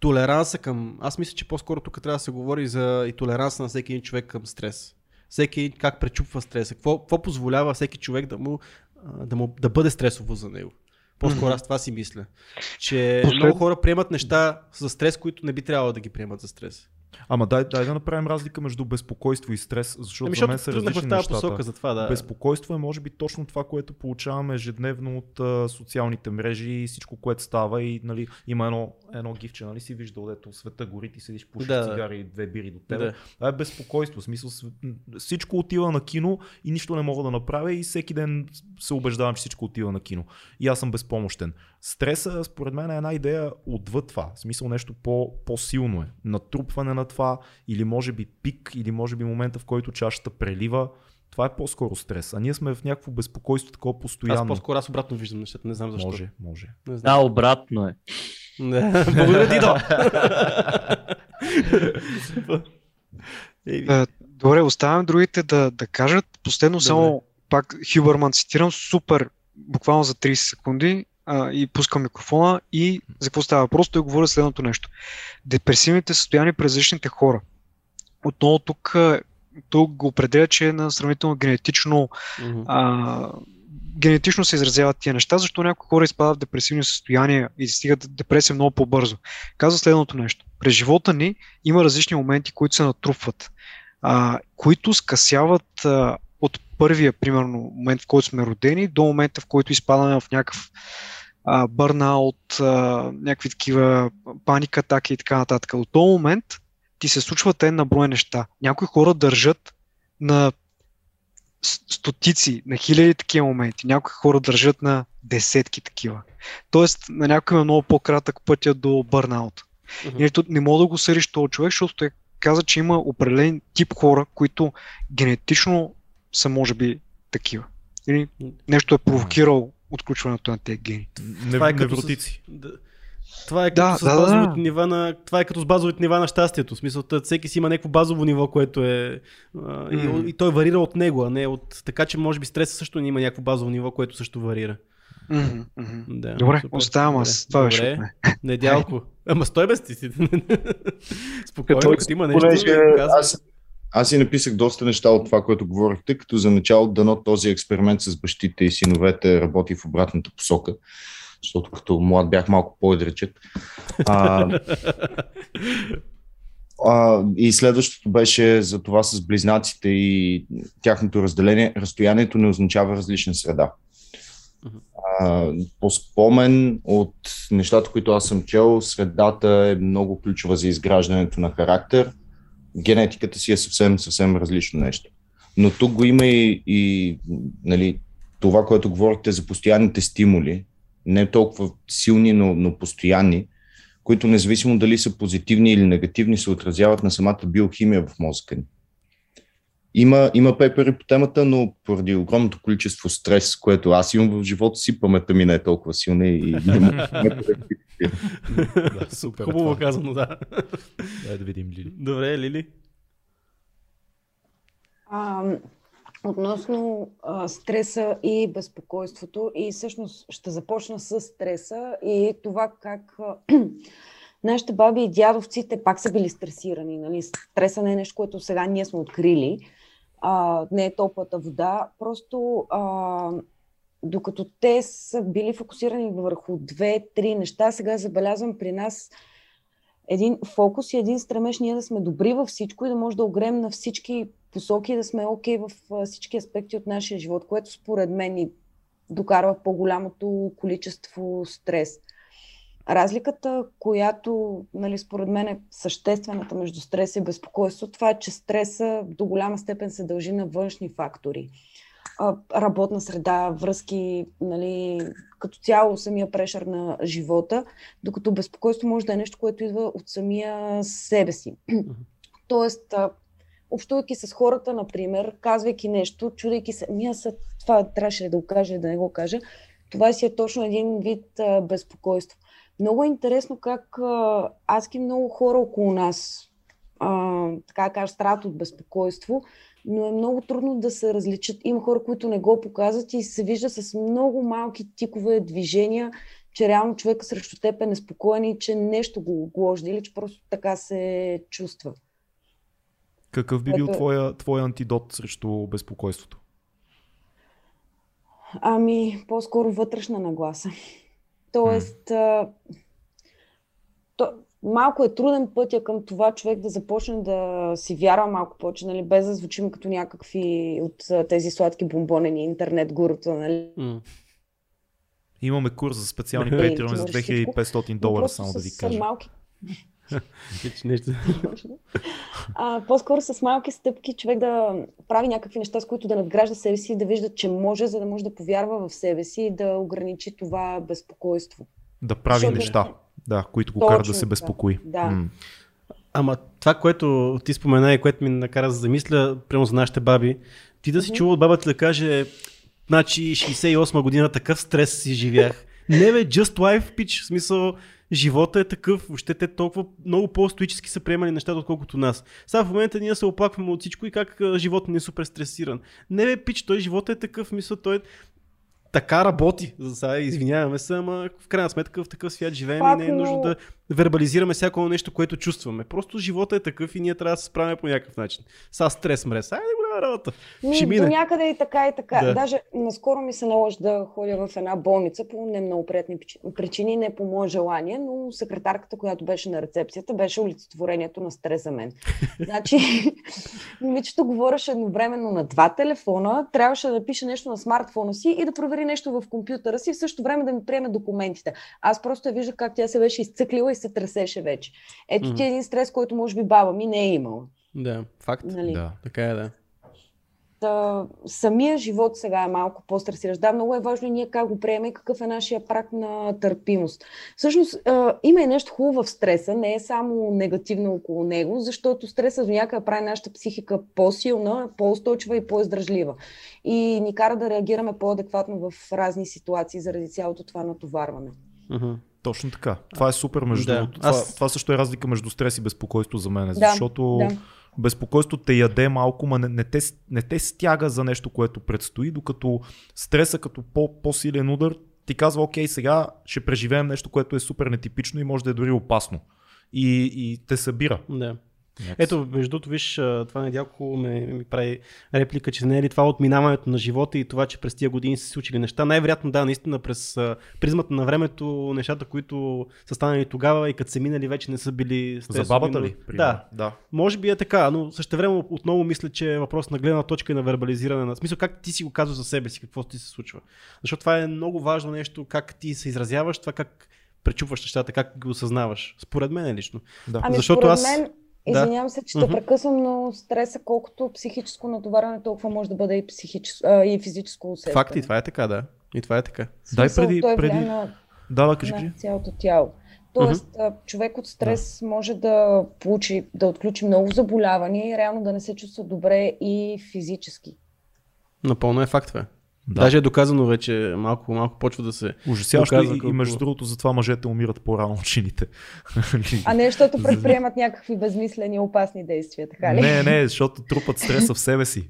толеранса към... Аз мисля, че по-скоро тук трябва да се говори за и толеранса на всеки един човек към стрес. Всеки как пречупва стреса. Какво, какво позволява всеки човек да му, да му да бъде стресово за него. По-скоро аз това си мисля. Че Послед- много хора приемат неща за стрес, които не би трябвало да ги приемат за стрес. Ама дай, дай да направим разлика между безпокойство и стрес, защото Ами, за мен са различни в тази нещата. посока за това, да. Безпокойство е може би точно това, което получаваме ежедневно от а, социалните мрежи и всичко, което става и нали, има едно, едно гифче, нали си виждал, дето света гори, ти седиш, пушиш Да. цигари и две бири до тебе. Да. Това е безпокойство, в смисъл всичко отива на кино и нищо не мога да направя и всеки ден се убеждавам, че всичко отива на кино. И аз съм безпомощен. Стреса, според мен, е една идея отвъд това. В смисъл нещо по, по-силно е. Натрупване на това или може би пик, или може би момента, в който чашата прелива. Това е по-скоро стрес. А ние сме в някакво безпокойство, такова постоянно. Аз по-скоро аз обратно виждам нещата, не знам защо. Може, може. Не Да, знам. обратно е. Да, Благодаря, Дидо. Ей, Е, Добре, оставям другите да, да кажат. Последно Добре. само пак Хюбърман цитирам, супер, буквално за 30 секунди а, и пускам микрофона и за какво става въпрос, той говори следното нещо. Депресивните състояния при различните хора. Отново тук, тук го определя, че е на сравнително генетично мгм. а, генетично се изразяват тия неща, защо някои хора изпадат в депресивни състояния и стигат депресия много по-бързо. Казва следното нещо. През живота ни има различни моменти, които се натрупват, а, които скъсяват а, първия, примерно, момент, в който сме родени, до момента, в който изпадаме в някакъв а, бърнаут, а, някакви такива паника атаки и така нататък. До този момент ти се случват една брой неща. Някои хора държат на стотици, на хиляди такива моменти. Някои хора държат на десетки такива. Тоест, на някой е много по-кратък пътя до бърнаут. Нали, то не мога да го съдиш този човек, защото той каза, че има определен тип хора, които генетично са може би такива. Или нещо е провокирал отключването на тези гени. Не, Това е като невротици. Да. Това е като Да, с да, да, базовите да. нива на... Това е като с базовите нива на щастието. В смисъл, тът всеки си има някакво базово ниво, което е... А, и, Мгм. и, той варира от него, а не от... Така че може би стреса също не има някакво базово ниво, което също варира. Мгм. Да, Добре, супер. оставам аз. Това беше Добре. Недялко. Ама стой без ти си. Спокойно, Като- като има нещо, понеже аз, аз си написах доста неща от това, което говорихте, като за начало дано този експеримент с бащите и синовете работи в обратната посока, защото като млад бях малко по-едречет. А, а, и следващото беше за това с близнаците и тяхното разделение. Разстоянието не означава различна среда. А, по спомен от нещата, които аз съм чел, средата е много ключова за изграждането на характер. Генетиката си е съвсем, съвсем различно нещо. Но тук го има и, и нали, това, което говорите за постоянните стимули, не толкова силни, но, но постоянни, които независимо дали са позитивни или негативни, се отразяват на самата биохимия в мозъка ни. Има, има пейпери по темата, но поради огромното количество стрес, което аз имам в живота си, паметта ми не е толкова силна и не да супер. Хубаво казано, да. Дай да видим Лили. Добре, Лили. А, относно а, стреса и безпокойството и всъщност ще започна с стреса и това как а, нашите баби и дядовци те пак са били стресирани. Нали? Стреса не е нещо, което сега ние сме открили. А, не е топлата вода. Просто а, докато те са били фокусирани върху две-три неща, сега забелязвам при нас един фокус и един стремеж ние да сме добри във всичко и да може да огрем на всички посоки и да сме окей okay в всички аспекти от нашия живот, което според мен ни докарва по-голямото количество стрес. Разликата, която нали, според мен е съществената между стрес и безпокойство, това е, че стреса до голяма степен се дължи на външни фактори. Работна среда, връзки, нали, като цяло самия прешър на живота, докато безпокойство може да е нещо, което идва от самия себе си. Тоест, общувайки с хората, например, казвайки нещо, чудейки се, ми аз това трябваше ли да го кажа да не го кажа, това си е точно един вид а, безпокойство. Много е интересно как а, адски много хора около нас, а, така кажа, страдат от безпокойство, но е много трудно да се различат. Има хора, които не го показват и се вижда с много малки тикове движения, че реално човека срещу теб е неспокоен и че нещо го гложди или че просто така се чувства. Какъв би бил Което- твоя, твоя антидот срещу безпокойството? Ами, по-скоро вътрешна нагласа. Тоест, а, то, малко е труден пътя към това човек да започне да си вярва малко повече, нали, без да звучим като някакви от тези сладки бомбонени интернет гурута, нали. М. Имаме курс за специални Е, патреони за можеш всичко, 2500 Но долара, само да ви кажа. Малки, а, по-скоро с малки стъпки човек да прави някакви неща, с които да надгражда себе си и да вижда, че може, за да може да повярва в себе си и да ограничи това безпокойство. Да прави Защото- неща, да, които го Точно карат да се безпокои. Да. М. Ама това, което ти спомена и което ми накара да замисля, прямо за нашите баби, ти да си Мгм. чувал от бабата да каже, значи 68 година такъв стрес си живях. Не бе, just life, пич, в смисъл, живота е такъв, въобще те толкова много по-стоически са приемали нещата, отколкото нас. Сега в момента ние се оплакваме от всичко и как живота ни е супер стресиран. Не бе, пич, той живота е такъв, мисля, той така работи. За сега извиняваме се, ама в крайна сметка в такъв свят живеем Факт, и не е нужно но- да вербализираме всяко нещо, което чувстваме. Просто живота е такъв и ние трябва да се справяме по някакъв начин. Са стрес мрес. Айде голяма работа. Ми, Ще до мине. някъде и така и така. Да. Даже наскоро ми се наложи да ходя в една болница по не много приятни прич- причини, не по мое желание, но секретарката, която беше на рецепцията, беше олицетворението на стрес за мен. Значи, момичето говореше едновременно на два телефона, трябваше да напише нещо на смартфона си и да провери нещо в компютъра си, в същото време да ми приеме документите. Аз просто я виждах как тя се беше изцъклила и се тресеше вече. Ето Мгм. ти е един стрес, който може би баба ми не е имала. Да, факт. Нали? Да. Така е, да. Та, самия живот сега е малко по-стресиращ. Да, много е важно и ние как го приемем и какъв е нашия прак на търпимост. Всъщност, а, има и нещо хубаво в стреса, не е само негативно около него, защото стресът до някъде прави нашата психика по-силна, по-устойчива и по-издръжлива. И ни кара да реагираме по-адекватно в разни ситуации заради цялото това натоварване. Мгм. Точно така. Това е супер между Да. Това, Аз- това също е разлика между стрес и безпокойство за мен. Да, Защото да. Безпокойство те яде малко, ма не, не, те, не те стяга за нещо, което предстои, докато стреса като по, по-силен удар ти казва, окей, сега ще преживеем нещо, което е супер нетипично и може да е дори опасно. И, и те събира. Да. Някакси. Ето, между другото, виж, това недялко ме, ми прави реплика, че не е ли това отминаването на живота и това, че през тия години са се случили неща. Най-вероятно, да, наистина през призмата на времето, нещата, които са станали тогава и като са минали, вече не са били За бабата ли? примерно? Да, да. Може би е така, но също време отново мисля, че е въпрос на гледна точка и на вербализиране. На смисъл как ти си го казваш за себе си, какво ти се случва. Защото това е много важно нещо, как ти се изразяваш, това как пречупваш нещата, как ги осъзнаваш. Според мен лично. да. Ами, Защото според аз- мен. Извинявам се, че те Мгм. прекъсвам, но стреса, колкото психическо натоварване, толкова може да бъде и, психическо, а, и физическо усещане. Факт и това е така, да. И това е така. Дай преди- той преди- на, Да, да, кажи, на цялото тяло. Тоест, а, човек от стрес може да получи, да отключи много заболявания и реално да не се чувства добре и физически. Напълно е факт, това. Да. Даже е доказано вече, малко, малко почва да се... Ужасяващо доказва и, и между другото затова мъжете умират по-рано от чините. А не, защото предприемат някакви безмислени опасни действия, така ли? не, не, защото трупат стреса в себе си.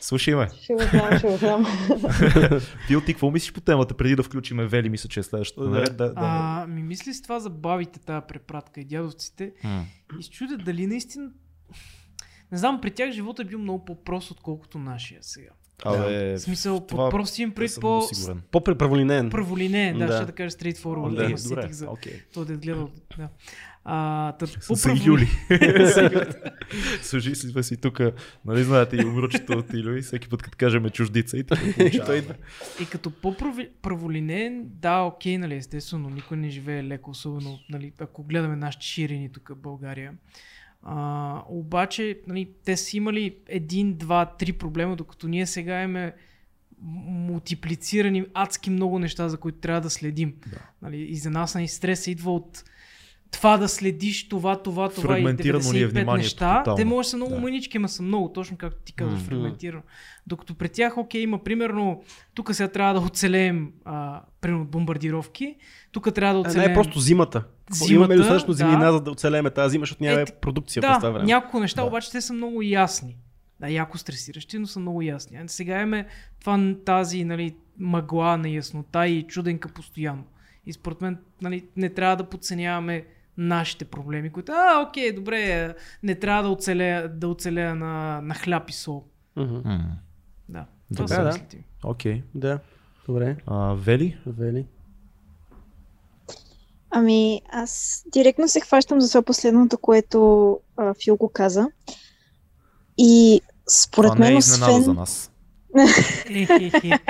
Слушай ме. Ще го знам, ще го знам. Фил, ти какво мислиш по темата, преди да включиме Вели, мисля, че е следващата. Да. наред? Да, да, А, ми мисли с това за бабите, тази препратка и дядовците. И се чудя дали наистина... Не знам, при тях живота е бил много по-прост, отколкото нашия сега. Абе, В смисъл, това по-прост им пред по... По-праволинен. Праволинеен, да, Да. ще да кажа straightforward. Добре, да, добре, сетих за окей. той да е гледал. Да. А, тър, се по-праволи- Юли. Служи си си тук, нали знаете, и умручето от Илюи, всеки път като кажем чуждица и така получаваме. И като по-праволинен, да, окей, нали, естествено, никой не живее леко, особено, нали, ако гледаме нашите ширини тук в България. А, обаче, нали, те са имали един, два, три проблема, докато ние сега имаме мултиплицирани адски много неща, за които трябва да следим. Да. Нали, и за нас нали, стрес идва от това да следиш това, това, това и Фрагментирано ни е 95 вниманието неща. тотално. Те може да са много Да. манички, ама са много, точно както ти казваш, фрагментирано. Докато при тях, окей, има примерно, тук сега трябва да оцелеем, а, примерно, от бомбардировки, тук трябва да А, оцелеем... не, просто зимата. Зимата, Имаме достатъчно да. за да оцелеме тази зима, защото няма Е, продукция през това Да, време. няколко неща, Да. обаче те са много ясни. Да, яко стресиращи, но са много ясни. А сега имаме това, тази нали, мъгла на яснота и чуденка постоянно. И според мен нали, не трябва да подценяваме нашите проблеми, които, а, окей, добре, не трябва да оцелея, да оцелея на, на хляб и сол. М, Да. Това Добре, са да. Окей. Да, добре. А, Вели? Вели. Ами, аз директно се хващам за това последното, което а, Фил го каза. И според Това не мен, е изненада освен... за нас.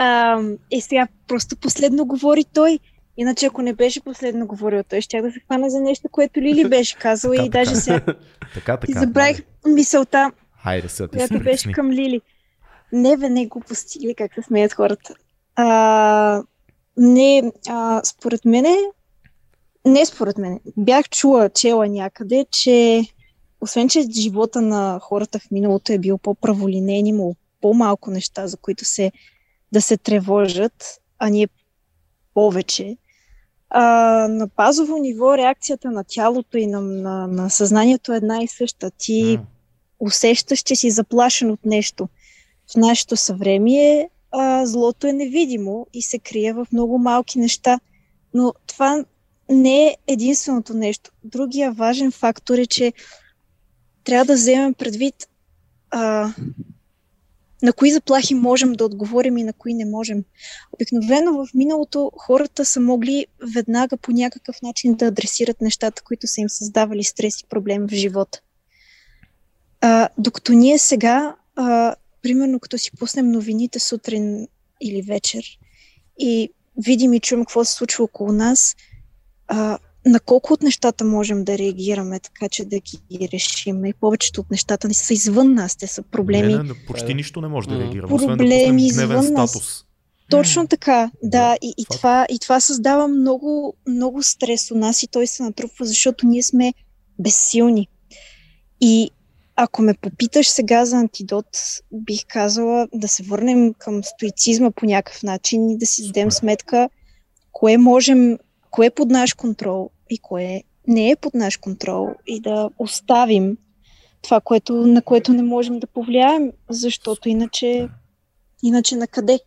А, е, сега просто последно говори той. Иначе, ако не беше последно говорил той, ще да се хвана за нещо, което Лили беше казала и даже така. сега Така, така. забравих мисълта, Хайде сега която беше към Лили. Не, бе, не глупости, или как се смеят хората. А, не, а, според мене, не според мен, бях чула, чела някъде, че освен, че живота на хората в миналото е бил по-праволинейен, имало по-малко неща, за които се, да се тревожат, а ние повече. А, на базово ниво реакцията на тялото и на, на, на съзнанието е една и съща. Ти М, усещаш, че си заплашен от нещо. В нашето съвремие а, злото е невидимо и се крие в много малки неща. Но това не е единственото нещо. Другия важен фактор е, че трябва да вземем предвид а, на кои заплахи можем да отговорим и на кои не можем. Обикновено в миналото хората са могли веднага по някакъв начин да адресират нещата, които са им създавали стрес и проблем в живота. А, докато ние сега, а, примерно като си пуснем новините сутрин или вечер и видим и чуем какво се случва около нас, а, на колко от нещата можем да реагираме, така че да ги решим. И повечето от нещата не са извън нас, те са проблеми. Не, не, не, почти нищо не може да реагираме, освен да Проблеми извън нас. статус. Точно така, да. И, и, това, и това създава много, много стрес у нас и той се натрупва, защото ние сме безсилни. И ако ме попиташ сега за антидот, бих казала да се върнем към стоицизма по някакъв начин и да си дадем сметка кое можем, кое е под наш контрол и кое не е под наш контрол и да оставим това, което, на което не можем да повлияем, защото иначе, иначе на къде?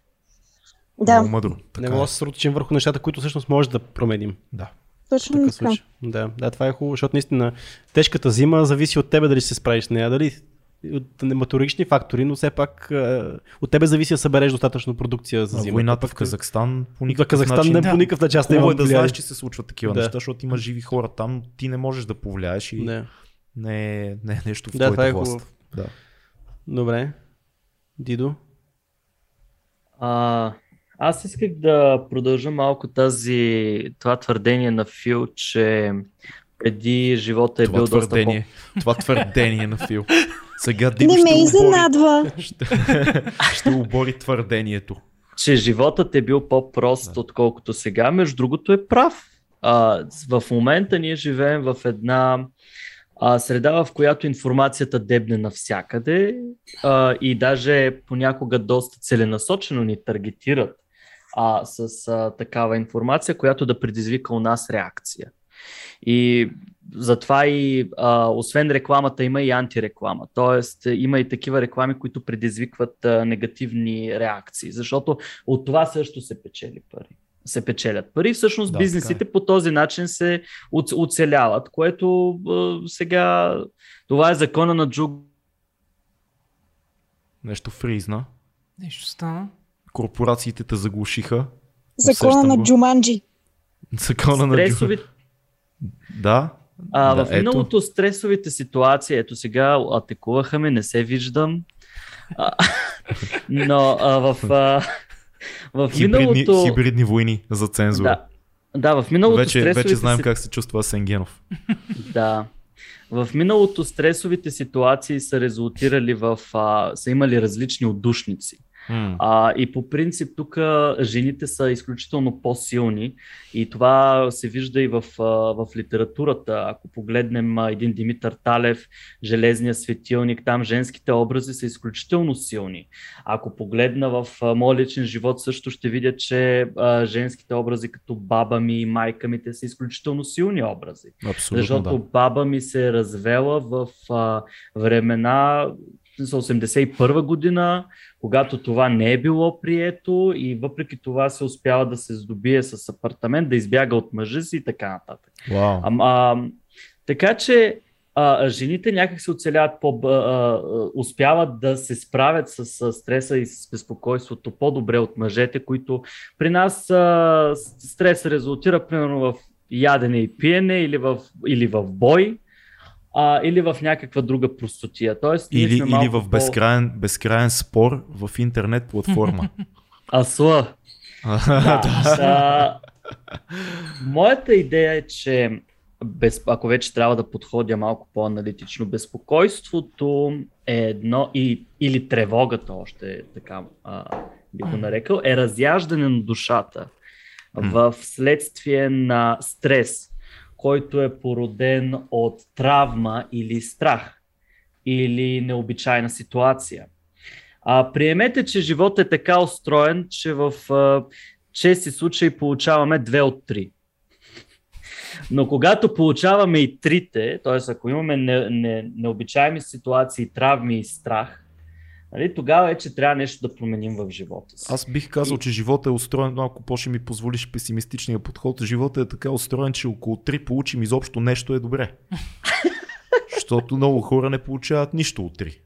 Да, Много мъдро. Не Така мога е. да се съсредоточим върху нещата, които всъщност може да променим. Да. Точно така. Да, да, това е хубаво, защото наистина тежката зима зависи от тебе дали ще се справиш с нея, дали от метеорологични фактори, но все пак е, от тебе зависи да събереш достатъчно продукция за зимата. Войната в Пък, Казахстан по никакъв Казахстан начин. не по никакъв начин Хубаво е да знаеш, че се случват такива Да. неща, защото има живи хора там, ти не можеш да повлияеш и Не. не, е, не е нещо в Да, твоята е власт. Да. Добре. Дидо? А, аз исках да продължа малко тази, това твърдение на Фил, че преди живота е това бил доста по... твърдение, това твърдение на Фил. Сега Дидо Не ме изненадва. ще, ще обори твърдението. че животът е бил по-прост, Да. отколкото сега. Между другото е прав. А, в момента ние живеем в една а, среда, в която информацията дебне навсякъде а, и даже понякога доста целенасочено ни таргетират а, с а, такава информация, която да предизвика у нас реакция. И затова и а, освен рекламата има и антиреклама. Тоест е, има и такива реклами, които предизвикват а, негативни реакции, защото от това също се печели пари. Се печелят пари. Всъщност Да, така бизнесите по този начин се оц- оцеляват, което а, сега това е закона на Джуг. Нещо фризна. Нещо стана. Корпорациите те заглушиха. Закона на го. Джуманджи. Закона на Джу. Да. А, да, в миналото стресовите ситуации, ето сега атакуваха ме, не се виждам. А, но а, в, а, в Хибридни, миналото... хибридни войни за цензура. Да, да, в миналото вече, стресовите вече знаем си- как се чувства Асен Генов. Да. В миналото стресовите ситуации са резултирали в... А, са имали различни отдушници. А, и по принцип тук жените са изключително по-силни и това се вижда и в, в литературата. Ако погледнем един Димитър Талев, Железния светилник, там женските образи са изключително силни. Ако погледна в а, моя личен живот също ще видя, че а, женските образи като баба ми и майка ми, те са изключително силни образи. Абсолютно Защото да. баба ми се е развела в а, времена 1981 година, когато това не е било прието и въпреки това се успява да се здобие с апартамент, да избяга от мъжа си и така нататък. Вау. А, а, така че а, жените някак се оцеляват, по, а, успяват да се справят с, с стреса и с безпокойството по-добре от мъжете, които при нас а, стрес резултира примерно в ядене и пиене или в, или в бой а, или в някаква друга простотия. Тоест, или, или в безкрайен, безкрайен спор в интернет платформа. Асла. да, да. Моята идея е, че без, ако вече трябва да подходя малко по-аналитично, безпокойството е едно и, или тревогата още така а, би го нарекал, е разяждане на душата в следствие на стрес, който е породен от травма или страх или необичайна ситуация. А, приемете, че животът е така устроен, че в а, чести случаи получаваме две от три. Но когато получаваме и трите, т.е. ако имаме не, не, необичайни ситуации, травми и страх, нали, тогава е, че трябва нещо да променим в живота си. Аз бих казал, и... че живота е устроен, но ако по ми позволиш песимистичния подход, живота е така устроен, че около три получим изобщо нещо е добре. Защото много хора не получават нищо от три.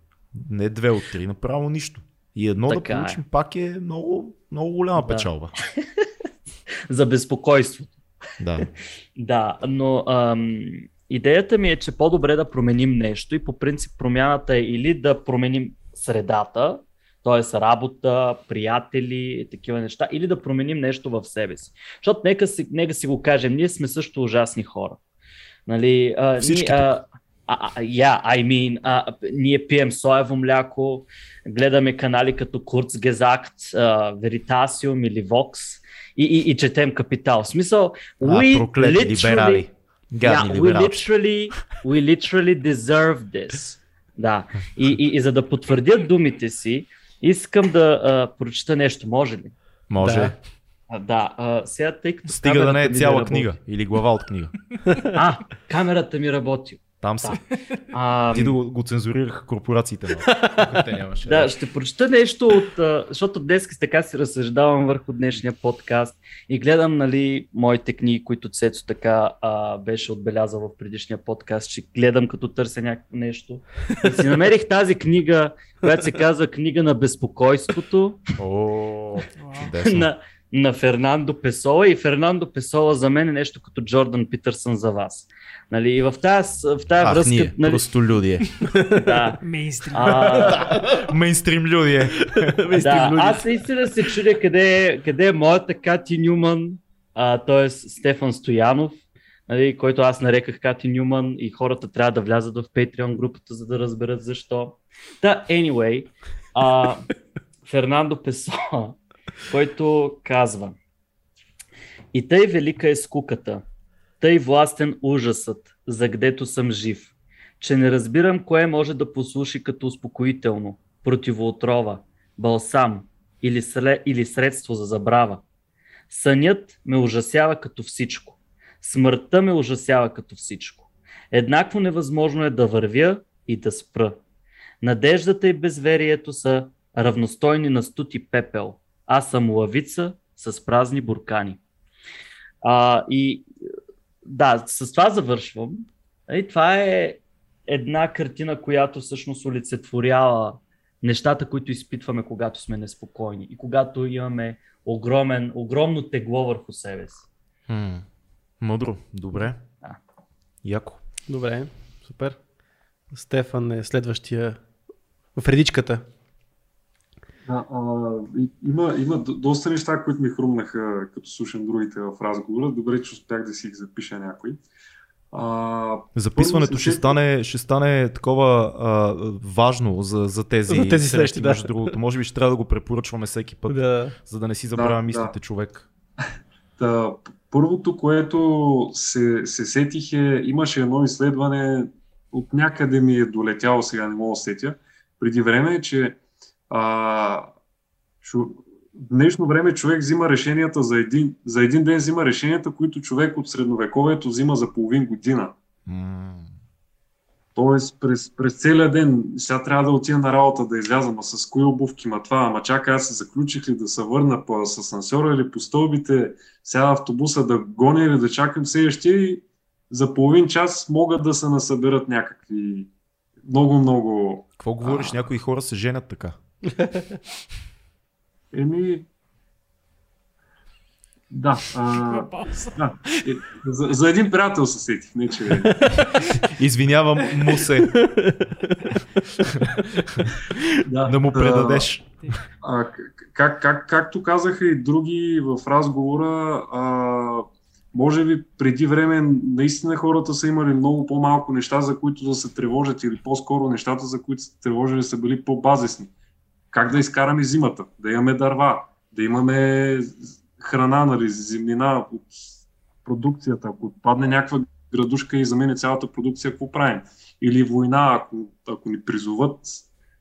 Не две от три, направо нищо. И едно така да получим е. пак е много, много голяма да. печалба. За безпокойството. Да. да, но ам, идеята ми е, че по-добре да променим нещо и по принцип промяната е или да променим средата, т.е. работа, приятели, такива неща, или да променим нещо в себе си. Защото нека си, нека си го кажем, ние сме също ужасни хора. Нали, а, Всички ние, а, а, yeah, I mean, а, ние пием соево мляко, гледаме канали като Kurzgesagt, Veritasium или Vox и, и, и четем Капитал. В смисъл, а, we literally, либерали. yeah, we literally, we literally deserve this. Да. И, и, и за да потвърдя думите си, искам да а, прочита нещо. Може ли? Може. Да. А, да, а, сега тъй като. Стига да не е цяла книга или глава от книга. А, камерата ми работи. Там са. А, Ти да го, го цензурирах корпорациите. те нямаше. Да, ще прочета нещо от... Защото днес така си разсъждавам върху днешния подкаст и гледам нали, моите книги, които Цецо така а, беше отбелязал в предишния подкаст, че гледам като търся някакво нещо. И си намерих тази книга, която се казва Книга на безпокойството. О, на, на Фернандо Песола и Фернандо Песола за мен е нещо като Джордан Питърсън за вас. Нали, и в тази, в тази Ах, връзка... Ние, нали... просто людие. да. Мейнстрим. А... Мейнстрим людие. да, аз наистина се чудя къде е, къде е моята Кати Нюман, т.е. Стефан Стоянов, нали, който аз нареках Кати Нюман и хората трябва да влязат в Patreon групата, за да разберат защо. Та, anyway, а, Фернандо Песоа, който казва И тъй велика е скуката, тъй властен ужасът, за гдето съм жив, че не разбирам кое може да послуши като успокоително, противоотрова, балсам или, сле, или средство за забрава. Сънят ме ужасява като всичко. Смъртта ме ужасява като всичко. Еднакво невъзможно е да вървя и да спра. Надеждата и безверието са равностойни на стути пепел. Аз съм лавица с празни буркани. А, и да, с това завършвам. И това е една картина, която всъщност олицетворява нещата, които изпитваме, когато сме неспокойни и когато имаме огромен, огромно тегло върху себе си. Хм. Мъдро, добре. Да. Яко. Добре, супер. Стефан е следващия в редичката. А, а, има, има доста неща, които ми хрумнаха, като слушам другите в разговора. Добре, че успях да си ги запиша някой. А, Записването ще, стане, ще стане такова а, важно за, за тези, за тези срещи, да. между другото. Може би ще трябва да го препоръчваме всеки път, да. за да не си забравя да, мислите да. човек. Та, първото, което се, се сетих е, имаше едно изследване, от някъде ми е долетяло, сега не мога да сетя, преди време, че а, шу, днешно време човек взима решенията за един, за един ден взима решенията, които човек от средновековието взима за половин година. Mm. Тоест през, през целия ден, сега трябва да отида на работа да изляза, ма с кои обувки, ма това, ама чакай аз се заключих ли да се върна по, с асансьора или по стълбите, сега автобуса да гоня или да чакам следващия и за половин час могат да се насъберат някакви много, много... Какво говориш? А... Някои хора се женят така. Еми, да. А, да. Е, за, за един приятел се сетих, не че... Извинявам му се. да, да му предадеш. А, как, как, както казаха и други в разговора, а, може би преди време наистина хората са имали много по-малко неща, за които да се тревожат или по-скоро нещата, за които се тревожили са били по-базисни. Как да изкараме зимата, да имаме дърва, да имаме храна, нали, земнина от продукцията. Ако падне някаква градушка и замене цялата продукция, какво правим? Или война, ако, ако ни призоват,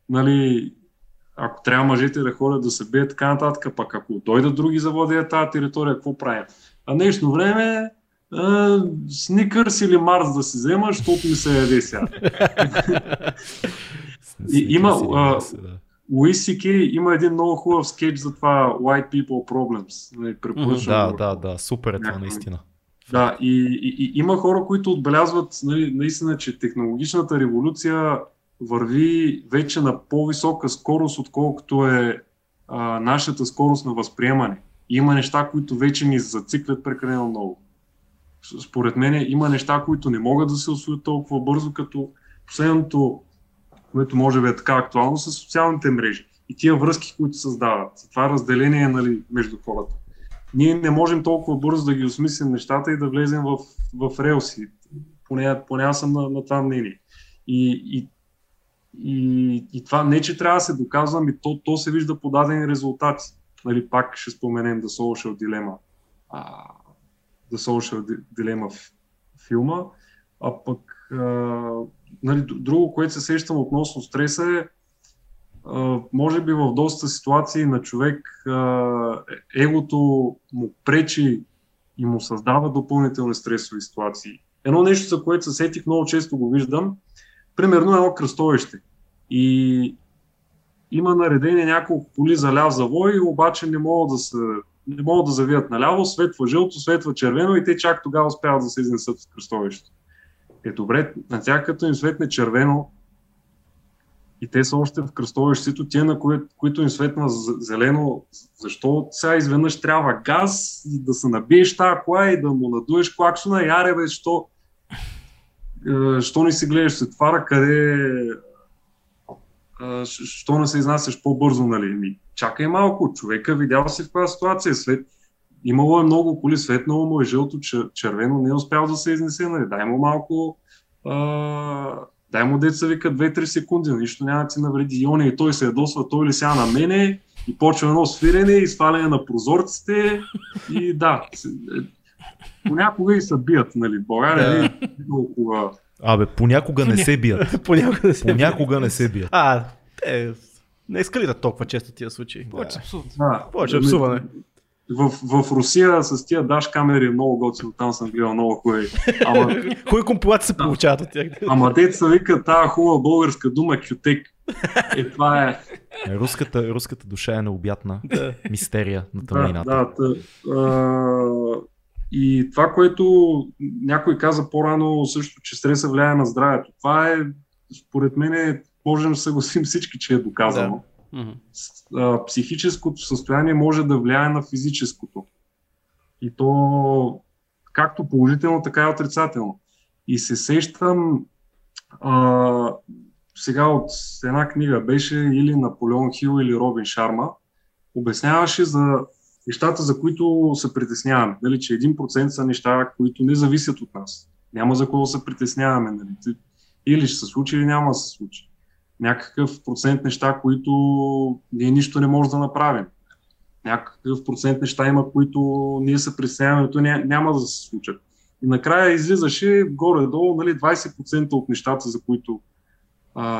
нали, ако трябва мъжете да ходят да се бият така нататък, пък ако дойдат други заводи тази територия, какво правим? А днешно време Сникърс или Марс да си взема, защото ми се яде сега. има, а, Луис Си Кей има един много хубав скетч за това White People Problems. Нали, да, да, да, супер е това наистина. Да, и, и, и има хора, които отбелязват нали, наистина, че технологичната революция върви вече на по-висока скорост, отколкото е а, нашата скорост на възприемане. Има неща, които вече ни зациклят прекалено много. Според мен има неща, които не могат да се освоят толкова бързо, като последното което може би е така актуално, са социалните мрежи и тия връзки, които създават. Това разделение нали, между хората. Ние не можем толкова бързо да ги осмислим нещата и да влезем в, в релси. Поне, поне аз съм на, на това мнение. И, и, и, и това не, че трябва да се доказва, ами то, то се вижда по дадени резултати. Нали, пак ще споменем The Social Dilemma. А, The Social Dilemma в филма. А пък а, нали, друго, което се сещам относно стреса е, може би в доста ситуации на човек а, егото му пречи и му създава допълнителни стресови ситуации. Едно нещо, за което се сетих, много често го виждам, примерно едно кръстовище. И има наредени няколко поли за ляв завой, обаче не могат да се не могат да завият наляво, светва жълто, светва червено и те чак тогава успяват да се изнесат в кръстовището. Е добре, на тях като им светне червено и те са още в кръстовището, тия на кои, които им светна зелено, защо сега изведнъж трябва газ и да се набиеш тази кола и да му надуеш клаксона и аре бе, що, е, що не си гледаш светфара, къде е, що не се изнасяш по-бързо, нали? Ми, чакай малко, човека видял си в каква ситуация, свет, Имало е много коли, светнало му е жълто, червено, не е успял да се изнесе, нали? дай му малко, а, дай му деца вика 2-3 секунди, нищо няма да ти навреди. И он и той се ядосва, той ли сега на мене, и почва едно свирене, и сваляне на прозорците, и да, е, понякога и се бият, нали, България да. е толкова... Абе, понякога не се бият. понякога не се понякога не се бият. А, е, не ескалират толкова често тия случаи. Повече да. Повече псуване в, в Русия с тия даш камери е много готино, там съм гледал много хубави. Ама... Кои компилации се получават от тях? Ама деца вика тази хубава българска дума кютек. Е, това е. Руската, руската душа е необятна мистерия на тъмнината. Да, да, а, и това, което някой каза по-рано също, че стреса влияе на здравето. Това е, според мен, можем да съгласим всички, че е доказано. Да Mm-hmm. Психическото състояние може да влияе на физическото. И то както положително, така и отрицателно. И се сещам а, сега от една книга беше или Наполеон Хил или Робин Шарма, обясняваше за нещата, за които се притесняваме. Нали, че 1% са неща, които не зависят от нас. Няма за какво се притесняваме. Нали. Или ще се случи, или няма да се случи някакъв процент неща, които ние нищо не можем да направим. Някакъв процент неща има, които ние се притесняваме, то няма да се случат. И накрая излизаше горе-долу нали, 20% от нещата, за които,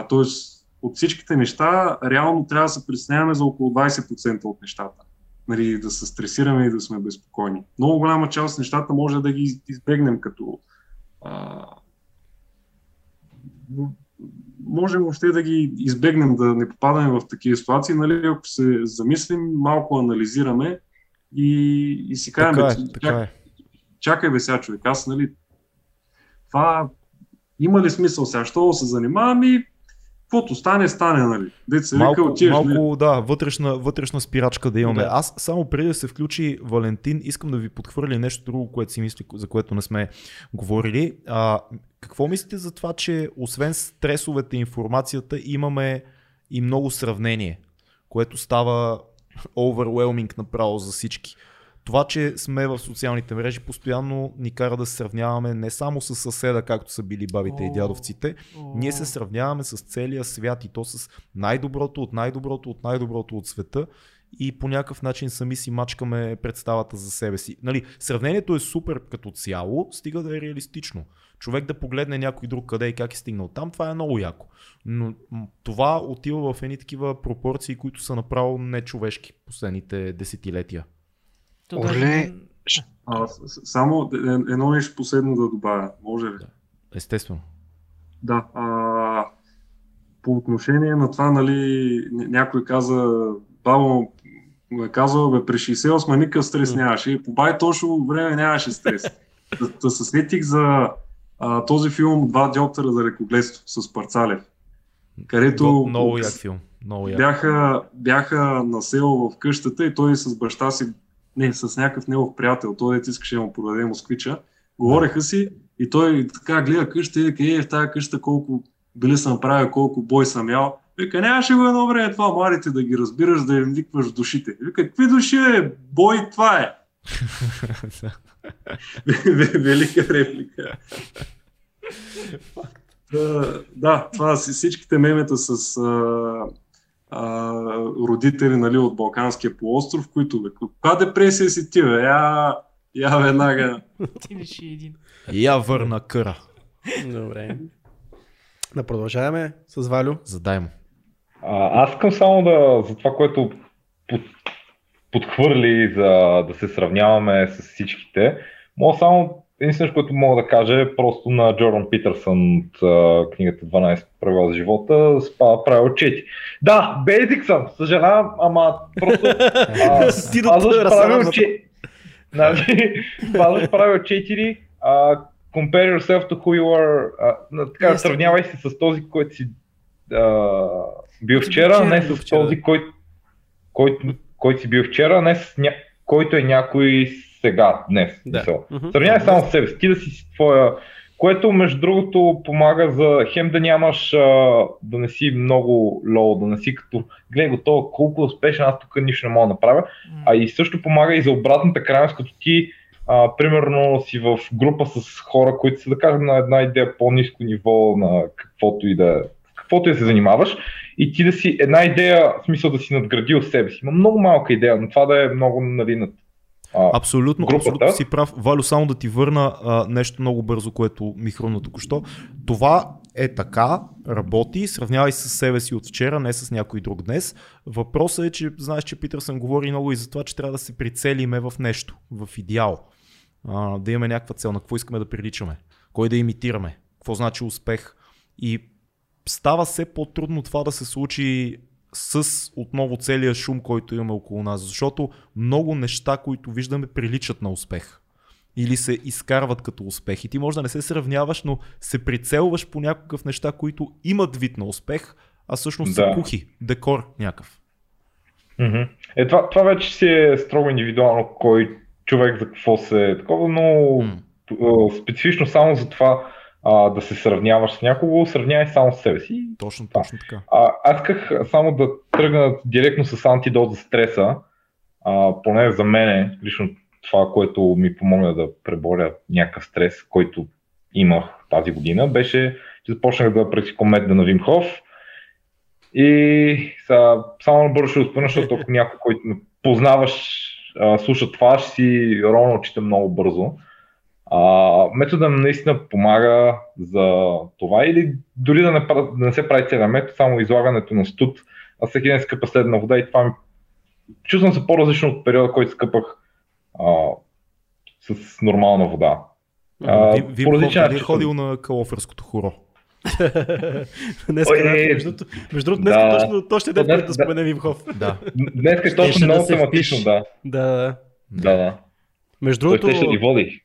т.е. от всичките неща, реално трябва да се притесняваме за около 20% от нещата. Нали, да се стресираме и да сме безпокойни. Много голяма част от нещата може да ги избегнем, като а, можем въобще да ги избегнем, да не попадаме в такива ситуации, нали, ако се замислим, малко анализираме и, и си кажем, Така е, така е. чакай бе сега човек, аз нали, това има ли смисъл сега, що се занимавам и каквото стане, стане, нали. Дете се вика, Малко, отиваш, нали? малко да, вътрешна, вътрешна спирачка да имаме. Да. Аз само преди да се включи Валентин, искам да ви подхвърля нещо друго, което си мисли, за което не сме говорили. А, какво мислите за това, че освен стресовете и информацията, имаме и много сравнение, което става overwhelming направо за всички. Това, че сме в социалните мрежи, постоянно ни кара да се сравняваме не само с съседа, както са били бабите и О. дядовците, ние се сравняваме с целия свят и то с най-доброто от най-доброто от най-доброто от света и по някакъв начин сами си мачкаме представата за себе си. Нали, сравнението е супер като цяло, стига да е реалистично. Човек да погледне някой друг къде и как е стигнал там, това е много яко. Но това отива в едни такива пропорции, които са направо нечовешки последните десетилетия. Оле, А, само е- едно нещо последно да добавя, може ли? Естествено. Да. А, по отношение на това, нали, ня- някой каза, баба му е казал, бе, при 68 никакъв стрес нямаше. По бай точно време нямаше стрес. да, да се сетих за а, този филм Два доктора за лекогледство с Парцалев, където Го- Много як филм. Много як. бяха, бяха на село в къщата и той с баща си, не, с някакъв негов приятел, той дете искаше да му продаде москвича, говореха си и той така гледа къща и вика, е, в тази къща колко били съм правил, колко бой съм ял. Вика, нямаше го едно време това младите да ги разбираш, да им викваш в душите. Вика, какви души е? Бой, това е. Велика реплика. Да, да, това си всичките мемета с а, а, родители нали, от Балканския полуостров, които бе, каква депресия си ти, бе? Я, я веднага. Ти лиши един. Я върна къра. Добре. Да продължаваме с Валю. Задай му. А, аз искам само да, за това, което подхвърли за да се сравняваме с всичките, мога само, единственото, което мога да кажа е просто на Джордан Питърсън от а, книгата 12 правила за живота, спада правил 4. Да, бейзик съм, съжалявам, ама просто а, да спазваш правил разсрамват. 4. Значи, спазваш правил 4, а, compare yourself to who you are, а, така, Ясно. сравнявай се с този, който си а, бил вчера, не с този, който, който, който си бил вчера, не с ня... който е някой сега, днес. Да. Мгм. Сравнявай само с себе си, ти да си твоя, което между другото помага за хем да нямаш, а, да не си много лоу, да не си като, гледай го това, колко е успешен, аз тук нищо не мога да направя, М. а и също помага и за обратната крайност, като ти а, примерно си в група с хора, които са да кажем на една идея по-низко ниво на каквото и да каквото и да се занимаваш и ти да си една идея, в смисъл да си надградил себе си. Има много малка идея, но това да е много нали, над, а, Абсолютно, групата. абсолютно си прав. Валю, само да ти върна а, нещо много бързо, което ми хрумна току-що. Това е така, работи, сравнявай с себе си от вчера, не с някой друг днес. Въпросът е, че знаеш, че Питърсън говори много и за това, че трябва да се прицелиме в нещо, в идеал. А, да имаме някаква цел, на какво искаме да приличаме, кой да имитираме, какво значи успех. И става все по-трудно това да се случи с отново целия шум, който имаме около нас, защото много неща, които виждаме, приличат на успех. Или се изкарват като успех. И ти може да не се сравняваш, но се прицелваш по някакъв неща, които имат вид на успех, а всъщност са Да. кухи, декор някакъв. Е, това, това вече си е строго индивидуално кой човек за какво се е такова, но а, специфично само за това а, да се сравняваш с някого, сравнявай само с себе си. Точно, точно така. А, аз исках само да тръгна директно с антидот за стреса, а, поне за мен, лично това, което ми помогна да преборя някакъв стрес, който имах тази година, беше, че започнах да практикувам метода на Вим Хоф. И са, само бързо ще успена, защото ако някой, който познаваш, а, слуша това, ще си ровно очите много бързо. А, метода наистина помага за това или дори да не, да не се прави целият метод, само излагането на студ. Аз всеки ден скъпа следна вода и това ми... Чувствам се по-различно от периода, който скъпах а, с нормална вода. А, Ви, е начин. ходил на Калоферското хоро. Днес, Ой, да, е, между, другото- между другото, днес да. точно, точно ден, Днес- който да споменем Ивхов. Да. Днес е точно много тематично, да. Да, да. Да. Между другото, ще ни води.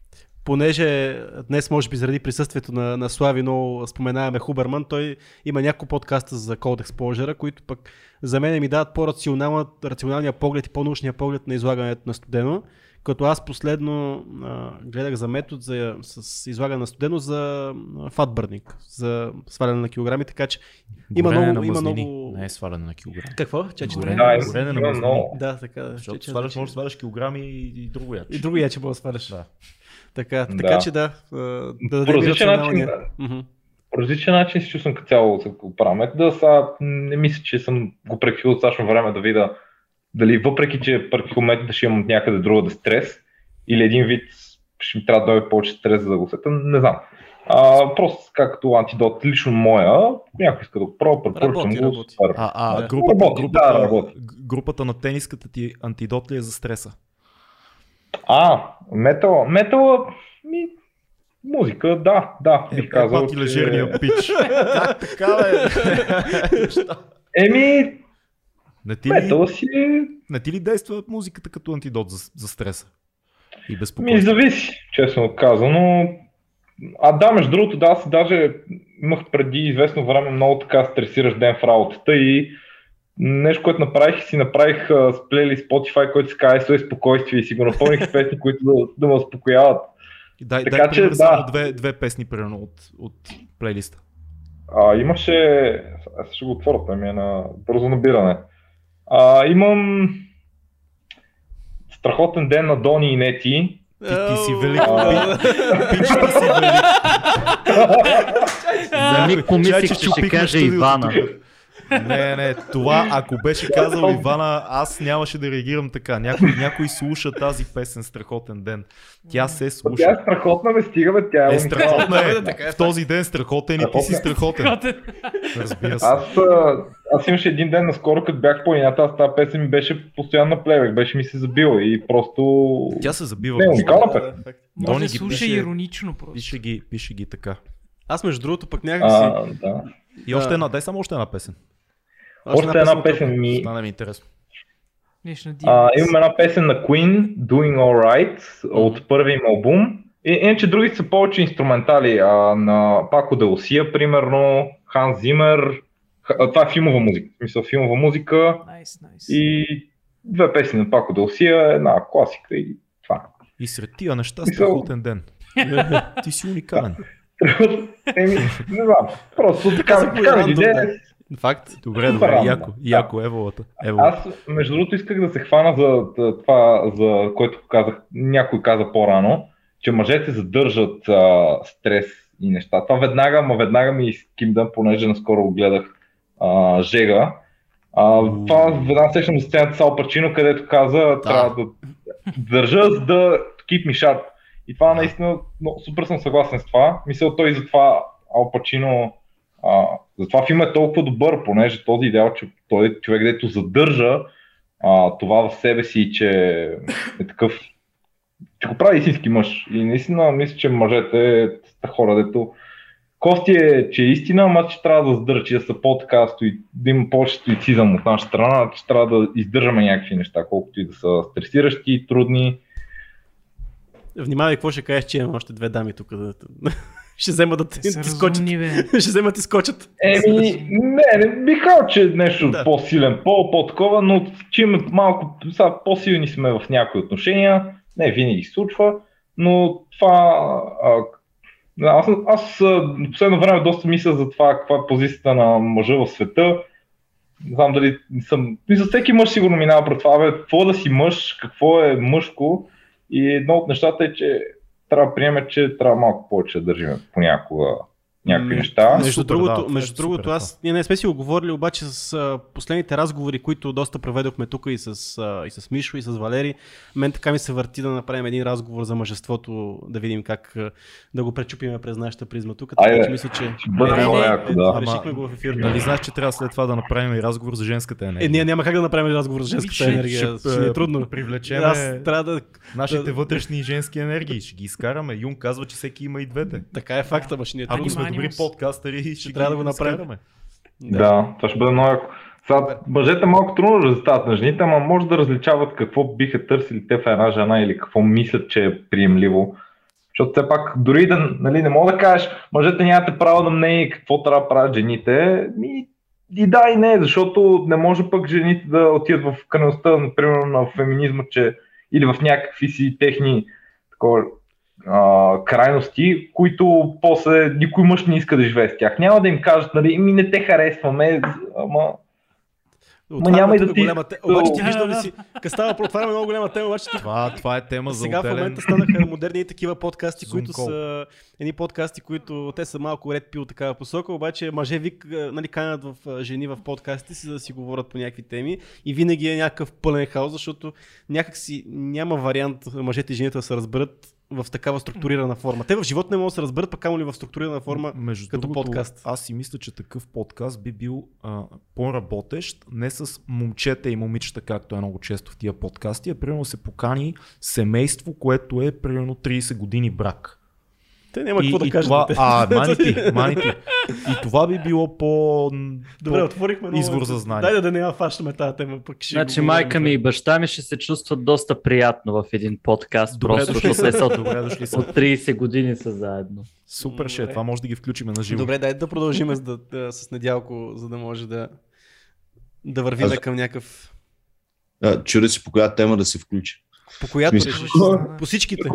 Понеже днес може би заради присъствието на, на Слави много споменаваме Хуберман, той има няколко подкаста за Cold Exposure, които пък за мен ми дават по-рационалния рационалния поглед и по-научния поглед на излагането на студено. Като аз последно а, гледах за метод за, с излагане на студено за фатбърник, за сваляне на килограми, така че има Горене много, има много... Не е сваляне на килограми. Какво? Че, че Горене, Да, има- горене на мазнини. Да, така. Защото Че- сваляш, че- можеш да сваляш килограми и, и друго яче. И друго яче мога да сваляш. Да. Така, Да. така че да. да По различен начин, да. Мгм. по различен начин се чувствам като цяло правя метода. Сега не мисля, че съм го прекратил достатъчно време да видя дали въпреки, че метода ще имам от някъде друго да стрес или един вид ще ми трябва да дойде повече стрес за да го сета, не знам. А, просто както антидот, лично моя, някой иска да го пробва, препоръчвам Работи, го. работи. А, а Да. групата, Работи, групата, да, работи. групата на тениската ти антидот ли е за стреса? А, метал, метал, ми, музика, да, да, Е, бих казал, ти че... лежерния пич. как така, бе? Еми, не, ти ли, метал си е не ти ли действа музиката като антидот за, за стреса? И Ми безпокойство? зависи, честно казано. А да, между другото, да, аз даже имах преди известно време много така стресиращ ден в работата и нещо, което направих, си направих а, с плейлист Spotify, който се казва SOS спокойствие и си го напълних с песни, които да, да ме успокояват. Дай, така дай че, да. само две, две песни, примерно, от, от плейлиста. А, имаше... Аз ще го отворя, ми е на бързо набиране. А, имам страхотен ден на Дони и Нети. Ти, ти си велик. А. Пич, ти си велик. За миг помислих, че ще каже студиото Ивана. Не, не, това ако беше казал Ивана, аз нямаше да реагирам така. Някой, някой слуша тази песен Страхотен ден. Тя се Тя е слуша. страхотна, бе, стига, бе, тя е, Е, страхотна е. Е, В този ден страхотен и ти си страхотен. Разбира се. Аз, аз имаше един ден наскоро, като бях по ината, аз тази песен ми беше постоянно на плейбек, беше ми се забила и просто... Тя се забива. Не, уникална песен. Може да ги слуша пише- иронично просто. Пише ги, пише ги така. Аз между другото пък някакси... А, да. И още Да. една, дай само още една песен. Още една песен ми... Стана ми интересно. А, имам една песен на Queen, Doing Alright, от първия им албум. И, иначе другите са повече инструментали. А, на Пако Делсия, примерно, Хан Зимер. Това е филмова музика. В смисъл филмова музика. Найс, найс. И две песни на Пако Делсия, една класика и това. И сред тия неща Мисъл- страхотен ден. Ти си уникален. Еми, не знам. Просто така, така ми. Факт. Добре, добре, рандом, яко, да. яко, еволата. Ево. Аз, между другото, исках да се хвана за за това, за което казах, някой каза по-рано, че мъжете задържат а, стрес и неща. Това веднага, ма веднага ми изкимда, понеже наскоро го гледах а, Жега. А, това веднага сещам за сцената с Ал Пачино, където каза, трябва да държа за да keep me sharp. И това наистина, но, супер съм съгласен с това. Мисля, той затова Ал Пачино, а, затова филмът е толкова добър, понеже този идеал, че той е човек, дето задържа а, това в себе си, че е такъв, че го прави истински мъж. И наистина мисля, че мъжете са хора, дето Кости е, че е истина, ама че трябва да задържа, че да са по-така, стои, да има повече стоицизъм от наша страна, че трябва да издържаме някакви неща, колкото и да са стресиращи, трудни. Внимавай какво ще кажеш, че имам още две дами тук. Да... ще взема да ти, Те ти скочат. ще взема ти скочат. Еми, не, не бих казал, че е нещо Да. по-силен, по- по-такова, но че има малко, сега по-силни сме в някои отношения, не винаги се случва, но това, а, аз, аз последно време доста мисля за това, каква е позицията на мъжа в света. Не знам дали съм, за всеки мъж сигурно минава пред това, бе, какво да си мъж, какво е мъжко и едно от нещата е, че трябва да приеме, че трябва малко повече да държим понякога някакви неща. Между Супер, другото, да, е между супер, другото аз, ние не сме си го говорили, обаче с а, последните разговори, които доста проведохме тук и с, а, и с Мишо, и с Валери, мен така ми се върти да направим един разговор за мъжеството, да видим как а, да го пречупиме през нашата призма тук. Така Айде, че мисля, че бъде Е, е, яко, е, да. решихме го в ефир. Нали знаеш, че трябва след това да направим и разговор за женската енергия? Е, ние няма как да направим разговор за женската Ще- енергия. ще, Ще, е а, трудно. привлечем Аз трябва да... нашите да- вътрешни женски енергии. Ще ги изкараме. Юн казва, че всеки има и двете. Така е факта, ма ще ни е трудно. Добри Анимус. подкастери ще трябва да го направим. Да, това ще бъде много яко. Сега, мъжете малко трудно различават на жените, ама може да различават какво биха търсили те в една жена или какво мислят, че е приемливо. Защото все пак, дори да нали, не мога да кажеш, мъжете нямате право на мнение какво трябва да правят жените, ми, и да и не, защото не може пък жените да отидат в крайността, например, на феминизма, че или в някакви си техни такова, а, крайности, които после никой мъж не иска да живее с тях. Няма да им кажат, нали, ми не те харесваме, ама Ма няма и да ти- голяма те... Обаче ти Да, виждал ли си, къде става въпрос, това е много голяма тема, обаче ти Това, това е тема за сега в момента станаха модерни и такива подкасти, Zoom които call. са едни подкасти, които те са малко ред пил такава посока, обаче мъже вик, нали, канят в жени в подкастите си, за да си говорят по някакви теми и винаги е някакъв пълен хаос, защото някакси няма вариант мъжете и жените да се разберат в такава структурирана форма. Те в живота не могат да се разберат, пък камо ли в структурирана форма. Между като другото, подкаст. Аз си мисля, че такъв подкаст би бил а, по-работещ не с момчета и момичета, както е много често в тия подкасти, а примерно се покани семейство, което е примерно 30 години брак. Те няма какво да кажат. това, те. а, мани ти, мани ти. И това би било по... Добре, по- отворихме много. извор за знание. Дай да, да не я фащаме тази тема, пък ще Значи майка ми и баща ми ще се чувстват доста приятно в един подкаст, Добре просто дошли те са от, Добре дошли са. от 30 години са заедно. Супер ще е, това може да ги включим на живо. Добре, дай да продължим с, да, да, с недялко, за да може да, да вървиме Аз- към някакъв... Чудя се по коя тема да се включи. По която? По всичките.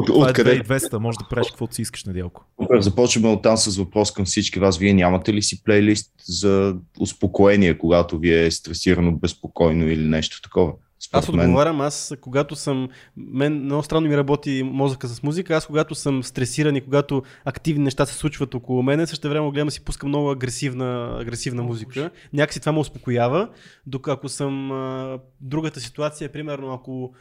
От, Това е откъде? 2200, може да правиш каквото си искаш, Недялко. Започваме от там с въпрос към всички вас. Вие нямате ли си плейлист за успокоение, когато ви е стресирано, безпокойно или нещо такова? Според Аз отговарям, аз когато съм, мен много странно ми работи мозъка с музика, аз когато съм стресиран и когато активни неща се случват около мен, също време гледам да си пускам много агресивна, агресивна музика. Някакси това ме успокоява, докато ако съм а, другата ситуация, примерно ако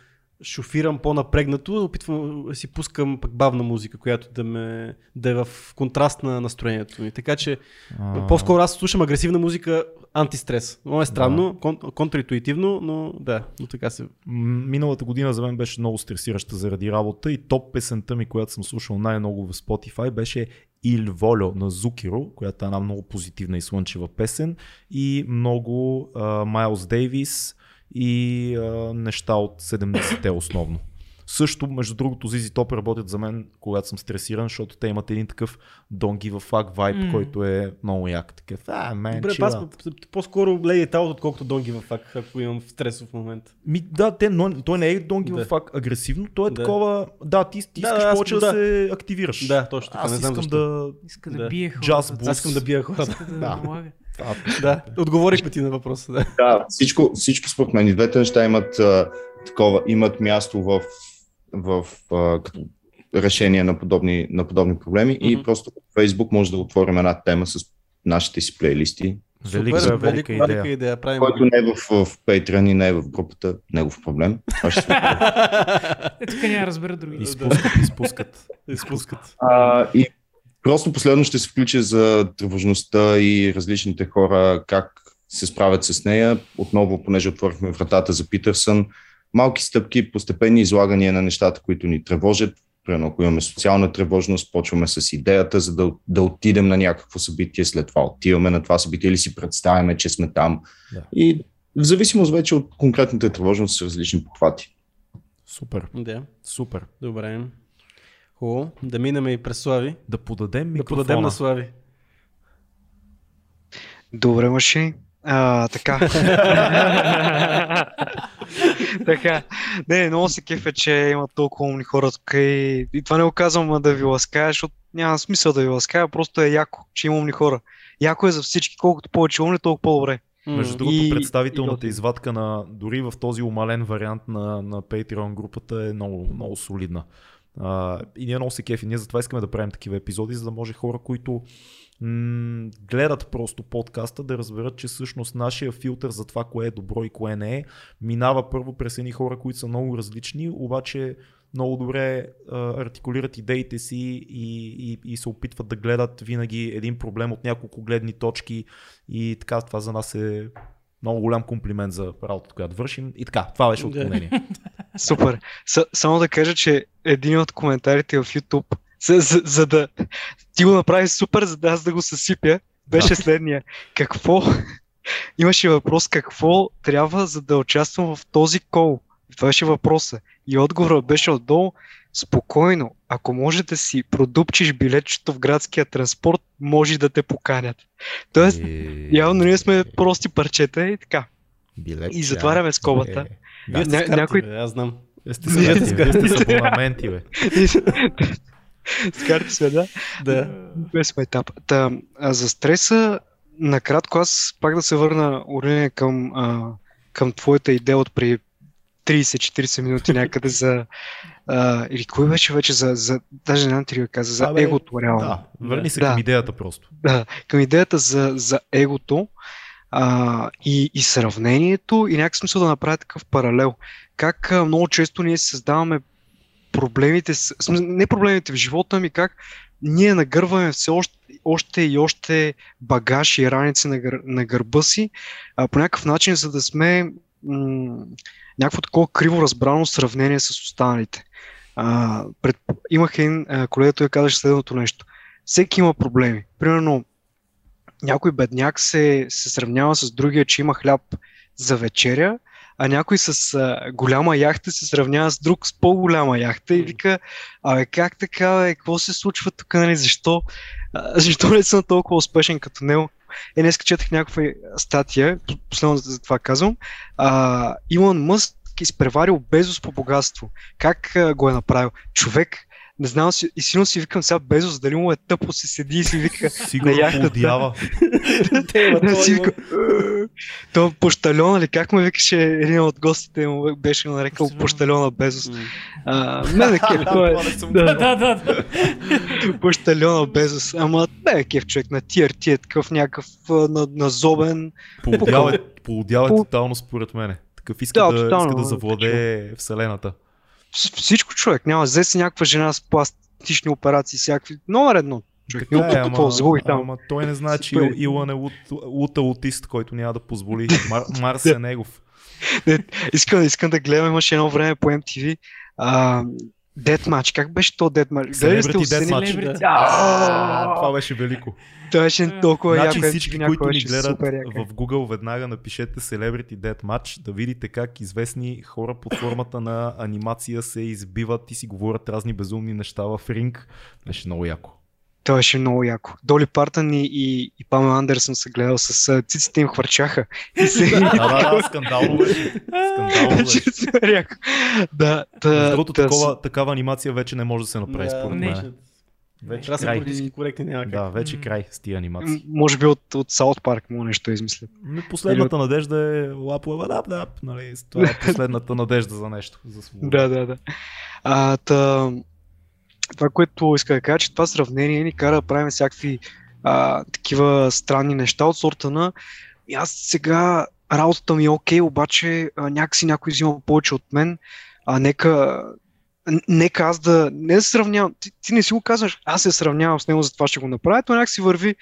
шофирам по-напрегнато, опитвам да си пускам пък бавна музика, която да, ме, да е в контраст на настроението ми. Така че А, по-скоро аз слушам агресивна музика антистрес. Много е странно, кон, контраинтуитивно, но да, но така се. Миналата година за мен беше много стресираща заради работа и топ песента ми, която съм слушал най-много в Spotify беше Il Volio на Зукиро, която е една много позитивна и слънчева песен и много Майлз Дейвис и а, неща от 70-те основно. Също, между другото, Zizi Top работят за мен, когато съм стресиран, защото те имат един такъв don't give a fuck vibe, М. който е много як. Такъв, а, мен, Добре, аз out». по-скоро It Out, отколкото Don't Give a Fuck, ако имам стресов момент. Ми, да, те, но, той не е don't give a fuck агресивно, той е Да. такова, да, ти, ти Да, искаш да, повече да, да. се активираш. Да, точно така, Аз не знам искам защо. да... Иска да, Да. бие хората. Аз искам да бия хората. Иска да, Да. Да, отговорихме ти на въпроса. Да. Да, всичко, всичко според мен. И двете неща имат а, такова, имат място в, в а, като решение на подобни, на подобни проблеми Мгм. и просто в Facebook може да отворим една тема с нашите си плейлисти, велика, Супер, велика велика идея. идея. Правим. който не е в, в Patreon и не е в групата, негов проблем. Това ще Е, тук няма да разберат други. Изпускат, изпускат. Изпускат. А, и просто последно ще се включа за тревожността и различните хора, как се справят с нея. Отново, понеже отворихме вратата за Питърсън, малки стъпки, постепенни излагания на нещата, които ни тревожат. Примерно, ако имаме социална тревожност, почваме с идеята, за да, да отидем на някакво събитие, след това отиваме на това събитие или си представяме, че сме там. Да. И в зависимост вече от конкретната тревожност с различни подхвати. Супер, Да, супер. добре. Хубаво. Да минем и през Слави. Да подадем Да микрофона. подадем на Слави. Добре, маши. А, така. така. Не, много се кефе, че има толкова умни хора тук и, и това не го казвам да ви лаская, защото няма смисъл да ви лаская, просто е яко, че има умни хора. Яко е за всички, колкото повече умни, толкова по-добре. Между другото, И- представителната и извадка на, дори в този умален вариант на, на Patreon групата е много, много солидна. А, и ние много се кефи. Ние затова искаме да правим такива епизоди, за да може хора, които м- гледат просто подкаста, да разберат, че всъщност нашия филтър за това, кое е добро и кое не е, минава първо през едни хора, които са много различни, обаче много добре а, артикулират идеите си и, и, и се опитват да гледат винаги един проблем от няколко гледни точки и така това за нас е много голям комплимент за работата, която вършим. И така, това беше отклонение. Супер. С- само да кажа, че един от коментарите в YouTube за, за, за да ти го направи супер, за да аз да го съсипя, беше следния. Какво? Имаше въпрос какво трябва за да участвам в този кол. Това беше въпроса. И отговорът беше отдолу спокойно. Ако може да си продупчиш билетчето в градския транспорт, може да те поканят. Тоест, Е, явно ние сме прости парчета и така. билет, И затваряме скобата. Е, Вие сте Ня- някой- бе, аз знам. Вие сте с карти, вие сте с абонаменти, бе. С карти сме, да. Да. Без етап. Та, а за стреса, накратко аз пак да се върна, Орине, към, а, към твоята идея от преди 30-40 минути някъде за... А, или кой беше вече за... за даже не знам ти каза, за Абе, егото реално. Да, върни се Да. към идеята просто. Да, към идеята за, за егото а, и, и сравнението и някакъв смисъл да направя такъв паралел. Как а, много често ние създаваме проблемите, с, не проблемите в живота ми, как ние нагърваме все още, още и още багаж и раници на, гър, на гърба си а, по някакъв начин, за да сме м- някакво такова криво разбрано сравнение с останалите. А, пред, имах един колега, той казаше следното нещо. Всеки има проблеми. Примерно, някой бедняк се, се сравнява с другия, че има хляб за вечеря, а някой с а, голяма яхта се сравнява с друг с по-голяма яхта и вика, абе как така, бе, какво се случва тук, нали, защо, а, защо не съм толкова успешен като него? Е, днес четах някаква статия, последно за това казвам, а, Илон Мъск изпреварил Безос по богатство. Как а, го е направил? Човек, не знам, си, и силно си викам сега Безос, дали му е тъпо, се седи и си вика Сигурно на яхтата. Те, Да си вика, «Е, То пощальон, или как му викаше един от гостите му беше нарекал пощальона Безос. А, не, не, кеф, той е да, Да, да, пощальона Безос. Ама не е кеф човек на TRT е такъв някакъв на, назобен. Полудял е, е тотално според мене. Такъв иска Да, да, иска да да, завладее вселената. Всичко човек. Няма, взе си някаква жена с пластични операции, всякакви. Номер едно. Човек. Така е, ама, загубих там. ама той не знае, че Супер. Илън е лут, лут аутист, който няма да позволи. Мар, Марс е негов. Искам, искам да гледам, имаше едно време по MTV. А, Deathmatch, как беше то Deathmatch? Гледали сте. А, Това беше велико. Това беше толкова Значи яко. всички, които ни гледат в Google, веднага напишете Celebrity Deathmatch, да видите как известни хора под формата на анимация се избиват и си говорят разни безумни неща в ринг. Беше много яко. Това беше много яко. Доли Партън и, и, и Памел Андерсън се гледал с циците им хвърчаха. И се... Да, да, да, скандално беше. Скандално беше. Да, та, другото, та, такова, такава анимация вече не може да се направи, според не. мен. Вече Трябва да край. политически коректни, няма как. Да, вече М. край с тия м, анимации. може би от, от Саут Парк му нещо измислят. Но Последната надежда е лап лап лап лап, нали? Това е последната надежда за нещо. За свобода. Да, да, да. А, та, това, което иска да кажа, че това сравнение ни кара да правим всякакви а, такива странни неща от сорта на и аз сега работата ми е окей, обаче а, някакси някой взима повече от мен, а нека Нека аз да не да сравнявам, ти, ти не си го казваш, аз се сравнявам с него, затова ще го направя, то някакси върви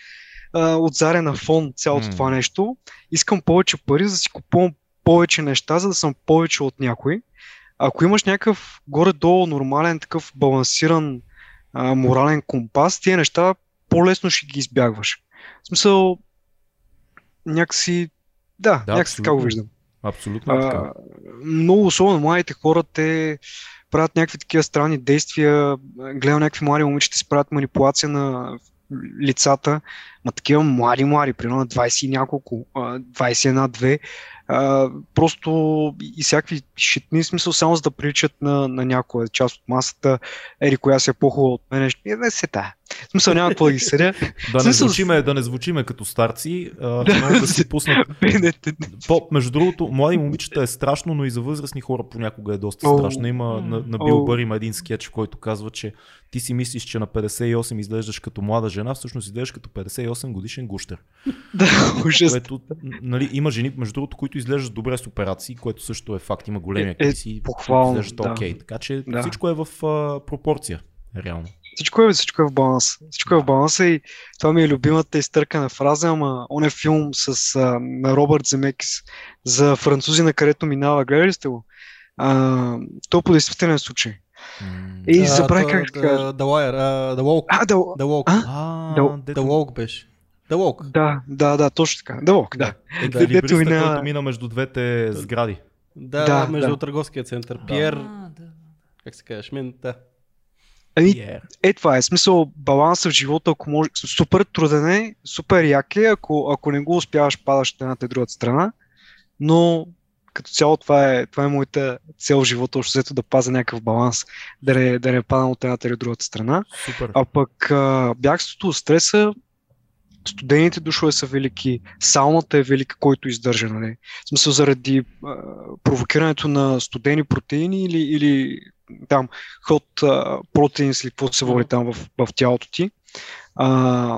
а, от заря на фон цялото М. това нещо. Искам повече пари, за да си купувам повече неща, за да съм повече от някой ако имаш някакъв горе-долу нормален, такъв балансиран а, морален компас, тия неща по-лесно ще ги избягваш. В смисъл, някакси, да, Да, някакси така го абсолютно. виждам. Абсолютно е така. А, много, особено младите хора, те правят някакви такива странни действия. Гледам някакви млади момичета си правят манипулация на лицата, ма такива млади, млади, примерно на 20 и няколко, а, 21-2, а, просто и всякакви шитни смисъл, само за да приличат на, на някоя част от масата, ери коя си е по-хубава от мен, е, не се та. В смисъл няма какво да ги съдя. Да не, звучиме, да не звучиме като старци, а, могат да си пуснат. Не, не, не. По, между другото, млади момичета е страшно, но и за възрастни хора понякога е доста страшно. Има на, на Бил Бър има един скетч, в който казва, че ти си мислиш, че на 58 изглеждаш като млада жена, всъщност изглеждаш като 58 годишен гущер. Да, ужас. Което, нали, има жени, между другото, които изглеждат добре с операции, което също е факт. Има големи Е, е, актриси, похвално, които изглеждат да. окей. Така че Да. всичко е в а, пропорция, реално. Всичко е, всичко е в баланс. Всичко е в баланса и това ми е любимата изтъркана фраза, ама он е филм с, а, на Робърт Земекис за французи, на където минава. Гледали сте го? А, то по действителен случай. И то- как да The, кажа. The Wire, а, The Walk. А, да, The Walk. А? Дето- The Walk беше. The Walk. да, да, да, точно така. Да, ок, да. Дето мина- който мина между двете сгради. Да, Да, между да. търговския център. Пиер, А, да. как се казваш, мен, да. Ами, Yeah. е това е смисъл баланса в живота, ако може, супер труден е, супер як е, ако, ако не го успяваш, падаш от едната и другата страна, но като цяло това е, това е моята цел в живота, още взето да пазя някакъв баланс, да не, да не падам от едната или другата страна. Супер. А пък а, бягството от стреса, студените душове са велики, сауната е велика, който издържа, нали? В смисъл заради а, провокирането на студени протеини или, или там ход протеин или какво се води там в, в тялото ти. А,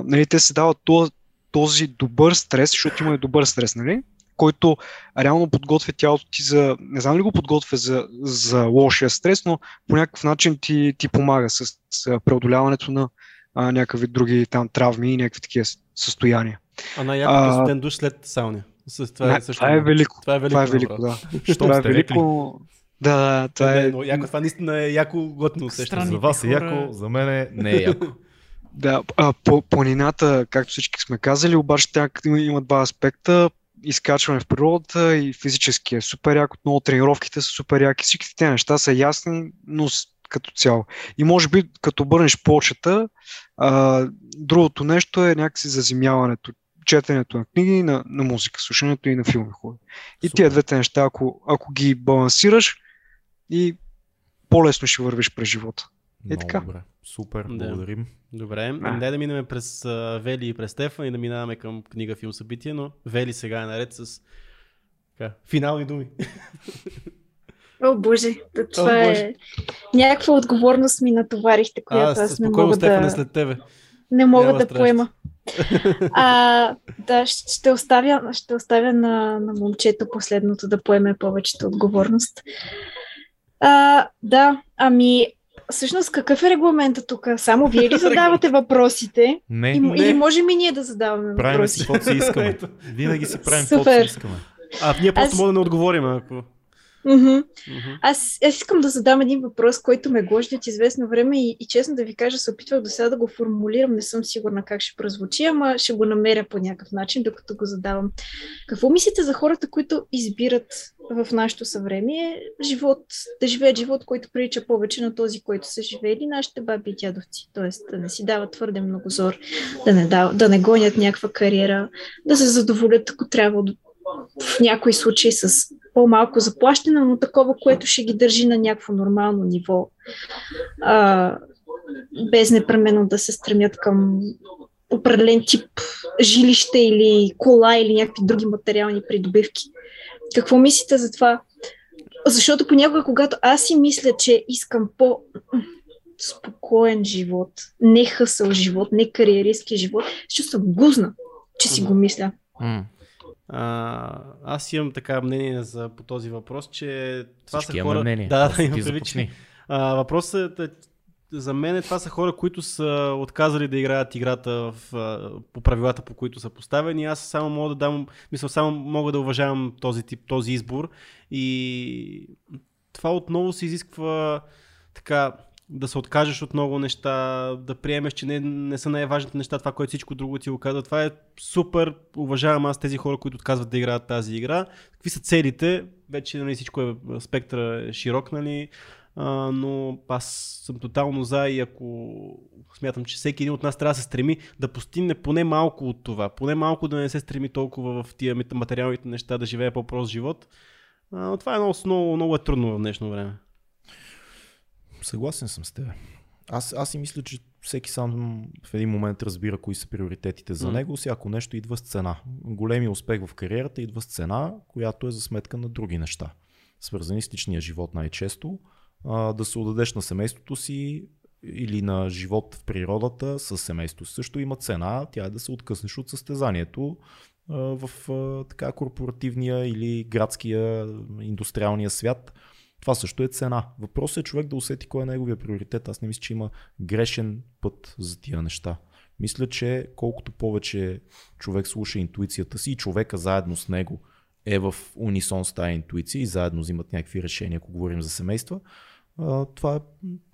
нали, те се дават този, този добър стрес, защото има и добър стрес, нали? който реално подготвя тялото ти за, не знам ли го подготвя за, за лошия стрес, но по някакъв начин ти, ти помага с, с преодоляването на а, някакви други там травми и някакви такива състояния. А най-якото е студен душ след сауна. С, това, Това, е също. това е велико. Това е велико. Това е велико, да. Щом Това е велико. Да, да, това е, но яко, това наистина е яко готно усещане. За вас е яко, за мен е- не е яко. Да, а, по, планината, както всички сме казали, обаче тя има, два аспекта. Изкачване в природата и физически е супер яко. Много тренировките са супер яки. Всички тези неща са ясни, но като цяло. И може би, като обърнеш почета, а, другото нещо е някакси заземяването. Четенето на книги, на, на музика, слушането и на филми хубави. И Супер. тия двете неща, ако, ако ги балансираш, и по-лесно ще вървиш през живота. Много така. добре. Супер, Да. благодарим. Добре, А. дай да минем през а, Вели и през Стефан и да минаваме към книга, филм, събитие, но Вели сега е наред с така, финални думи. О, боже, да, това боже. е някаква отговорност ми натоварихте, която А, аз не мога Стефан е да, след тебе. не мога Няма да страшно. поема. А, да, ще оставя, ще оставя на, на момчето последното да поеме повечето отговорност. А, да, ами, всъщност какъв е регламента тук? Само вие ли задавате въпросите? Не, И, не. или може ми ние да задаваме Правим си въпроси? каквото си искаме. Ето. Винаги си правим каквото си искаме. А, ние просто Аз- може да не отговорим, ако... Мгм. Мгм. Аз, аз искам да задам един въпрос, който ме гложди от известно време и, и честно да ви кажа, се опитвах до сега да го формулирам, не съм сигурна как ще прозвучи, ама ще го намеря по някакъв начин, докато го задавам. Какво мислите за хората, които избират в нашето съвремие живот, да живеят живот, който прилича повече на този, който са живели нашите баби и дядовци? Тоест да не си дават твърде много зор, да не, дав, да не гонят някаква кариера, да се задоволят, ако трябва в някои случаи с по-малко заплащане, но такова, което ще ги държи на някакво нормално ниво, а, без непременно да се стремят към определен тип жилище или кола или някакви други материални придобивки. Какво мислите за това? Защото понякога, когато аз си мисля, че искам по спокоен живот, не хъсъл живот, не кариеристски живот, се чувствам гузна, че си го мисля. А, аз имам така мнение за, по този въпрос, че това Всички са хора... мнение. Да, да, имам. А, въпросът е, за мен това са хора, които са отказали да играят играта в, по правилата, по които са поставени. Аз само мога да дам, мисля, само мога да уважавам този тип, този избор. И това отново се изисква така да се откажеш от много неща, да приемеш, че не, не са най-важните неща, това, което всичко друго ти го казва. Това е супер. Уважавам аз тези хора, които отказват да играят тази игра. Какви са целите? Вече нали, всичко е, спектъра е широк, нали? А, но аз съм тотално за и ако смятам, че всеки един от нас трябва да се стреми да постигне поне малко от това, поне малко да не се стреми толкова в тия материалните неща, да живее по-прост живот. А, но това е много, много, много е трудно в днешно време. Съгласен съм с теб. Аз, аз си мисля, че всеки сам в един момент разбира кои са приоритетите за М. него. Всяко нещо идва с цена. Големи успех в кариерата идва с цена, която е за сметка на други неща. Свързани с личния живот най-често. А, да се отдадеш на семейството си или на живот в природата с семейството си също има цена. Тя е да се откъснеш от състезанието а, в а, така корпоративния или градския индустриалния свят. Това също е цена. Въпросът е човек да усети кой е неговия приоритет. Аз не мисля, че има грешен път за тия неща. Мисля, че колкото повече човек слуша интуицията си и човека заедно с него е в унисон с тази интуиция и заедно взимат някакви решения, ако говорим за семейства, това, е,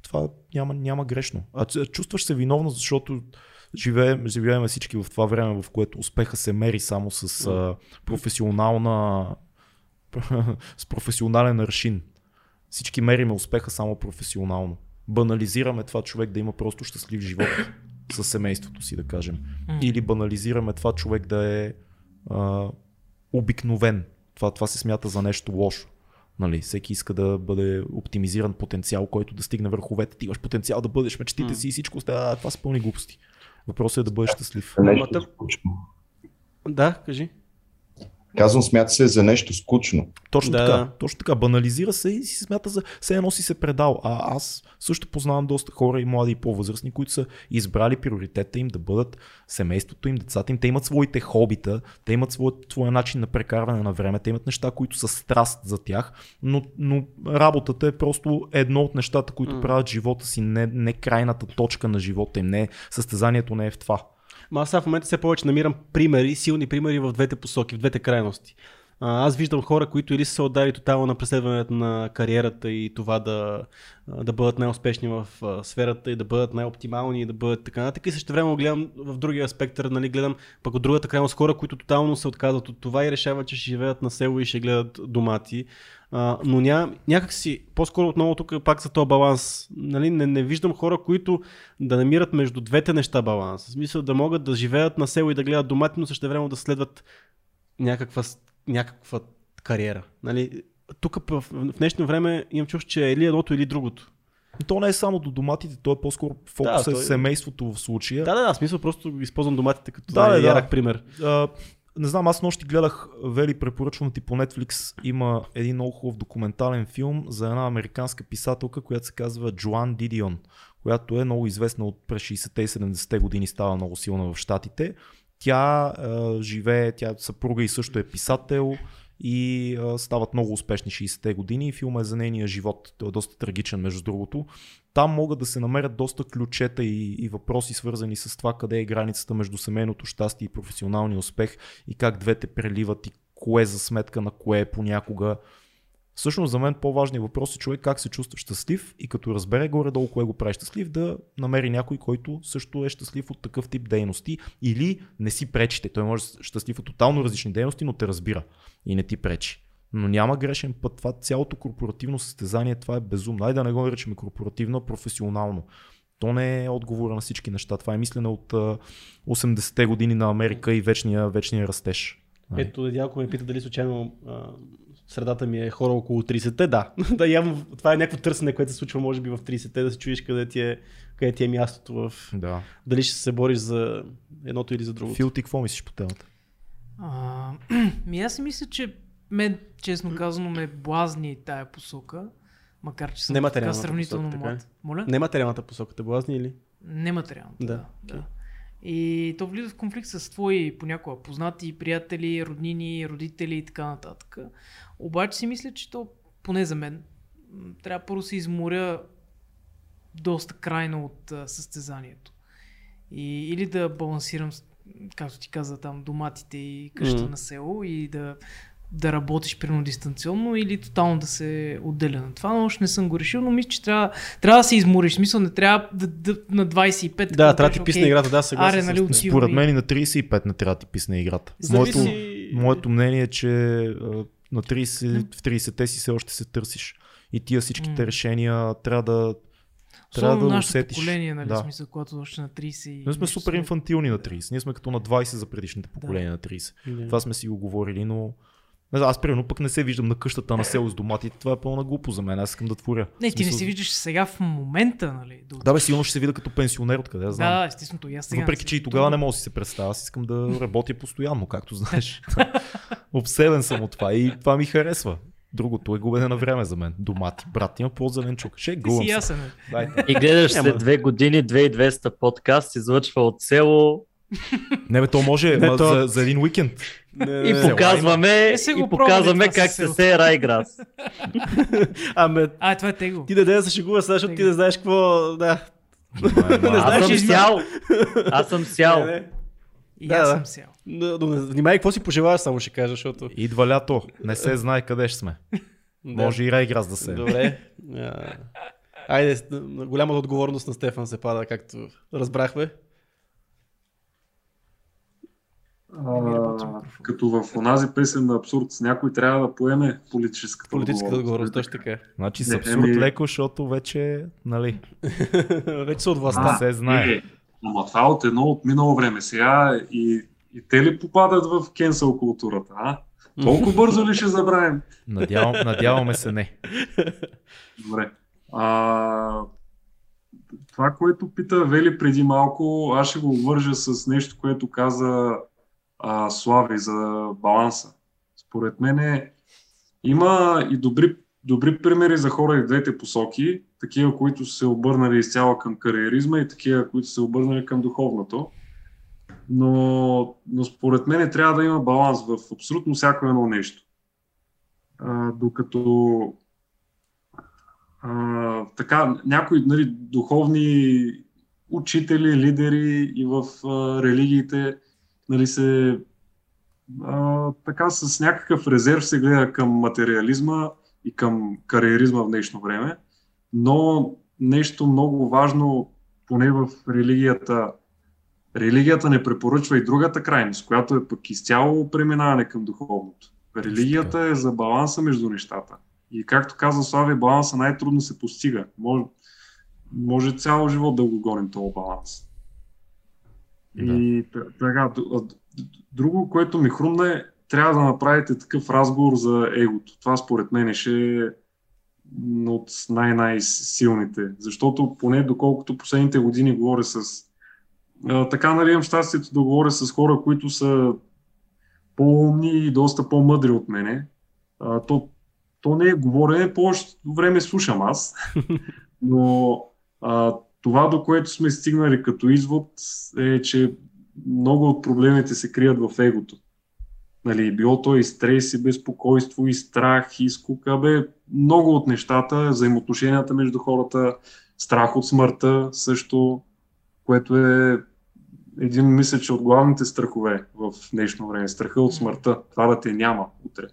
това няма, няма грешно. А чувстваш се виновно, защото живеем, живеем всички в това време, в което успеха се мери само с професионална с професионален аршин. Всички мериме успеха само професионално. Банализираме това човек да има просто щастлив живот със семейството си, да кажем. Или банализираме това човек да е а, обикновен. Това, това се смята за нещо лошо. Нали, всеки иска да бъде оптимизиран потенциал, който да стигне върховете. Ти имаш потенциал да бъдеш мечтите си и всичко. А, Това са пълни глупости. Въпросът е да бъдеш щастлив. Нещо. Да, кажи. Казвам, смята се за нещо скучно. Точно Да, така. Точно така. Банализира се и си смята за все едно си се предал. А аз също познавам доста хора и млади и по-възрастни, които са избрали приоритета им да бъдат семейството им, децата им. Те имат своите хобита, те имат своя, своя начин на прекарване на време, те имат неща, които са страст за тях, но, но работата е просто едно от нещата, които правят живота си, не, не крайната точка на живота им, не състезанието не е в това. Ма аз сега в момента все повече намирам примери, силни примери в двете посоки, в двете крайности. Аз виждам хора, които или са се отдали тотално на преследването на кариерата и това да, да бъдат най-успешни в сферата и да бъдат най-оптимални и да бъдат така нататък. И също време гледам в другия спектър, нали, гледам пък от другата крайност хора, които тотално се отказват от това и решават, че ще живеят на село и ще гледат домати. А, но ня, някак си, по-скоро отново тук пак за този баланс. Нали, не, не виждам хора, които да намират между двете неща баланс. В смисъл да могат да живеят на село и да гледат домати, но също време да следват някаква, някаква кариера. Нали, тук в, в днешно време имам чувство, че е или едното, или другото. То не е само до доматите, то е по-скоро фокус Да, е той- семейството в случая. Да, да, да, смисъл просто използвам доматите като Да, да. ярък пример. А, не знам, аз нощи гледах, Вели, препоръчвам ти по Netflix, има един много хубав документален филм за една американска писателка, която се казва Джоан Дидион, която е много известна от през 60-те и 70-те години, става много силна в Штатите. Тя а, живее, тя съпруга и също е писател и а, стават много успешни 60-те години и филма е за нейния живот. Той е доста трагичен, между другото. Там могат да се намерят доста ключета и, и въпроси, свързани с това къде е границата между семейното щастие и професионалния успех и как двете преливат и кое за сметка на кое понякога. Всъщност за мен по-важният въпрос е човек как се чувства щастлив и като разбере горе-долу кое го прави щастлив, да намери някой, който също е щастлив от такъв тип дейности или не си пречите. Той може е щастлив от тотално различни дейности, но те разбира и не ти пречи. Но няма грешен път. Това цялото корпоративно състезание, това е безумно. Айде да не го наричаме корпоративно, а професионално. То не е отговора на всички неща. Това е мислене от а, 80-те години на Америка и вечния, вечния растеж. Нали? Ето, Недялко ме пита дали случайно а, средата ми е хора около 30-те. Да, да явно това е някакво търсене, което се случва може би в 30-те, да се чуеш къде ти е, къде ти е мястото в... Да. Дали ще се бориш за едното или за другото. Фил, ти какво мислиш по темата? А, ми аз си мисля, че мен, честно казано, ме блазни тая посока, макар че съм така сравнително посока, така млад. Моля? Нематериалната посока те блазни или? Нематериалната, Да, да. да. И то влиза в конфликт с твои понякога познати, приятели, роднини, родители и така нататък. Обаче си мисля, че то, поне за мен, трябва първо се изморя доста крайно от състезанието. И, или да балансирам, с- както ти каза там, доматите и къща Мгм. на село и да, да работиш примерно дистанционно или тотално да се отделя на това, но още не съм го решил, но мисля, че трябва, трябва да се измориш. Смисъл не трябва да, да, на 25. Да, трябва да ти писне играта, да, съгласен Аре, нали, Според и- мен и на 35 не трябва да ти писне играта. Зависи- Моето, моето мнение е, че на 30, в 30-те си все още се търсиш. И тия всичките М. решения трябва да трябва Особено да нашето усетиш. поколение, нали, Да. да. смисъл, когато още на 30 и Ние сме супер инфантилни на 30. Ние сме като на 20 за предишните поколения на 30. Да. Това сме си го говорили, но аз примерно пък не се виждам на къщата на село с доматите. Това е пълна глупо за мен. Аз искам да творя. Не, ти не си виждаш сега в момента, нали? Да, Да, бе, сигурно ще се видя като пенсионер, откъде да знам. да, естествено, и аз сега. Въпреки, че и тогава не мога да си се представя, аз искам да работя постоянно, както знаеш. Обседен съм от това и това ми харесва. Другото е губене на време за мен. Домати, брат, има по-зеленчук. Ще губам си се. ясен. И гледаш след две години 2200 подкаст, излъчва от село Не, бе, то може Не, ма, то- за, за, един уикенд. и показваме, Е, се и показваме как се селото. сее Райграс. Аме, А, това е tego. ти да да се шегува защото ти не знаеш какво... Да. Не, Не Аз знаеш, съм сял. Аз съм сял. Не, не. И Да, аз да. съм. Но, но не- внимай какво си пожелаваш, само ще кажа, защото... Идва лято. Не се знае къде ще сме. Да. Може и Райграс да се. Добре. А, Айде, голямата отговорност на Стефан се пада, както разбрахме. А, като в онази песен на абсурд, с някой трябва да поеме политическата, Политическата отговорност, точно така. Значи с абсурд еми- леко, защото вече, нали, Вече са от не властта. се знае. Е, ама това от едно от минало време. Сега и, и те ли попадат в кенсъл културата, а? Толкова бързо ли ще забравим? Надявам, надяваме се не. Добре. А, това, което пита Вели преди малко, аз ще го вържа с нещо, което каза а, Слави за баланса. Според мен има и добри, добри примери за хора и в двете посоки, такива, които се обърнали изцяло към кариеризма и такива, които се обърнали към духовното. Но, но според мен трябва да има баланс в абсолютно всяко едно нещо. А, докато а, така, някои нали, духовни учители, лидери и в а, религиите нали, се а, така с някакъв резерв се гледа към материализма и към кариеризма в днешно време, но нещо много важно, поне в религията, религията не препоръчва и другата крайност, която е пък изцяло преминаване към духовното. Религията е за баланса между нещата. И както каза Слави, баланса най-трудно се постига. Може, може цял живот да го гоним този баланс. И т- така, друго, което ми хрумна е, трябва да направите такъв разговор за егото. Това според мен ще е от най-най-силните. Защото поне доколкото последните години говоря с... А, така нали имам щастието да говоря с хора, които са по-умни и доста по-мъдри от мене. А, то, то не е говорене, повечето време слушам аз. Но а, това, до което сме стигнали като извод, е, че много от проблемите се крият в егото. Нали, било то и стрес, и безпокойство, и страх, и скука. Бе, много от нещата, взаимоотношенията между хората, страх от смъртта също, което е един, мисля, че от главните страхове в днешно време. Страха от смъртта. Това да те няма утре.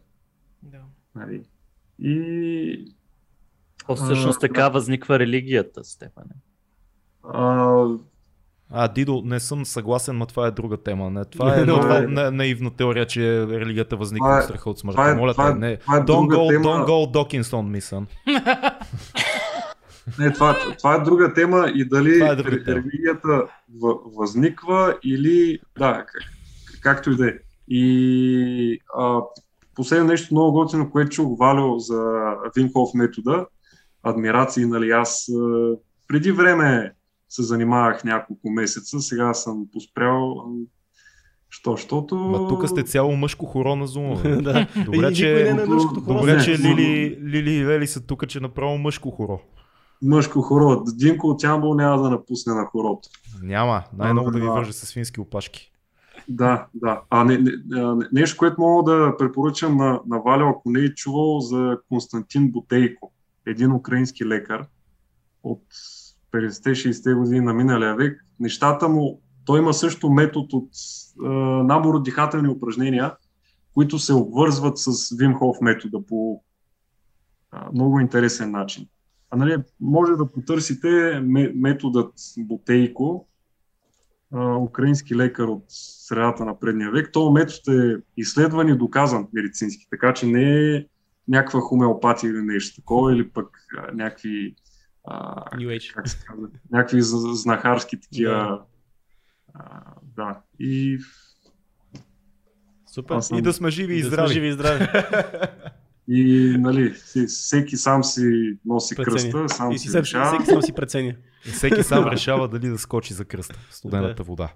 Да. Нали. И То всъщност така възниква религията, Стефане. а, А, Дидо, не съм съгласен, но това е друга тема. Не, това е една това на, наивна теория, че религията възниква Това е- от страха от смъртта. е- Моля това е- те, не. това е don't, go, тема. don't go Dawkins on me, son. Не, това, това е друга тема и дали Това е тема. религията въ- възниква или... Да, как, както и да е. И а, последно нещо много готино, което чух Валио за Винхов метода, адмирации, нали, аз преди време се занимавах няколко месеца, сега съм поспрял, що, защото... Ма тук сте цяло мъжко хоро на Zoom. бе. да. Добре, че, не е добре, че Лили, Лили и Вели са тук, че направо мъжко хоро. Мъжко хоро. Динко от Ямбол няма да напусне на хорото. Няма. Най-много да ви А. вържа с фински опашки. Да, да. А не, не, нещо, което мога да препоръчам на, на Валя, ако не е чувал за Константин Бутейко, един украински лекар от 50-60 години на миналия век. Нещата му, той има също метод от а, набор от дихателни упражнения, които се обвързват с Вимхов метода по а, много интересен начин. А нали, може да потърсите ме- методът Бутейко, а, украински лекар от средата на предния век. Този метод е изследван и доказан медицински, така че не е някаква хомеопатия или нещо такова, или пък а, някакви, а, New Age. как се казва, някакви знахарски такива. Да. А, да. И Супер. Аз съм- И да сме живи и Да сме здрави. живи и здрави. И, нали, всеки сам си носи Прецени. кръста, сам И си си всеки, решава. всеки сам си преценя. И всеки сам решава дали да скочи за кръста в студената вода.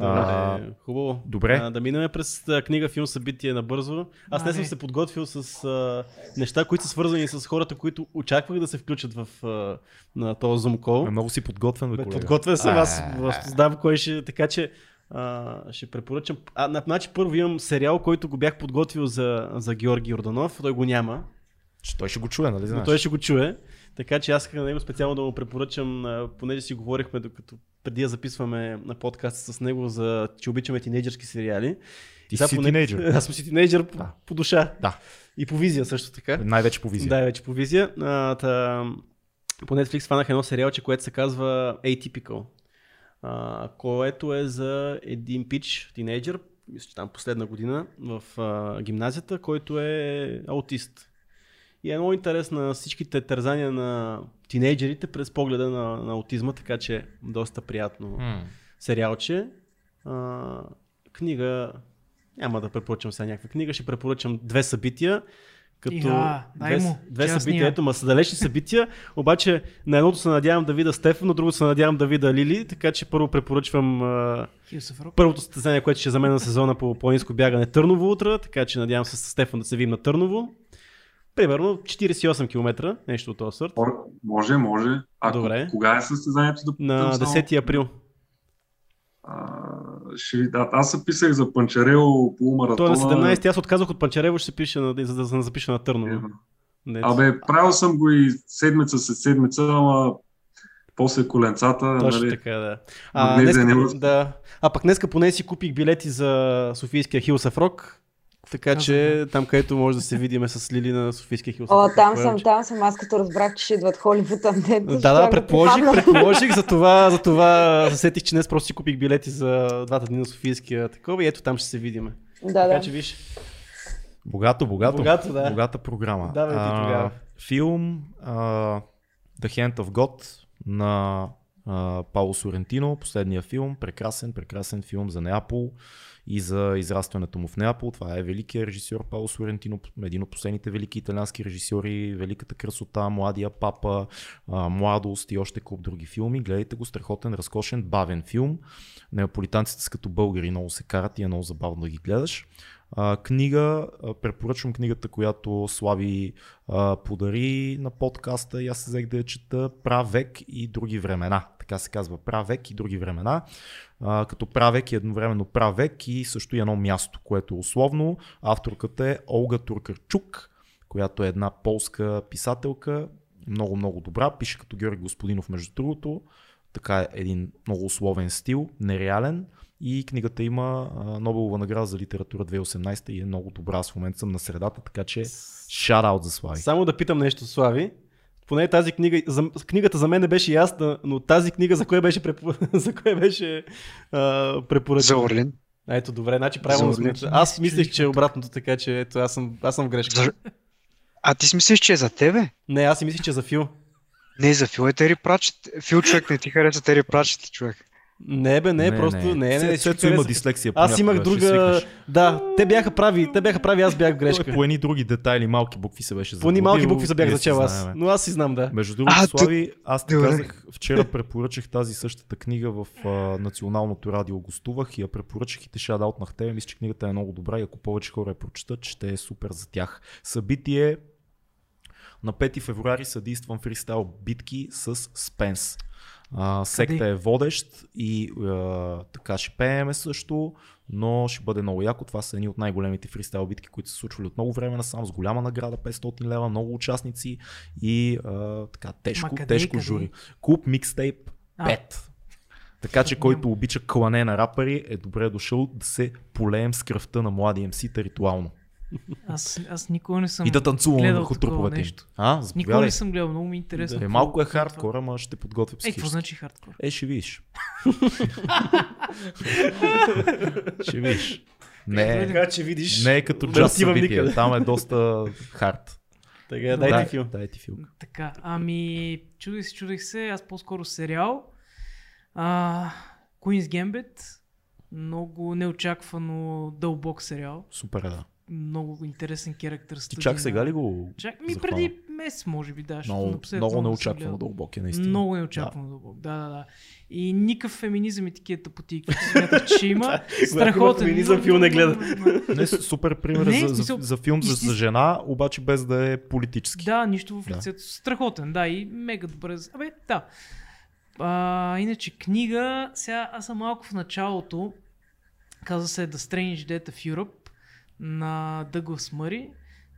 А, Добре, хубаво. добре. А, да минем през книга, филм, събитие набързо. Аз не съм се подготвил с а, неща, които са свързани с хората, които очаквах да се включат в а, на този Zoom call. Много си подготвен, бе, колега. Подготвен съм, аз аз знам кой ще, така че а, ще препоръчам. А, на- значи първо имам сериал, който го бях подготвил за, за Георги Йорданов, той го няма, Че той ще го чуе, нали но знаеш? той ще го чуе. Така че аз исках на него специално да му препоръчам, понеже си говорихме докато преди да записваме на подкаст с него за че обичаме тинейджърски сериали. Ти си поне- тинейджър. Аз съм си тинейджър по, Да. по душа. Да. И по визия също така. Най-вече по визия. Да, вече по визия. А, та, по Netflix фанах едно сериалче, което се казва Atypical, а, което е за един пич, тинейджър, мисля, че там последна година в а, гимназията, който е аутист. И е много интересна всичките тързания на тинейджерите през погледа на, на аутизма, така че доста приятно М. сериалче. А, книга, няма да препоръчам сега някаква книга, ще препоръчам две събития. Като Ига, две, му, две събития, ето, ма са далечни събития, обаче на едното се надявам да видя Стефан, на другото се надявам да видя Лили, така че първо препоръчвам Рок. първото състезание, което ще за мен на сезона по планинско бягане Търново утре, така че надявам се с Стефан да се видим на Търново. Примерно 48 км, нещо от този сорт. Може, може. А Добре. кога е състезанието? Да На питам само? 10 април. А, ще ви, да, аз се писах за Панчарево полумаратона. Той е на 17, аз отказах от Панчарево, ще се пише на, за да се запиша на Търново. Не, Абе, правил съм го и седмица след седмица, ама после коленцата, Точно нали? така, да. А, днеска, не да. а пък днеска поне си купих билети за Софийския Хилсъв Така че там където може да се видиме с Лили на Софийския Хилсъв О, там е съм, обича. там съм. Аз като разбрах, че ще идват Холивуд Undead. Да, да, предположих, предположих, за това, за това засетих, че днес просто си купих билети за двата дни на Софийския такова и ето там ще се видиме. Да, така да. че виж. Богато, богато. Богато, да. Богата програма. Давай ти А, тогава. Филм а, The Hand of God на а, Пауло Сорентино, последния филм, прекрасен, прекрасен филм за Неапол и за израстването му в Неапол. Това е великият режисьор Пауло Сорентино, един от последните велики италиански режисьори, Великата красота, Младия папа, Младост и още куп други филми. Гледайте го, страхотен, разкошен, бавен филм. Неаполитанците са като българи, много се карат и е много забавно да ги гледаш. Книга, препоръчвам книгата, която Слави подари на подкаста и аз се взех да я чета Правек и други времена. Така се казва Правек и други времена. А, като Правек е едновременно Правек и също и едно място, което е условно. Авторката е Олга Туркарчук, която е една полска писателка, много, много добра. Пише като Георги Господинов, между другото. Така е един много условен стил, нереален. И книгата има Нобелова награда за литература 2018 и е много добра. Аз в момента съм на средата, така че шараут за Слави. Само да питам нещо, Слави. Поне тази книга, за, книгата за мен не беше ясна, но тази книга за кое беше, препо, за кое беше а, препоръчена? За Орлин. А, Ето, добре, значи правилно сме. Аз мислех, че е обратното, така че ето, аз съм, аз съм в грешка. За- А ти си мислиш, че е за тебе? Не, аз си мислех, че е за Фил. Не, за Фил е Тери Прачет. Фил човек не ти хареса Тери Прачет, човек. Не, бе, не, Не, просто не, не, не, всички Сецо има хареса. дислексия. Аз имах ще друга. свикнеш. Да, те бяха прави, те бяха прави, аз бях в Той грешка. по едни други детайли, малки букви се беше По ни малки заблудил, букви се бях си зачел аз. Но аз си знам, да. Между другото, А, Слави, аз ти Добре. казах, вчера препоръчах тази същата книга в а, Националното радио гостувах и я препоръчах и те шадаутнах тебе. Мисля, че книгата е много добра и ако повече хора я прочитат, ще е супер за тях. Събитие на 5 февруари съдействам фристайл битки с Спенс. А, секта е водещ и а, така ще пееме също, но ще бъде много яко. Това са едни от най-големите фристайл битки, които са се случвали от много време насам, с голяма награда, 500 лева, много участници и а, така тежко, Ма къде, тежко къде? жури. Клуб Микстейп А. 5. Така че който обича клане на рапъри е добре дошъл да се полеем с кръвта на млади МС-та ритуално. Аз, аз никога не съм И да танцуваме гледал върху труповете нещо. А, Никога не съм гледал, много ми е интересно. Е, малко е хардкор, ама ще подготвя Е, какво значи хардкор? Е, ще видиш. ще видиш. Не, е- Така че видиш. не е като да джаз събитие. никъде. Там е доста хард. Така, дай ти филм. Дай ти филм. Така, ами, чудих се, чудих се, аз по-скоро сериал. А, Queen's Gambit, много неочаквано дълбок сериал. Супер, е, да. Много интересен характер. Ти чак сега ли го Чак, ми захвана? преди месец, може би, да. Много, много неочаквано дълбок е наистина. Много неочаквано дълбок, да, да, да. И никакъв феминизъм и такива тъпоти, които смятах, че ще има. Страхотен. феминизъм, филм не гледа. Не, супер пример Не, за, за, за филм за, за жена, обаче без да е политически. Да, нищо в Да. лицето. Страхотен, да, и мега добре. Абе, да. А, иначе книга, сега аз съм малко в началото, казва се The Strange Death of Europe на Дъглас Мъри.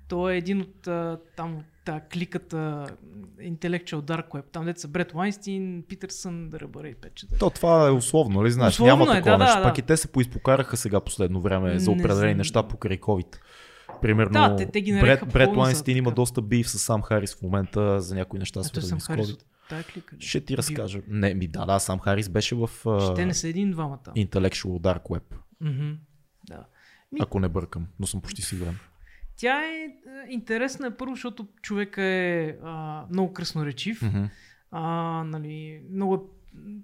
Той е един от там та кликата Intellectual Dark Web, там деца Бред Лайнстин, Питърсън, да ръбъра и пече. То това е условно, нали знаеш? Условно Няма е, такова да, нещо. да, Пак да. и те се поизпокараха сега последно време за определени неща покрай COVID. Примерно, Да, те- те ги Бред, Бред Лайнстин има доста бив с сам Харис в момента за някои неща, свързани с. COVID. Клика. ли? Ще ти разкажа. Не, ми да, да, сам Харис беше в Ще не са един-двамата. Intellectual Dark Web, Мгм. Да. Ми- ако не бъркам, но съм почти сигурен. Тя е е, интересна първо, защото човека е а, много красноречив. Мгм. А, нали, много е,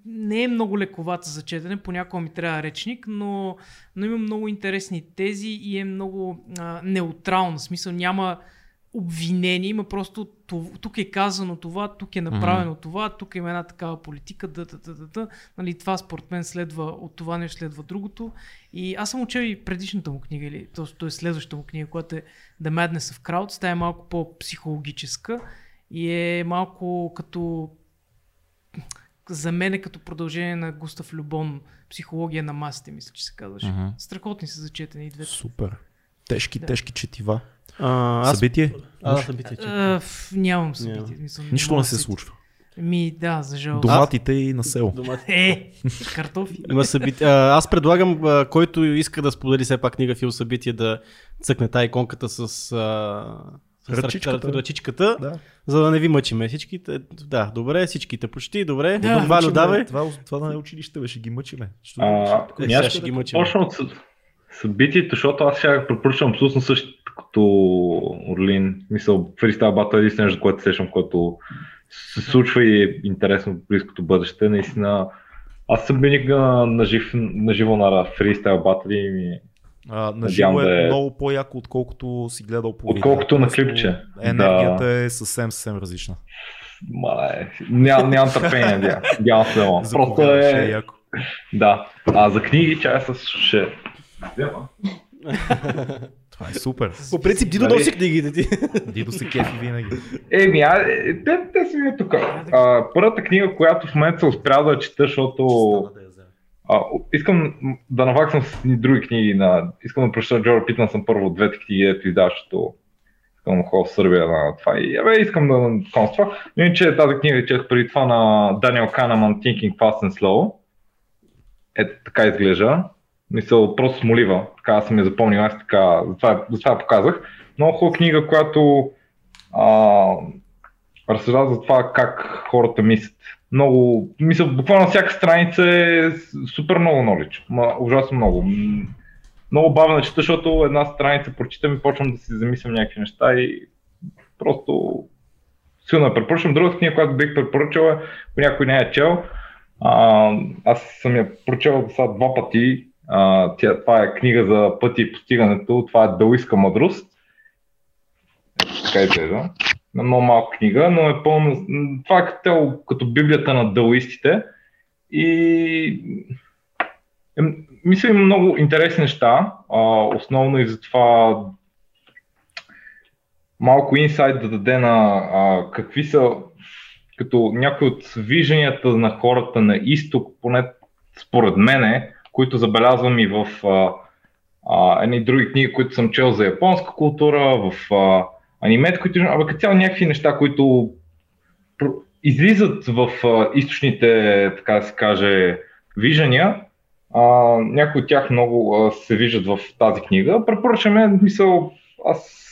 не е много лековат за четене, понякога ми трябва речник, но, но има много интересни тези и е много а, неутрална. В смисъл няма обвинение, има просто ту- тук е казано това, тук е направено Мгм. това, тук има една такава политика, да, да, да, да, да. Нали, това според мен следва от това нещо следва другото. И аз съм учил и предишната му книга, или т.е. то е следващата му книга, която е The Madness of Crowds. Тя е малко по-психологическа и е малко като за мен е като продължение на Густав Любон психология на масите, мисля, че се казваше. Мгм. Страхотни са за четене и двете. Супер. Тежки, Да. тежки четива. А. Събитие? А, събитие. А, нямам събитие. Няма. Мисъл, Нищо не се случва. Ми, да, за жал. Доматите и на село. Домати. Е, картофи. Има събитие. А, аз предлагам, а, който иска да сподели все пак книга фил събитие, да цъкне тази иконката с, а, с Ръчичката. ръч- ръчичката, Да. за да не ви мъчиме всичките. Да, добре, всичките почти, добре. Да. Валю, давай. Това, това е училище, бе, ще ги мъчиме. Що А, Е, ще ги мъчим. Почна от съ- събитието, защото аз сега препоръчвам абсолютно същото като Орлин. Мисъл, фристайл бата е единственото нещо, което сещам, което се случва и е интересно в близкото бъдеще. Наистина, аз съм винаги на, на, жив, на живо на фристайл батли и ми А, на живо е да е- много по-яко, отколкото си гледал по. Отколкото на клипче. Енергията е съвсем, съвсем различна. Мале, ням, нямам търпение, дя. Дявам се, ама. Просто е е... яко. Да. А за книги, чая с ще... Взема. Това е супер. По принцип, ти Нали? носи книгите ти. Дидо се кефи винаги. Еми, а, е, те, те си ми е тук. А, първата книга, която в момента се успя да чета, защото а, искам да наваксам с други книги. На... Искам да прочета Джора Питън съм първо от двете книги, ето издава, защото искам да ходя в Сърбия на това. И абе, искам да това. Но иначе тази книга четах преди това на Даниел Канаман Thinking Fast and Slow. Ето така изглежда. Мисъл, просто смолива. Така съм я запомнил, аз така, затова, затова я показах. Много хубава книга, която а, разсъждава за това как хората мислят. Много, мисля, буквално всяка страница е супер много knowledge. Ма, ужасно много. Много бавно чета, защото една страница прочитам и почвам да си замислям някакви неща и просто силно препоръчвам. Другата книга, която бих препоръчал е, някой не е чел, а, аз съм я прочел сега два пъти. Тя, това е книга за пъти и постигането. Това е Даоистка мъдрост. Така изглежда. На много малка книга, но е пълно. Това е като, като Библията на даоистите. И е, мисля, има много интересни неща. А, основно и за това малко инсайт да даде на а, какви са като някои от вижданията на хората на изток, поне според мене, които забелязвам и в а, а, едни други книги, които съм чел за японска култура, в а, анимет, които, абе, като цяло някакви неща, които излизат в а, източните, така да се каже, виждания. А, някои от тях много а, се виждат в тази книга. Препоръчаме, мисъл, аз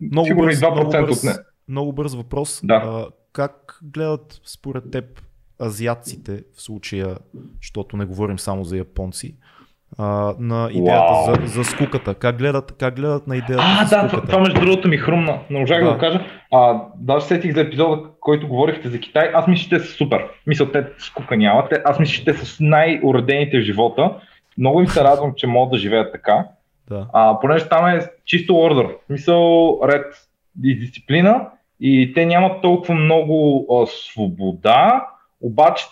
Много сигурно и бърз, 2% много, от бърз, не. много бърз въпрос. Да. А, как гледат според теб азиатците в случая, защото не говорим само за японци, а, на идеята за, за скуката? Как гледат, как гледат на идеята А, за да, скуката? това между другото ми хрумна. Не можах да, Да. го кажа. А, даже сетих за епизода, който говорихте за Китай. Аз мисля, че те са супер. Мисля, те скука нямат. Те- Аз мисля, че те са най-уредените в живота. Много им се радвам, че могат да живеят така. Да. А, понеже там е чисто ордер. Мисъл, ред и дисциплина. И те нямат толкова много а, свобода, обаче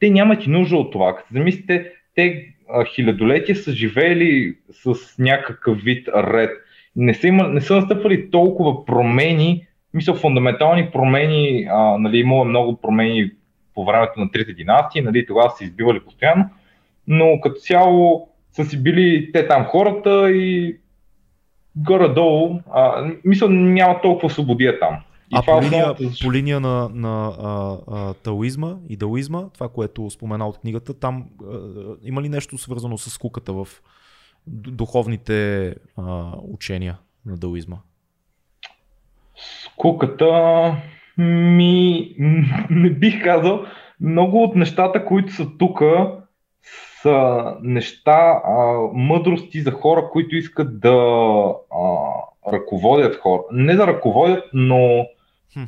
те нямат и нужда от това. Като замислите, те хилядолетия са живеели с някакъв вид ред. Не са, има, не са настъпвали толкова промени, мисля, фундаментални промени, а, нали, имало е много промени по времето на трите династии, нали, тогава са избивали постоянно, но като цяло са си били те там хората и горе-долу, а, мисля, няма толкова свободия там. И А по линия, по линия на, на а, а, таоизма и даоизма, това, което спомена от книгата, там а, има ли нещо свързано с скуката в духовните а, учения на даоизма? Скуката ми не бих казал. Много от нещата, които са тук, са неща, а, мъдрости за хора, които искат да а, ръководят хора. Не да ръководят, но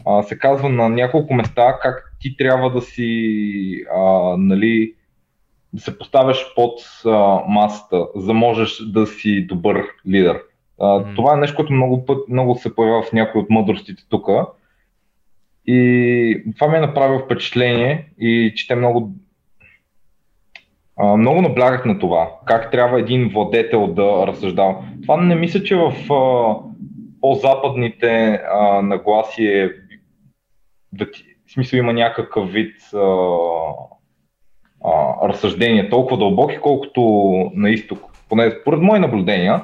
а, се казва на няколко места как ти трябва да си, а, нали, да се поставяш под а, масата, за можеш да си добър лидер. А, mm. Това е нещо, което много, път, много се появява в някои от мъдростите тук. И това ми е направило впечатление и че те много много наблягах на това, как трябва един владетел да разсъждава. Това не мисля, че в а, по-западните а, нагласи е да ти, в смисъл има някакъв вид а, а, разсъждение, толкова дълбоки, колкото на изток, поне според мои наблюдения,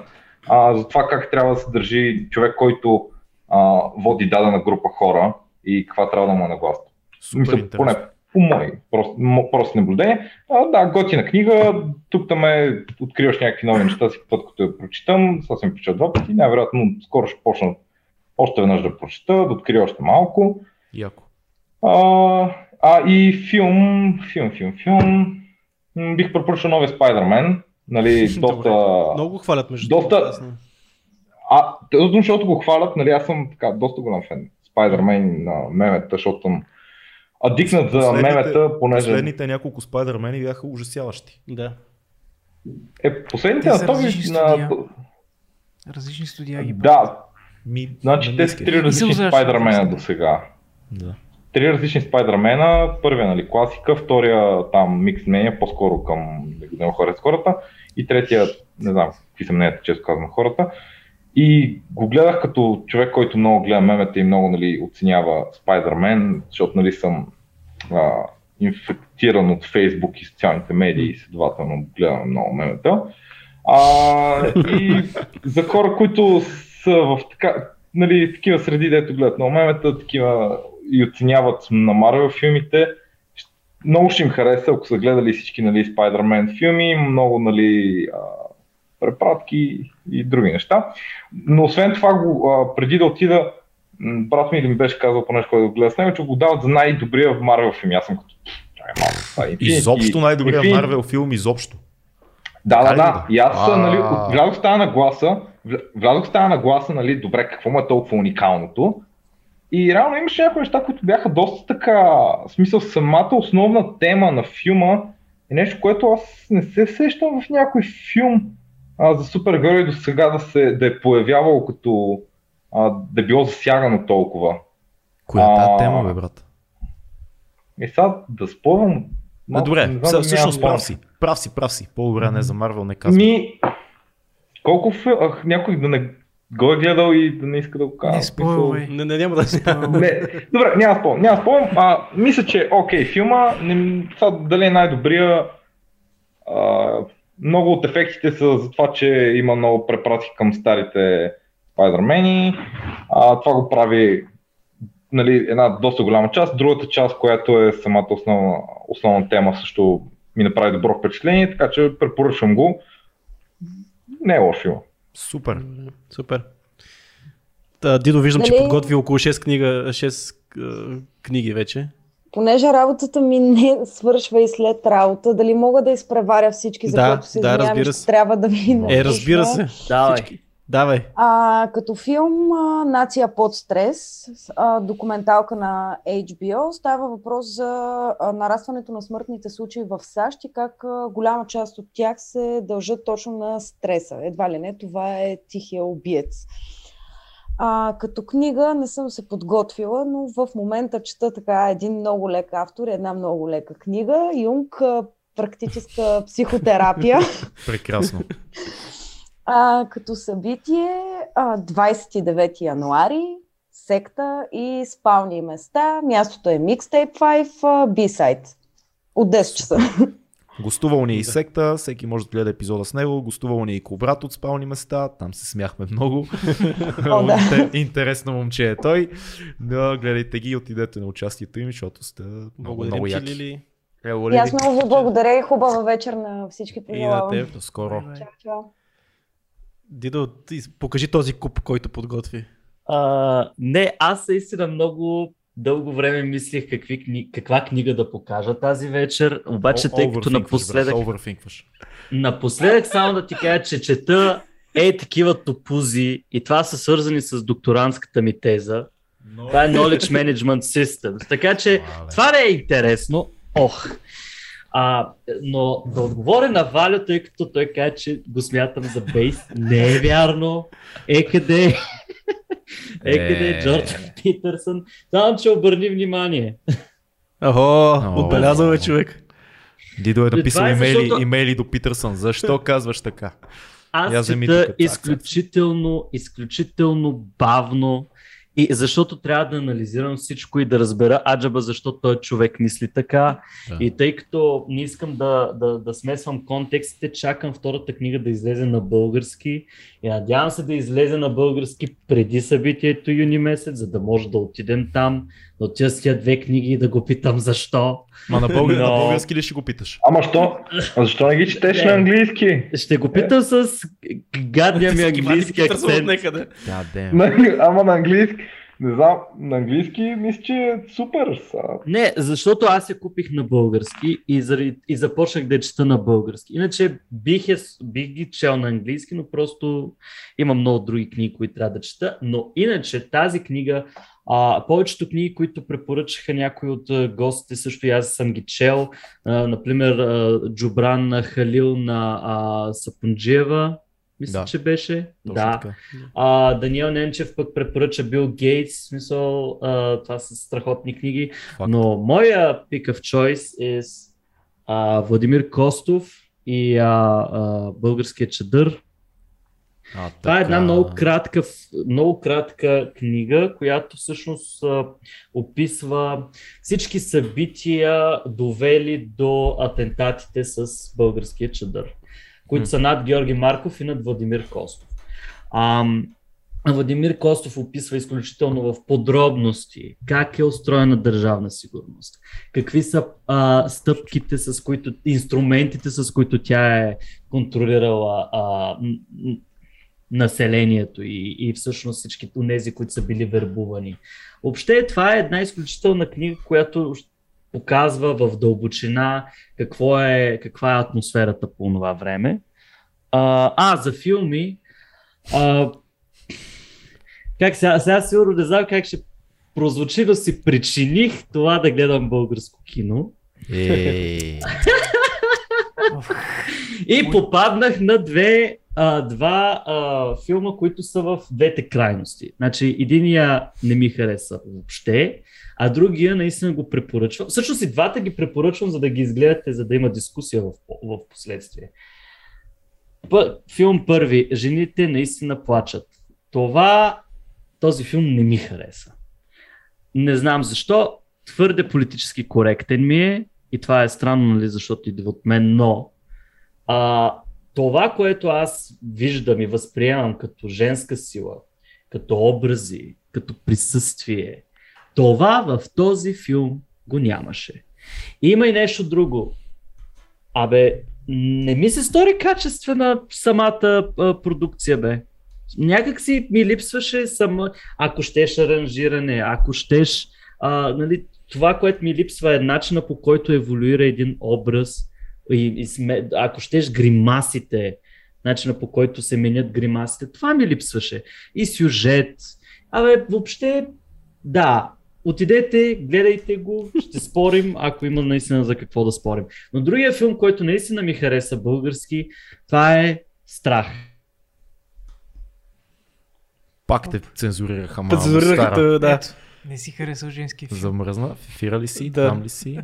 а, за това как трябва да се държи човек, който а, води дадена група хора и каква трябва да му е нагласта. Мисля, поне по мои просто, просто наблюдение. А, да, готина книга, тук там е, откриваш някакви нови неща си път, като я прочитам, сега съм прочитал два пъти, най-вероятно скоро ще почна още веднъж да прочита, да открия още малко. Яко. А, а и филм, филм, филм, филм, бих препоръчал новия Spider-Man, нали, доста... Много хвалят между доста... А, защото го хвалят, нали, аз съм така доста голям фен. Spider-Man на мемета, защото съм адикнат за мемета, понеже... Последните няколко спайдермени бяха ужасяващи. Да. Е, последните на този... На... Различни студия ги Да. Ми, значи те са три различни спайдермена до сега. Да. Три различни спайдермена. Първия, нали, класика, втория там микс мнение, по-скоро към да хора с хората. И третия, не знам какви са мненията, често казвам хората. И го гледах като човек, който много гледа мемета и много нали, оценява Spider-Man, защото нали, съм а, инфектиран от Фейсбук и социалните медии и следователно гледам много мемета. А, и за хора, които са в така, нали, такива среди, дето гледат много мемета, такива и оценяват на Марвел филмите, много ще им хареса, ако са гледали всички нали, Spider-Man филми, много нали, препратки и други неща. Но освен това, го, а, преди да отида, брат ми да ми беше казал поне, който гледа с него, че го дават за най-добрия Марвел филм. Аз съм като... Е изобщо най-добрия Infinity... Марвел филм, изобщо. Да, да, да. И аз нали, влязох в тази нагласа, влязох в тази нагласа, нали, добре, какво му е толкова уникалното. И реално имаше някои неща, които бяха доста така, в смисъл самата основна тема на филма е нещо, което аз не се сещам в някой филм а, за супергерои до сега да, се, да е появявало като а, да е било засягано толкова. Коя е тази тема, бе, брат? И сега да спомням. Е, добре, не знам, всъщност прав си. Прав си, прав си. По-добре не за Марвел не казвам. Ми, колко фил... Ах, някой да не го е гледал и да не иска да го казва. Не спойвай. Не, не, няма да се не, Добре, няма спомням. Няма спомням. А, мисля, че окей, филма, не, сега, дали е най-добрия, а, много от ефектите са за това, че има много препратки към старите Spider-Man. А, това го прави нали, една доста голяма част. Другата част, която е самата основна, основна тема, също ми направи добро впечатление, така че препоръчвам го. Не е лошо. Супер. Супер. Та, Дидо, виждам, нали... че подготви около 6, книга, 6 uh, книги вече понеже работата ми не свършва и след работа, дали мога да изпреваря всички, за да, което се да, разбира се. трябва да ви напиша. Е, разбира се. Давай. Давай. А, като филм а, Нация под стрес, а, документалка на HBO, става въпрос за а, нарастването на смъртните случаи в САЩ и как а, голяма част от тях се дължат точно на стреса. Едва ли не, това е тихия убиец. А, като книга не съм се подготвила, но в момента чета така един много лек автор, една много лека книга. Юнг, практическа психотерапия. Прекрасно. А, като събитие 29 януари, секта и спални места. Мястото е Mixtape 5, B-Side. От 10 часа. Гостувал ни и секта, всеки може да гледа епизода с него. Гостувал ни и Кобрат от спални места, там се смяхме много. О, да. Интересно момче е той. Да, гледайте ги и отидете на участието им, защото сте много, много яки. Лили. Ело, И аз много ви благодаря и хубава вечер на всички. И на теб, до скоро. Чао, чао. Дидо, покажи този куп, който подготви. А, не, аз наистина много дълго време мислих какви, кни... каква книга да покажа тази вечер, обаче тъй като напоследък... Напоследък само да ти кажа, че чета е такива топузи и това са свързани с докторантската ми теза. Но... Това е Knowledge Management Systems. Така че Мале. това не е интересно. Ох. А, но да отговоря на Валю, тъй като той каза, че го смятам за бейс. Не е вярно. Е къде? Е къде е Джордж Питърсън? Само, че обърни внимание. Охо, отбелязал е човек. Дидо е написал имейли, защото... имейли до Питърсън. Защо казваш така? Аз чета изключително, изключително бавно и защото трябва да анализирам всичко и да разбера аджаба защо той човек мисли така. Да. И тъй като не искам да, да, да смесвам контекстите, чакам втората книга да излезе на български и надявам се да излезе на български преди събитието юни месец, за да може да отидем там, да отида с тия две книги и да го питам защо. Ма на, българ... Но... на български ли ще го питаш? Ама що? А защо не ги четеш не. на английски? Ще го питам с гадния ми английски акцент. Да, Ама на английски. Не знам, на английски мисля, че е супер. Са. Не, защото аз я купих на български и, заради, и започнах да чета на български. Иначе бих, е, бих ги чел на английски, но просто има много други книги, които трябва да чета. Но иначе тази книга, а, повечето книги, които препоръчаха някои от гостите, също и аз съм ги чел. А, например, а, Джубран Халил на а, Сапунджиева, мисля, да. че беше. Точно да. Така. А, Даниел Ненчев пък препоръча Бил Гейтс, смисъл, а, това са страхотни книги. Факт. Но моя pick of choice е а, Владимир Костов и а, а, Българският чадър. А, така... Това е една много кратка, много кратка книга, която всъщност а, описва всички събития, довели до атентатите с българския чадър които са над Георги Марков и над Владимир Костов. А, Владимир Костов описва изключително в подробности как е устроена държавна сигурност, какви са а, стъпките, с които, инструментите, с които тя е контролирала а, населението и, и всъщност всички тези, които са били вербувани. Въобще това е една изключителна книга, която показва в дълбочина какво е, каква е атмосферата по това време. А, а за филми. А, как сега, сега сигурно не знам как ще прозвучи, но си причиних това да гледам българско кино. Е. и попаднах на две, а, два а, филма, които са в двете крайности. Значи, единия не ми хареса въобще, а другия наистина го препоръчвам. Всъщност и двата ги препоръчвам, за да ги изгледате, за да има дискусия в, в последствие. П- филм първи. Жените наистина плачат. Това, този филм не ми хареса. Не знам защо. Твърде политически коректен ми е и това е странно, нали, защото идва от мен, но а, това, което аз виждам и възприемам като женска сила, като образи, като присъствие, това в този филм го нямаше. Има и нещо друго. Абе, не ми се стори качествена самата а, продукция, бе. Някак си ми липсваше само, ако щеш аранжиране, ако щеш, а, нали, това, което ми липсва е начина по който еволюира един образ и, и сме, ако щеш гримасите, начина по който се менят гримасите, това ми липсваше. И сюжет. Абе, въобще, да, отидете, гледайте го, ще спорим, ако има наистина за какво да спорим. Но другия филм, който наистина ми хареса български, това е Страх. Пак те цензурираха малко. Цензурираха, да. Не си харесал женски филм. Замръзна? Фира ли си? Да. Там ли си?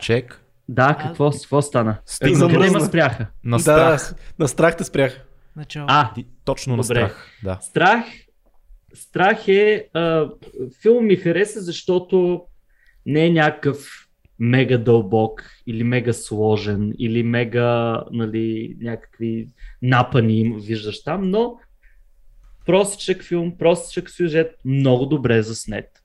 Чек. Да, какво, какво стана? Стигна, къде ма спряха? На страх. Да, на страх те спрях. Начало. А, точно Добре. на страх. Да. Страх Страх е, а, филм ми хареса, защото не е някакъв мега дълбок или мега сложен или мега нали, някакви напани виждаш там, но простичък филм, простичък сюжет, много добре заснет.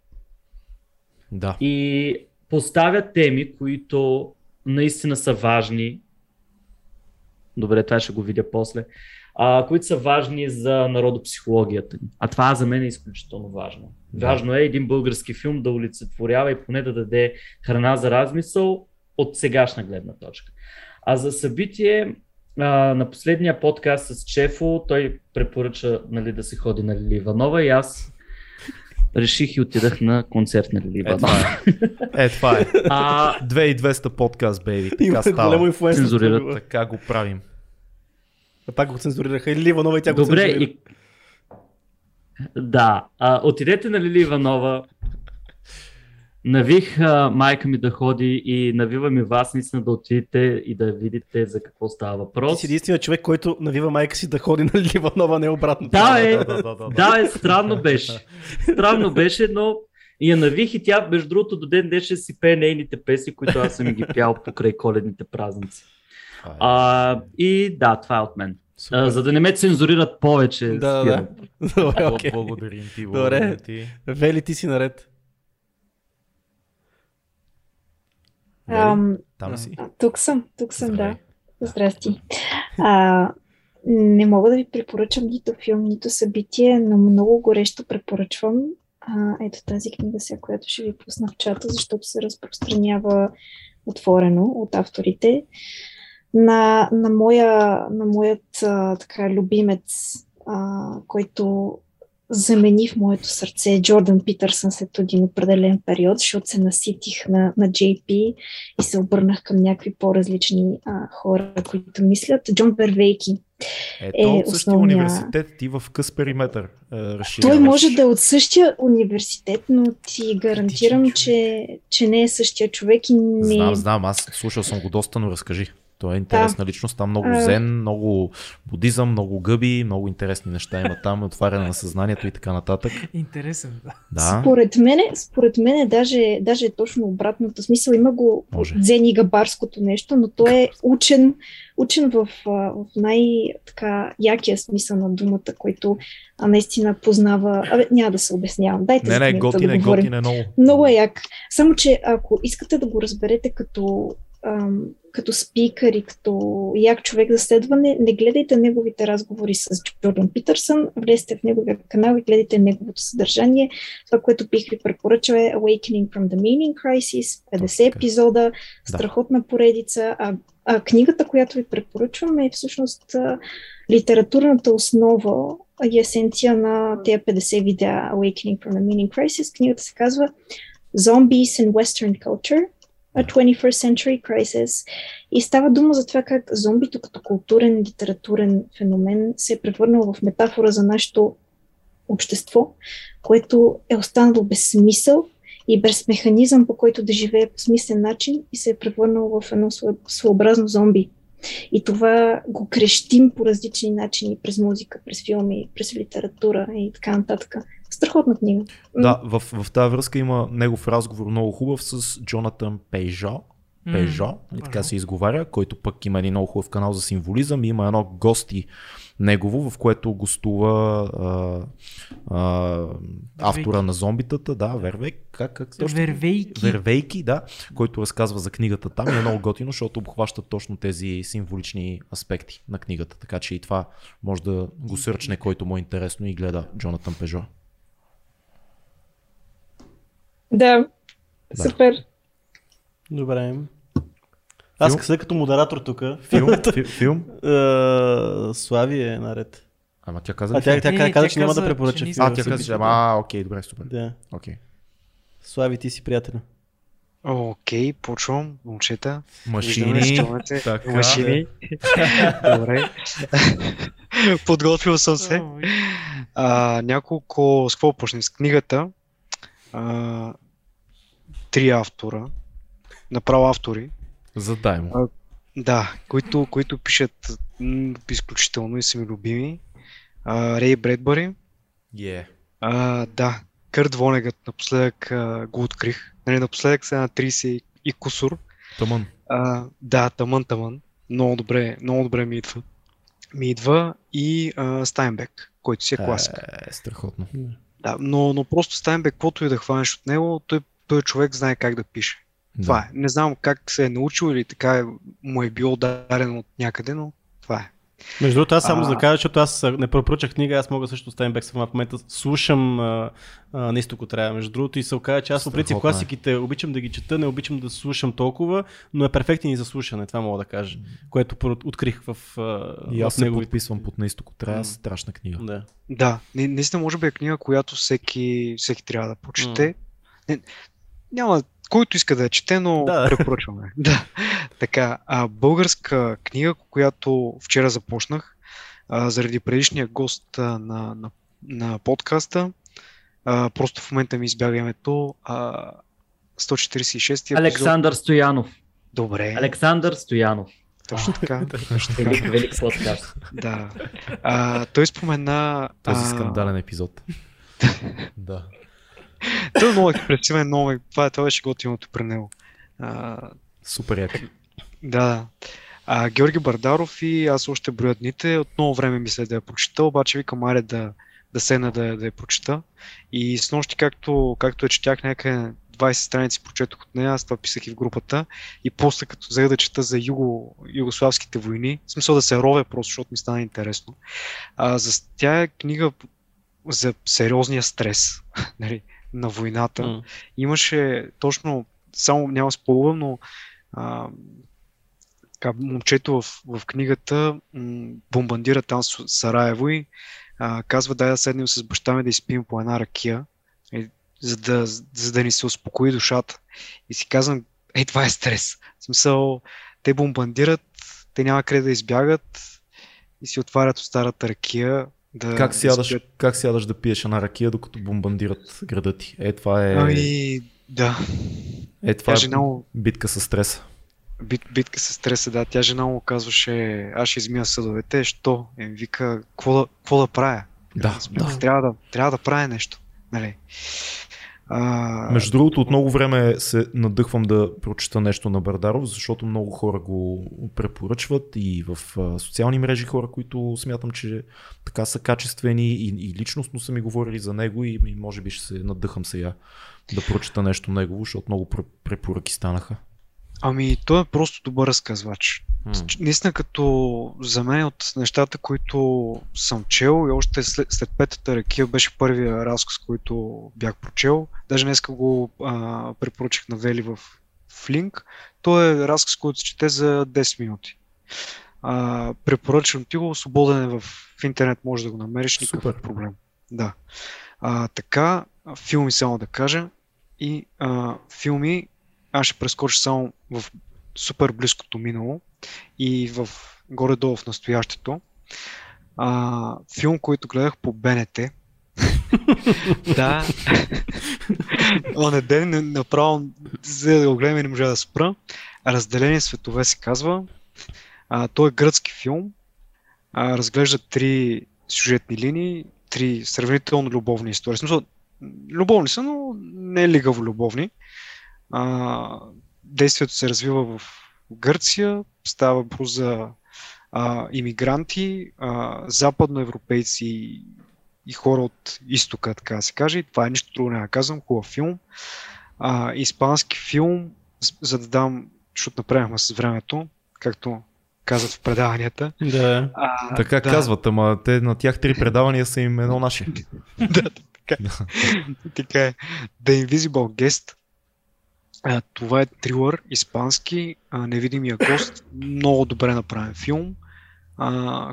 Да. И поставя теми, които наистина са важни. Добре, това ще го видя после. А, които са важни за народопсихологията ни. А това за мен е изключително важно. Важно е един български филм да олицетворява и поне да даде храна за размисъл от сегашна гледна точка. А за събитие, а, на последния подкаст с Чефо, той препоръча нали, да се ходи на Лили Иванова и аз реших и отидах на концерт на Лили Е, Иванова. това е. Е, това е. А, 2200 подкаст, бейби. Така става. Цензурират. Така го правим. Пак го цензурираха. Или Иванова и тя го Добре, цензурира. и... Да, а, отидете на Лили Иванова. Навих а, майка ми да ходи и навивам и вас наистина да отидете и да видите за какво става Ти въпрос. си единственият човек, който навива майка си да ходи на Ливанова, не обратно. Да, е, Да, да, да, да. да, е, странно беше. Странно беше, но и я навих и тя, между другото, до ден днешен си пее нейните песни, които аз съм ги пял покрай коледните празници. Е. А, и да, това е от мен. Супер. А, за да не ме цензурират повече. Да, да. Добре, окей. Благодарим ти, Добре. благодарим ти. Вели, ти си наред. Ам, Там си. тук съм, тук съм, Здравей. да. Здрасти. А, не мога да ви препоръчам нито филм, нито събитие, но много горещо препоръчвам. А, ето тази книга сега, която ще ви пусна в чата, защото се разпространява отворено от авторите. На, на, моя, на моят а, така, любимец, а, който замени в моето сърце Джордан Питърсън след един определен период, защото се наситих на, на JP и се обърнах към някакви по-различни а, хора, които мислят. Джон Вервейки. Ето е от същия основния- университет ти в къс периметър е. Той може да е от същия университет, но ти гарантирам, човек. че, че не е същия човек и не... Знам, знам, аз слушал съм го доста, но разкажи. Той е интересна личност, там много зен, много будизъм, много гъби, много интересни неща има там, отваряне на съзнанието и така нататък. Интересен, да. Да, Според мен, според мен даже, даже е точно обратното. В смисъл има го Може. дзен и габарското нещо, но той е учен, учен в, в най-якия смисъл на думата, който а, наистина познава... Абе, няма да се обяснявам. Дайте не, не, готин да е, готин е много. Много е як. Само, че ако искате да го разберете като, ам, като спикър и като як човек за следване, не гледайте неговите разговори с Джордан Питърсън, влезте в неговия канал и гледайте неговото съдържание. Това, което бих ви препоръчал е Awakening from the Meaning Crisis, 50 така. епизода, страхотна поредица, а, а книгата, която ви препоръчвам е всъщност литературната основа и есенция на тези 50 видеа Awakening from the Meaning Crisis. Книгата се казва Zombies in Western Culture, A 21st Century Crisis. И става дума за това как зомбито като културен, литературен феномен се е превърнал в метафора за нашето общество, което е останало без смисъл и без механизъм, по който да живее по смислен начин и се е превърнал в едно свое- своеобразно зомби. И това го крещим по различни начини, през музика, през филми, през литература и така нататък. Страхотна книга. Да, в, в тази връзка има негов разговор много хубав с Джонатан Пейжо. Пежо, нали така Пежо. се изговаря, който пък има един много хубав канал за символизъм и има едно гости негово, в което гостува а, а, автора на зомбитата, да, Вервек, как, как точно? Вервейки. Вервейки, да, който разказва за книгата там и е много готино, защото обхваща точно тези символични аспекти на книгата. Така че и това може да го сърчне, който му е интересно и гледа Джонатан Пежо. Да, Да. супер. Добре. Аз Филм? след като модератор тук. Филм? фи, филм? Е, Слави е наред. Ама тя каза А тя, тя, Не, тя, каза, тя че няма да препоръча филм. А, тя каза, че а, окей, добре, супер. Да. Окей. Слави, ти си приятел. Окей, почвам, момчета. Машини, така. Машини. Добре. Подготвил съм се. А, няколко, с какво почнем? С книгата. А, три автора. Направо автори. Задай му. А, Да, които, които пишат м, изключително и са ми любими. А, Рей Бредбъри. Yeah. А, да, Кърт Вонегът напоследък а, го открих. Нали, напоследък са на 30 и кусур. Тъмън. А, да, тъмън, тъмън. Много добре, много добре ми идва. Ми идва и а, Стайнбек, който си е класик. Е, страхотно. Да, но, но просто Стайнбек, каквото и да хванеш от него, той, той човек знае как да пише. Това е. Не знам как се е научил или така е- му е било дадено от някъде, но това е. Между другото, аз само А. за да кажа, защото аз не препоръчах книга, аз мога също да оставим бек в момента. Слушам а, а, на изтоко трябва. Между другото, и се оказа, че аз по принцип е. класиките обичам да ги чета, не обичам да слушам толкова, но е перфектен и за слушане, това мога да кажа. Което открих в, а, И аз в се подписвам под на изтоко. Трябва М. страшна книга. Да. Да, на- наистина може би е книга, която всеки, всеки трябва да прочете. Не, няма, който иска да я чете, но Да. препоръчваме. да. Така, а, българска книга, която вчера започнах, а, заради предишния гост а, на, на, на подкаста, а, просто в момента ми избяга името, а, 146 епизод. Александър Стоянов. Добре, Александър Стоянов. точно така. точно така. Велик, велик подкаст. да. А, той спомена... Този скандален епизод. да. Той е много експресивен, много... Това, това беше готиното при него. А, Супер як. да. А, Георги Бардаров и аз още броя дните. От много време мисля да я прочета, обаче викам, аре да, да седна да, да я прочета. И с нощи, както, както е четях някъде 20 страници прочетох от нея, аз това писах и в групата. И после като взех да чета за юго, югославските войни, в смисъл да се ровя просто, защото ми стана интересно. А, за тя е книга за сериозния стрес нали, на войната. М. Имаше точно, само няма спойлвам, но а, така, момчето в, в книгата м, бомбандира там Сараево и а, казва дай да седнем с баща ми да изпием по една ракия, е, за, да, за да ни се успокои душата. И си казвам, ей, това е стрес. В смисъл, те бомбандират, те няма къде да избягат и си отварят от старата ракия. Да, Как да сядаш, спят. как сядаш да пиеш една ракия, докато бомбандират града ти? Е, това е, Ами, да. е, това Тя е му, битка с стреса. бит, битка с стреса, да. Тя жена му казваше, аз ще измия съдовете, що? Ми вика, какво да, какво да правя? Да, да. Трябва да, трябва да правя нещо. Нали? А, Между другото, от много време се надъхвам да прочета нещо на Бардаров, защото много хора го препоръчват и в социални мрежи хора, които смятам, че така са качествени и, и личностно са ми говорили за него и, и може би ще се надъхам сега да прочета нещо негово, защото много пр- препоръки станаха. Ами, той е просто добър разказвач. Ч- Наистина, като за мен от нещата, които съм чел и още след, след петата ракия беше първия разказ, който бях прочел. Даже днеска го а, препоръчах на Вели в, в линк. Той е разказ, който се чете за 10 минути. А, препоръчвам ти го, свободен е в, в интернет, може да го намериш, никакъв Супер. проблем. Да. А, така, филми само да кажа. И а, филми, аз ще прескоча само в супер близкото минало и в горе-долу в настоящето. А, филм, който гледах по БНТ. да. Оне ден направо за да го гледам и не можа да спра. Разделени светове се казва. А, той е гръцки филм. А, разглежда три сюжетни линии, три сравнително любовни истории. В смисъл, любовни са, но не лигаво любовни. А, действието се развива в Гърция, става въпрос за а, иммигранти, а, западноевропейци и, хора от изтока, така да се каже. И това е нищо друго, не да казвам, хубав филм. А, испански филм, за да дам, защото направихме с времето, както казват в предаванията. Да. А, Така да. казват, ама те на тях три предавания са им едно наше. да, така. така е. The Invisible Guest. Това е трилър, испански, невидимия гост. Много добре направен филм,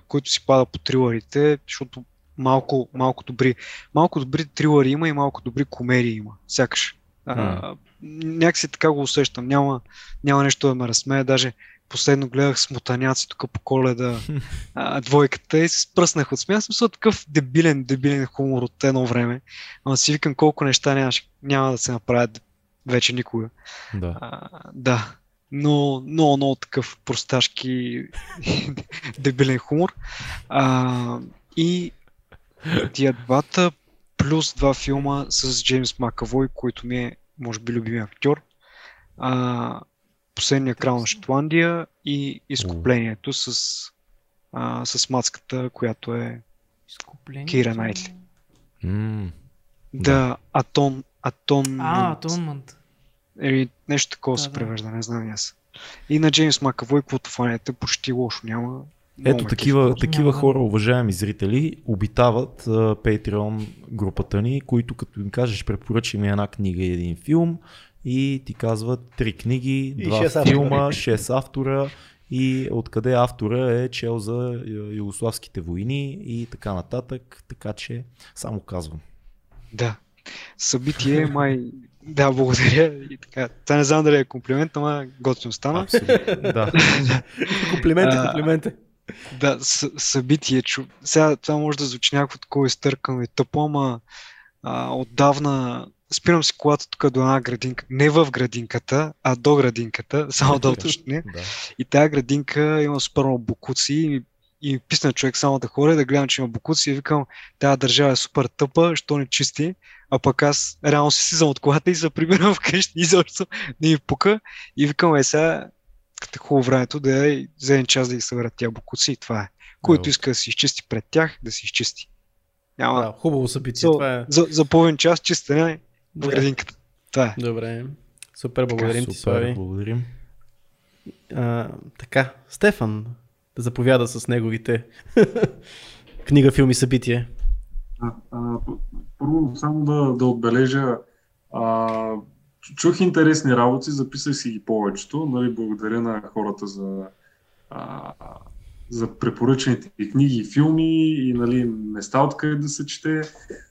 който си пада по трилърите, защото малко, малко, добри, малко добри трилъри има и малко добри комедии има. Сякаш. А, някакси така го усещам. Няма, няма нещо да ме разсмее. Даже последно гледах смотаняци тук по коледа а, двойката и се спръснах от смях. Смисъл такъв дебилен, дебилен хумор от едно време. Ама си викам колко неща нямаш, няма да се направят вече никога. Да. А, да. Но много, много такъв просташки дебилен хумор. А, и тия двата плюс два филма с Джеймс Макавой, който ми е, може би, любимия актьор. А, Последния крал на Шотландия и изкуплението с, а, с мацката, която е. Кира Найтли. М, да, Атон, Атон, А, Атонмент. Или нещо такова Да, се да. превежда, не знам и аз. И на Джеймс Макавой, каквото фанете, почти лошо няма. Ето такива, такива Няма. хора, уважаеми зрители, обитават Patreon групата ни, които като им кажеш препоръчи ми една книга и един филм и ти казват три книги, два филма, шест автора и откъде автора е чел за ю- югославските войни и така нататък, така че само казвам. Да. Събитие, май... Да, благодаря. И така. Това не знам дали е комплимент, ама готино стана. Абсолютно. да. Комплименти, комплименти. Да, съ- събитие. Чу... Сега това може да звучи някакво такова изтъркано и тъпо, ама а, отдавна спирам си колата тук до една градинка. Не в градинката, а до градинката, само да уточня. да. И тази градинка има супер много букуци и, и ми писна човек само да ходя, да гледам, че има букуци и викам, тази държава е супер тъпа, що не чисти, а пък аз реално си слизам от колата и се прибирам вкъщи и защо не ми пука и викам, е сега, като е хубаво времето, да е за един час да ги съберат тия букуци и това е. Който Да. иска да си изчисти пред тях, да си изчисти. Няма. Да, хубаво събитие. за, Това е. за, за половин час чистене в Да. градинката. Това е. Добре. Супер, благодарим ти, Супер, Слави. благодарим. А, така, Стефан да заповяда с неговите книга, филми, събитие. Първо само да, да отбележа, а, чу- чух интересни работи, записах си ги повечето. Нали, благодаря на хората за, а, за препоръчените и книги и филми и нали, места откъде да се чете.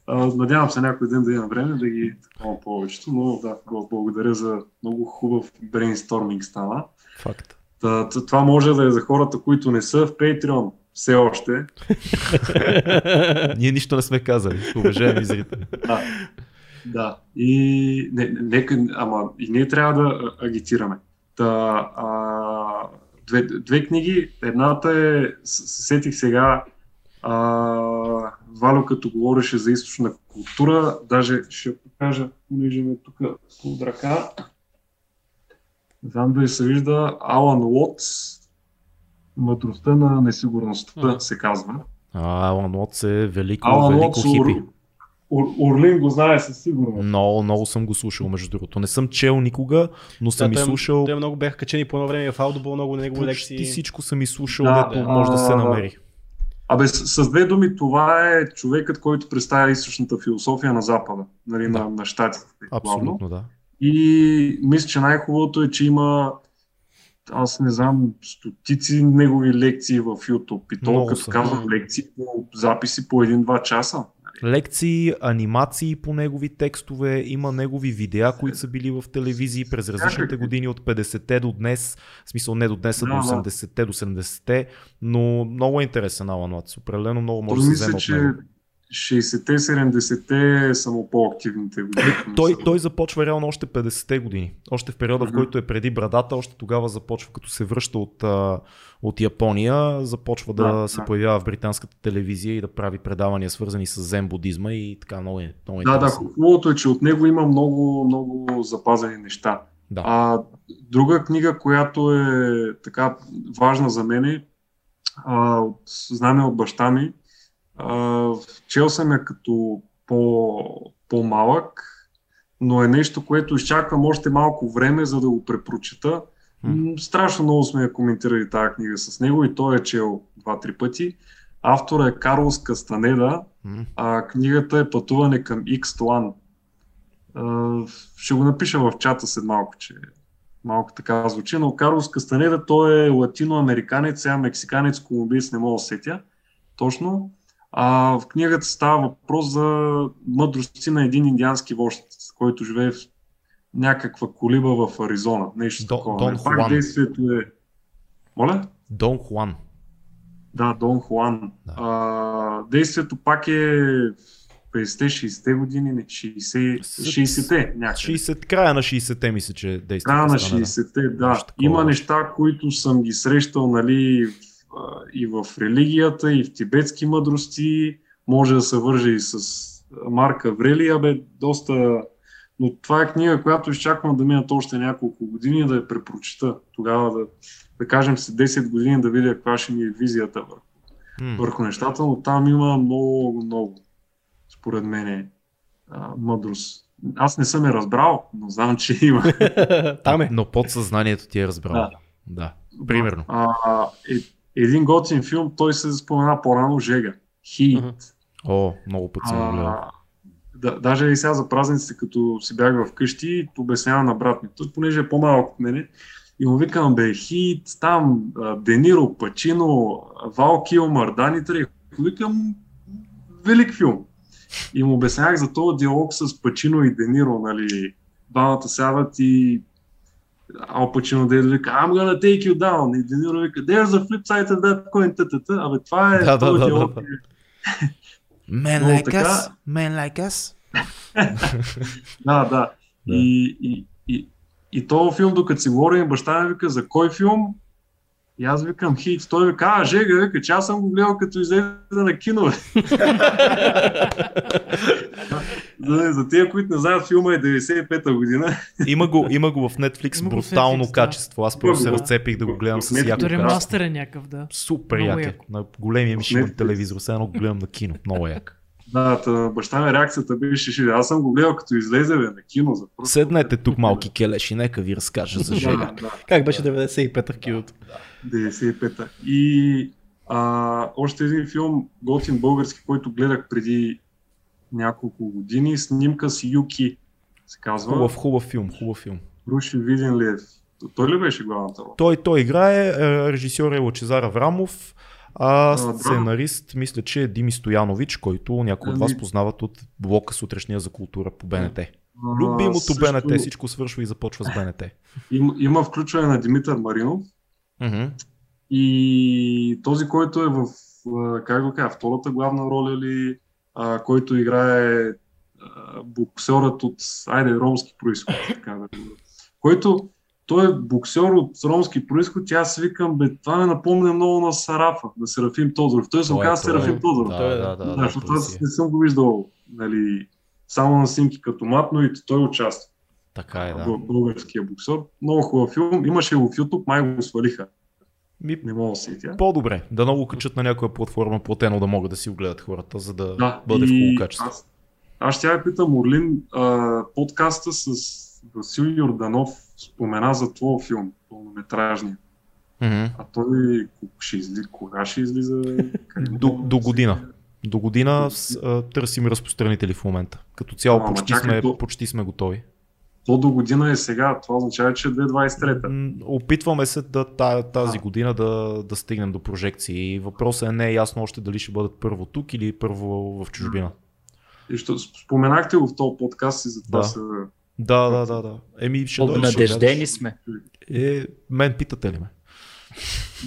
А, надявам се някой ден да имам време да ги такова повечето, но да, го благодаря за много хубав брейнсторминг стана. Факт. Та, това може да е за хората, които не са в Patreon все още. Ние нищо не сме казали, уважаеми зрители. Да. Да. И, не, не, ама и ние трябва да агитираме. Та, а, две, две книги. Едната е, сетих сега, а, Валю като говореше за източна култура, даже ще покажа, понеже ме тук под ръка. Не знам дали се вижда Алан Лотс, Мъдростта на несигурността се казва. А, Алан Лотс е велико, Алан велико Лотс, хипи. Ур, Ур, Орлин го знае със сигурност. Много, много съм го слушал, между другото. Не съм чел никога, но съм Да, и той- слушал. Те много бяха качени по едно време в Audible, много негови Почти лекции. всичко съм и слушал, Да, дето да. може да се намери. Абе, с, с две думи, това е човекът, който представя източната философия на Запада, нали, Да. на, на щатите. главно. Абсолютно, да. И мисля, че най-хубавото е, че има аз не знам, стотици негови лекции в YouTube. И то, като казвам лекции, по записи по един-два часа. Лекции, анимации по негови текстове, има негови видеа, които са били в телевизии през различните години, от 50-те до днес, в смисъл не до днес, а до да. 80-те, до 70-те, но много е интересен Алан Латс. Определено много може да се вземе от него. 60-те, 70-те са му по-активните години. Той, той започва реално още 50-те години. Още в периода, в Мгм. който е преди брадата, още тогава започва, като се връща от, от Япония, започва да, Да, се да. появява в британската телевизия и да прави предавания, свързани с зен будизма и така много, е, много Да, да, хубавото е, че от него има много, много запазени неща. Да. А, друга книга, която е така важна за мен, е, а, от знаме от баща ми, чел съм я като по, по-малък, но е нещо, което изчаквам още малко време, за да го препрочита. М, Страшно много сме я коментирали тази книга с него и той е чел два-три пъти. Автора е Карлос Кастанеда, М. а книгата е Пътуване към Икстлан. А, ще го напиша в чата след малко, че малко така звучи, но Карлос Кастанеда, той е латиноамериканец, сега мексиканец, колумбиец, не мога да сетя точно. А в книгата става въпрос за мъдрости на един индиански вожд, който живее в някаква колиба в Аризона. Нещо Дон- такова. Дон Пак Хуан. действието е... Моля? Дон Хуан. Да, Дон Хуан. Да. А, действието пак е 50-те, 60-те години, не, 60, 60-те някъде. 60, края на 60-те мисля, че действа. Края на Кастанеда. 60-те, да. Нещо такова Има неща, които съм ги срещал нали, и в религията, и в тибетски мъдрости. Може да се върже и с Марка Врели, бе, доста... Но това е книга, която изчаквам да минат още няколко години да я препрочита. Тогава да, да кажем след 10 години да видя каква ще ми е визията върху върху нещата, но там има много, много, според мен, е, а, мъдрост. Аз не съм я разбрал, но знам, че има. Там е. Но подсъзнанието ти е разбрало. Да. Да. Примерно. А, е, един готин филм, той се спомена по-рано Жега. Хит. О, много път съм. А, да, даже и сега за празниците, като си бях вкъщи, обяснява на брат ми. Той, понеже е по-малък от мене, и му викам, бе, хит, там, Дениро, Пачино, Вал Килмър, Дани Трехо. Викам, велик филм. И му обяснявах за този диалог с Пачино и Дениро, нали, двамата сядат и Ал Пачино да вика, I'm gonna take you down. И Дениро вика, there's a flip side of that coin. Та-та-та. Абе, това е Да, да, да, диалог. да, Man like така- us, man like us. Да, да. И, и, и, и този филм, докато си говорим, баща ми вика, за кой филм? И аз викам хит. Той вика, а, Жега, вика, че аз съм го гледал като излезе на кино. за, за тия, които не знаят, филма е 95-та година. Има го, има го в Netflix Има брутално Netflix, да. качество. Аз просто се разцепих да го гледам с яко Като ремастър е някакъв, да. Супер Много як е. яко. На големия ми Netflix. телевизор, все едно го гледам на кино. Много як. Да, та, баща ми реакцията беше, ще, аз съм го гледал като излезе бе, на кино. За. Седнете тук, малки келеши, нека ви разкажа за Жега. Да, да. Как беше 95-та в киното? 95-та. И а, още един филм, готин български, който гледах преди няколко години, снимка с Юки, се казва. Хубав, хубав филм, хубав филм. Руши Виденлиев. Той ли беше главната роля? Той, той играе, е, режисьор е Лачезар Аврамов, а А, да. сценарист мисля, че е Дими Стоянович, който някои от Ами- вас познават от блока сутрешния за култура по БНТ. Любимото също БНТ, всичко свършва и започва с БНТ. Има, има включване на Димитър Маринов Мгм. и този, който е в, как го кажа, втората главна роля ли, а, който играе а, боксерът от, айде, ромски происход, така да който той е боксер от ромски происход и аз викам, бе, това ме напомня много на Сарафа, на Серафим Тодоров. Той се Той е, оказа. Серафим Тодоров. Да, да, да, Да, защото аз е. не съм го виждал нали, само на снимки като мат, но и той участва. Така е, да. Бъл- Българския боксер. Много хубав филм. Имаше го в YouTube, май го свалиха. Ми, Не мога да се тя. по-добре, да много качат на някоя платформа платено да могат да си го гледат хората, за да, Да, бъде в и хубаво качество. Аз, аз ще я питам, Орлин, а, подкаста с Васил Йорданов спомена за твоя филм, пълнометражния. Мгм. А той ще излиза, кога ще излиза? До, до година. До година с, а, търсим разпространители в момента. Като цяло Ама, почти, чакай, сме, то- почти сме готови. То до година е сега, това означава, че е 2023. М, Опитваме се да та- тази А. година да, да стигнем до прожекции. Въпросът е не е ясно още дали ще бъдат първо тук или първо в чужбина. И що, споменахте го в този подкаст и затова Да. се... Да, да, да, да. Еми, ще ще Обнадеждени гледаш. сме. Е, мен питате ли ме?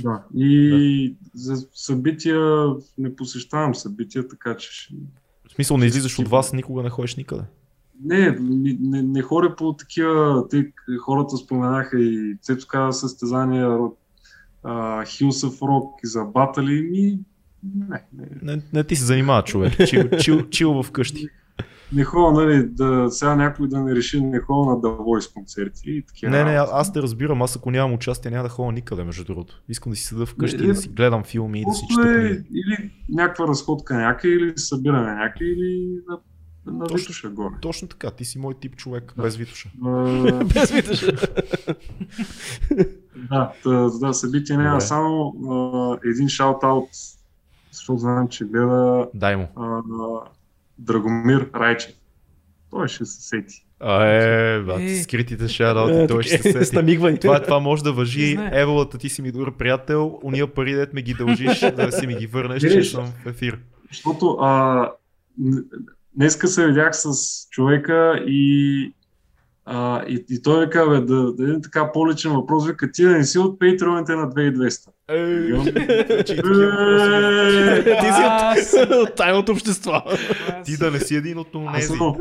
Да. И за събития не посещавам събития, така че ще... В смисъл, не излизаш от вас, никога не ходиш никъде. Не, не, не, ходя по такива, те хората споменаха и Цецо каза състезания, ро- а, Hills of Rock и за батали, ми не, не, Не, не ти се занимава човек. Чил, чил, чил вкъщи. не ходя, нали, да, сега някой да не реши, не ходя на The Voice концерти и такива. Не, не, аз те разбирам. Аз ако нямам участие, няма да ходя никъде, между другото. Искам да си седа вкъщи, Не, да си гледам филми и да си чета е книги. или някаква разходка някъде, или събиране някъде, или на, на Точно. Витуша горе. Точно така, ти си мой тип човек, без Витуша. Без виташ. Да, да, да събитие няма. Добре. Само а, един шаут-аут, защото знам, че гледа Дай му. а, Драгомир Райчев. Той ще се сети. А, е, бат, Е. скритите шараути, той ще се С сети. Това, това може да въжи. Еволата, ти си ми добър приятел. Уния пари, дет ме ги дължиш, да си ми ги върнеш, Не, че съм в ефир. Защото а, днеска се видях с човека и, а, и, и той вика, бе, да, да един така по-личен въпрос, вика, ти да не си от патреоните на 2200. Ей, Имам- че и такива въпроси. Ти си от, от тайното общество. Ти да не си един от съм,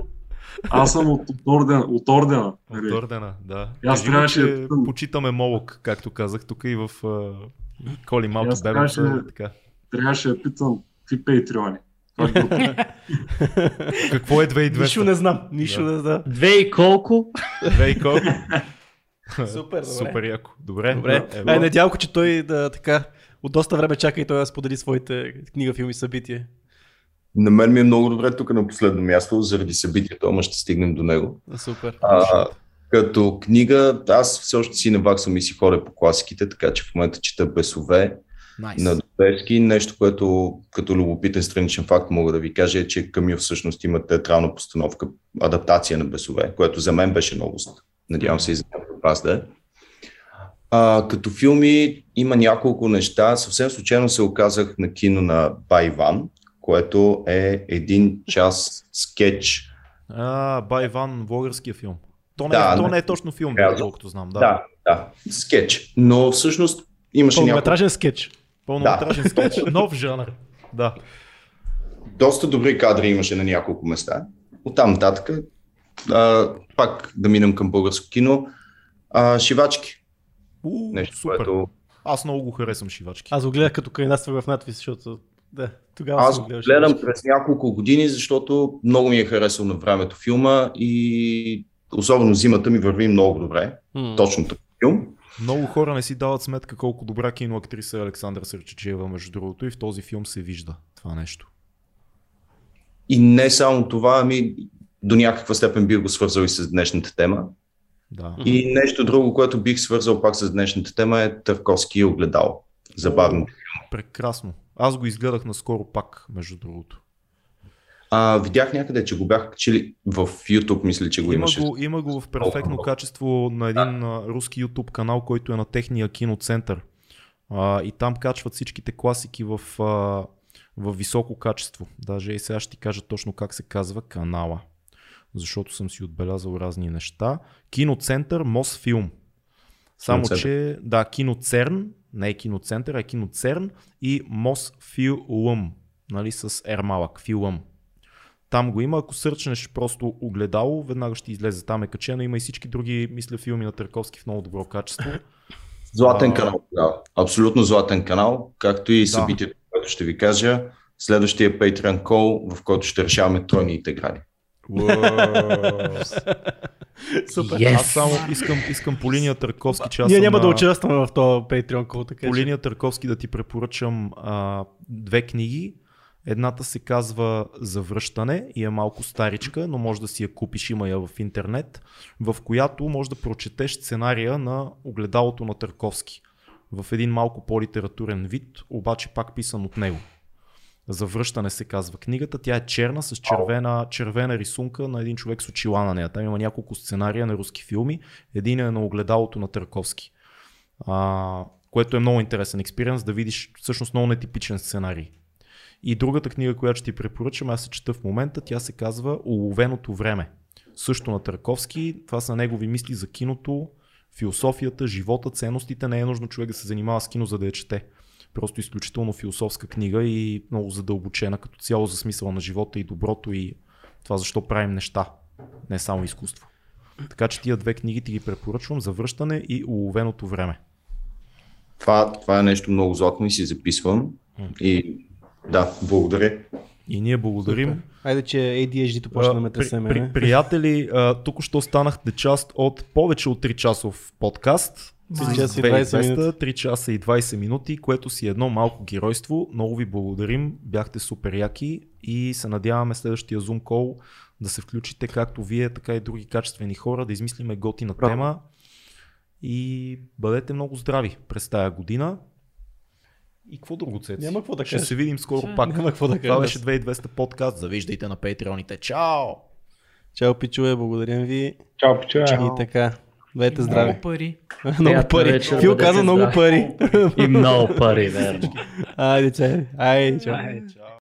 аз съм от, от, ордена, от ордена. От нали. ордена, да. И аз Кажи трябваше да почитаме Молок, както казах тук и в а, Коли малки аз бебенца. трябваше- да питам какви патреони. Е. Какво е 2200? Нищо не знам. Нищо Да. не знам. Две и колко? Вейко. Супер, добре. Супер яко. Добре. Добре. Ево. Ай, надявам, че той да така от доста време чака и той да сподели своите книга, филми, събития. На мен ми е много добре тук на последно място, заради събитието, ама ще стигнем до него. Супер. А, като книга, аз все още си наваксвам и си ходя по класиките, така че в момента чета Бесове. Nice. на Достоевски. Нещо, което като любопитен страничен факт мога да ви кажа е, че Камил всъщност има театрална постановка, адаптация на Бесове, което за мен беше новост. Надявам се и за вас да е. А, като филми има няколко неща. Съвсем случайно се оказах на кино на Байван, което е един час скетч. А, Байван, българския филм. То не, Да, е, то не. е точно филм, доколкото знам. Да. Да, да, скетч. Но всъщност имаше няколко Пълнометражен скетч. Пълнометражен скетч. Нов жанр. Да. доста добри кадри имаше на няколко места. Оттам нататък, а, пак да минем към българско кино, а, Шивачки. У, Нещо, супер. което Аз много го харесвам шивачки. Аз го гледах като кандидатствах в надпис, защото да, тогава аз го гледам през няколко години, защото много ми е харесал на времето филма и особено зимата ми върви много добре. М. Точно такъв филм. Много хора не си дават сметка колко добра киноактриса е Александра Сърчичева, между другото, и в този филм се вижда това нещо. И не само това, ами до някаква степен бих го свързал и с днешната тема. Да. И нещо друго, което бих свързал пак с днешната тема е Търковски огледал. Забавно. Прекрасно. Аз го изгледах наскоро пак, между другото. А, видях някъде, че го бях качили в YouTube, мисля, че го Има имаше. го, има го в перфектно Много. качество на един а, руски YouTube канал, който е на техния киноцентър. А, и там качват всичките класики в, а, в високо качество. Даже и сега ще ти кажа точно как се казва канала. Защото съм си отбелязал разни неща. Киноцентър Мосфилм. Само, Киноцентър. че да, киноцерн, не е киноцентър, а е киноцерн и Мосфилм, нали, с R малък, филъм. Там го има, ако сърчнеш просто огледало, веднага ще излезе. Там е качено, има и всички други, мисля, филми на Търковски в много добро качество. Златен А. канал. Да. Абсолютно златен канал, както и Да. събитието, което ще ви кажа. Следващия Patreon call, в който ще решаваме тройните гради. Супер. Yes. Аз само искам, искам по линия Търковски, че аз Ние няма да на- участваме в този Patreon call, така по че. линия Търковски да ти препоръчам а, две книги. Едната се казва Завръщане и е малко старичка, но може да си я купиш, има я в интернет, в която може да прочетеш сценария на огледалото на Търковски. В един малко по-литературен вид, обаче пак писан от него. Завръщане се казва книгата. Тя е черна с червена, червена рисунка на един човек с очила на нея. Там има няколко сценария на руски филми. Един е на огледалото на Търковски. А, което е много интересен експириенс да видиш всъщност много нетипичен сценарий. И другата книга, която ще ти препоръчам, аз се чета в момента, тя се казва Уловеното време. Също на Търковски. Това са негови мисли за киното, философията, живота, ценностите. Не е нужно човек да се занимава с кино, за да я чете. Просто изключително философска книга и много задълбочена като цяло за смисъла на живота и доброто и това защо правим неща, не само изкуство. Така че тия две книги ти ги препоръчвам Завръщане и Уловеното време. Това, това е нещо много златно и си записвам. И да, благодаря. И ние благодарим. Супер. Айде, че ADHD-то почна да ме тресе при, приятели, тук що станахте част от повече от 3 часов подкаст. Три С часа и 20 минути. 3 часа и 20 минути, което си е едно малко геройство. Много ви благодарим, бяхте супер яки и се надяваме следващия Zoom call да се включите както вие, така и други качествени хора, да измислиме готина Браво. тема и бъдете много здрави през тая година. И какво друго, Цеци? Няма какво да Ще кажа. се видим скоро Ще- пак. Няма какво да Това кажа. беше 2200 подкаст. Завиждайте на патреоните. Чао! Чао, пичове, благодарим ви. Чао, пичове. И така. Бъдете здрави. Много пари. много пари. Фил каза много пари. И много пари, верно. Айде, че. Айде, чао. Чао!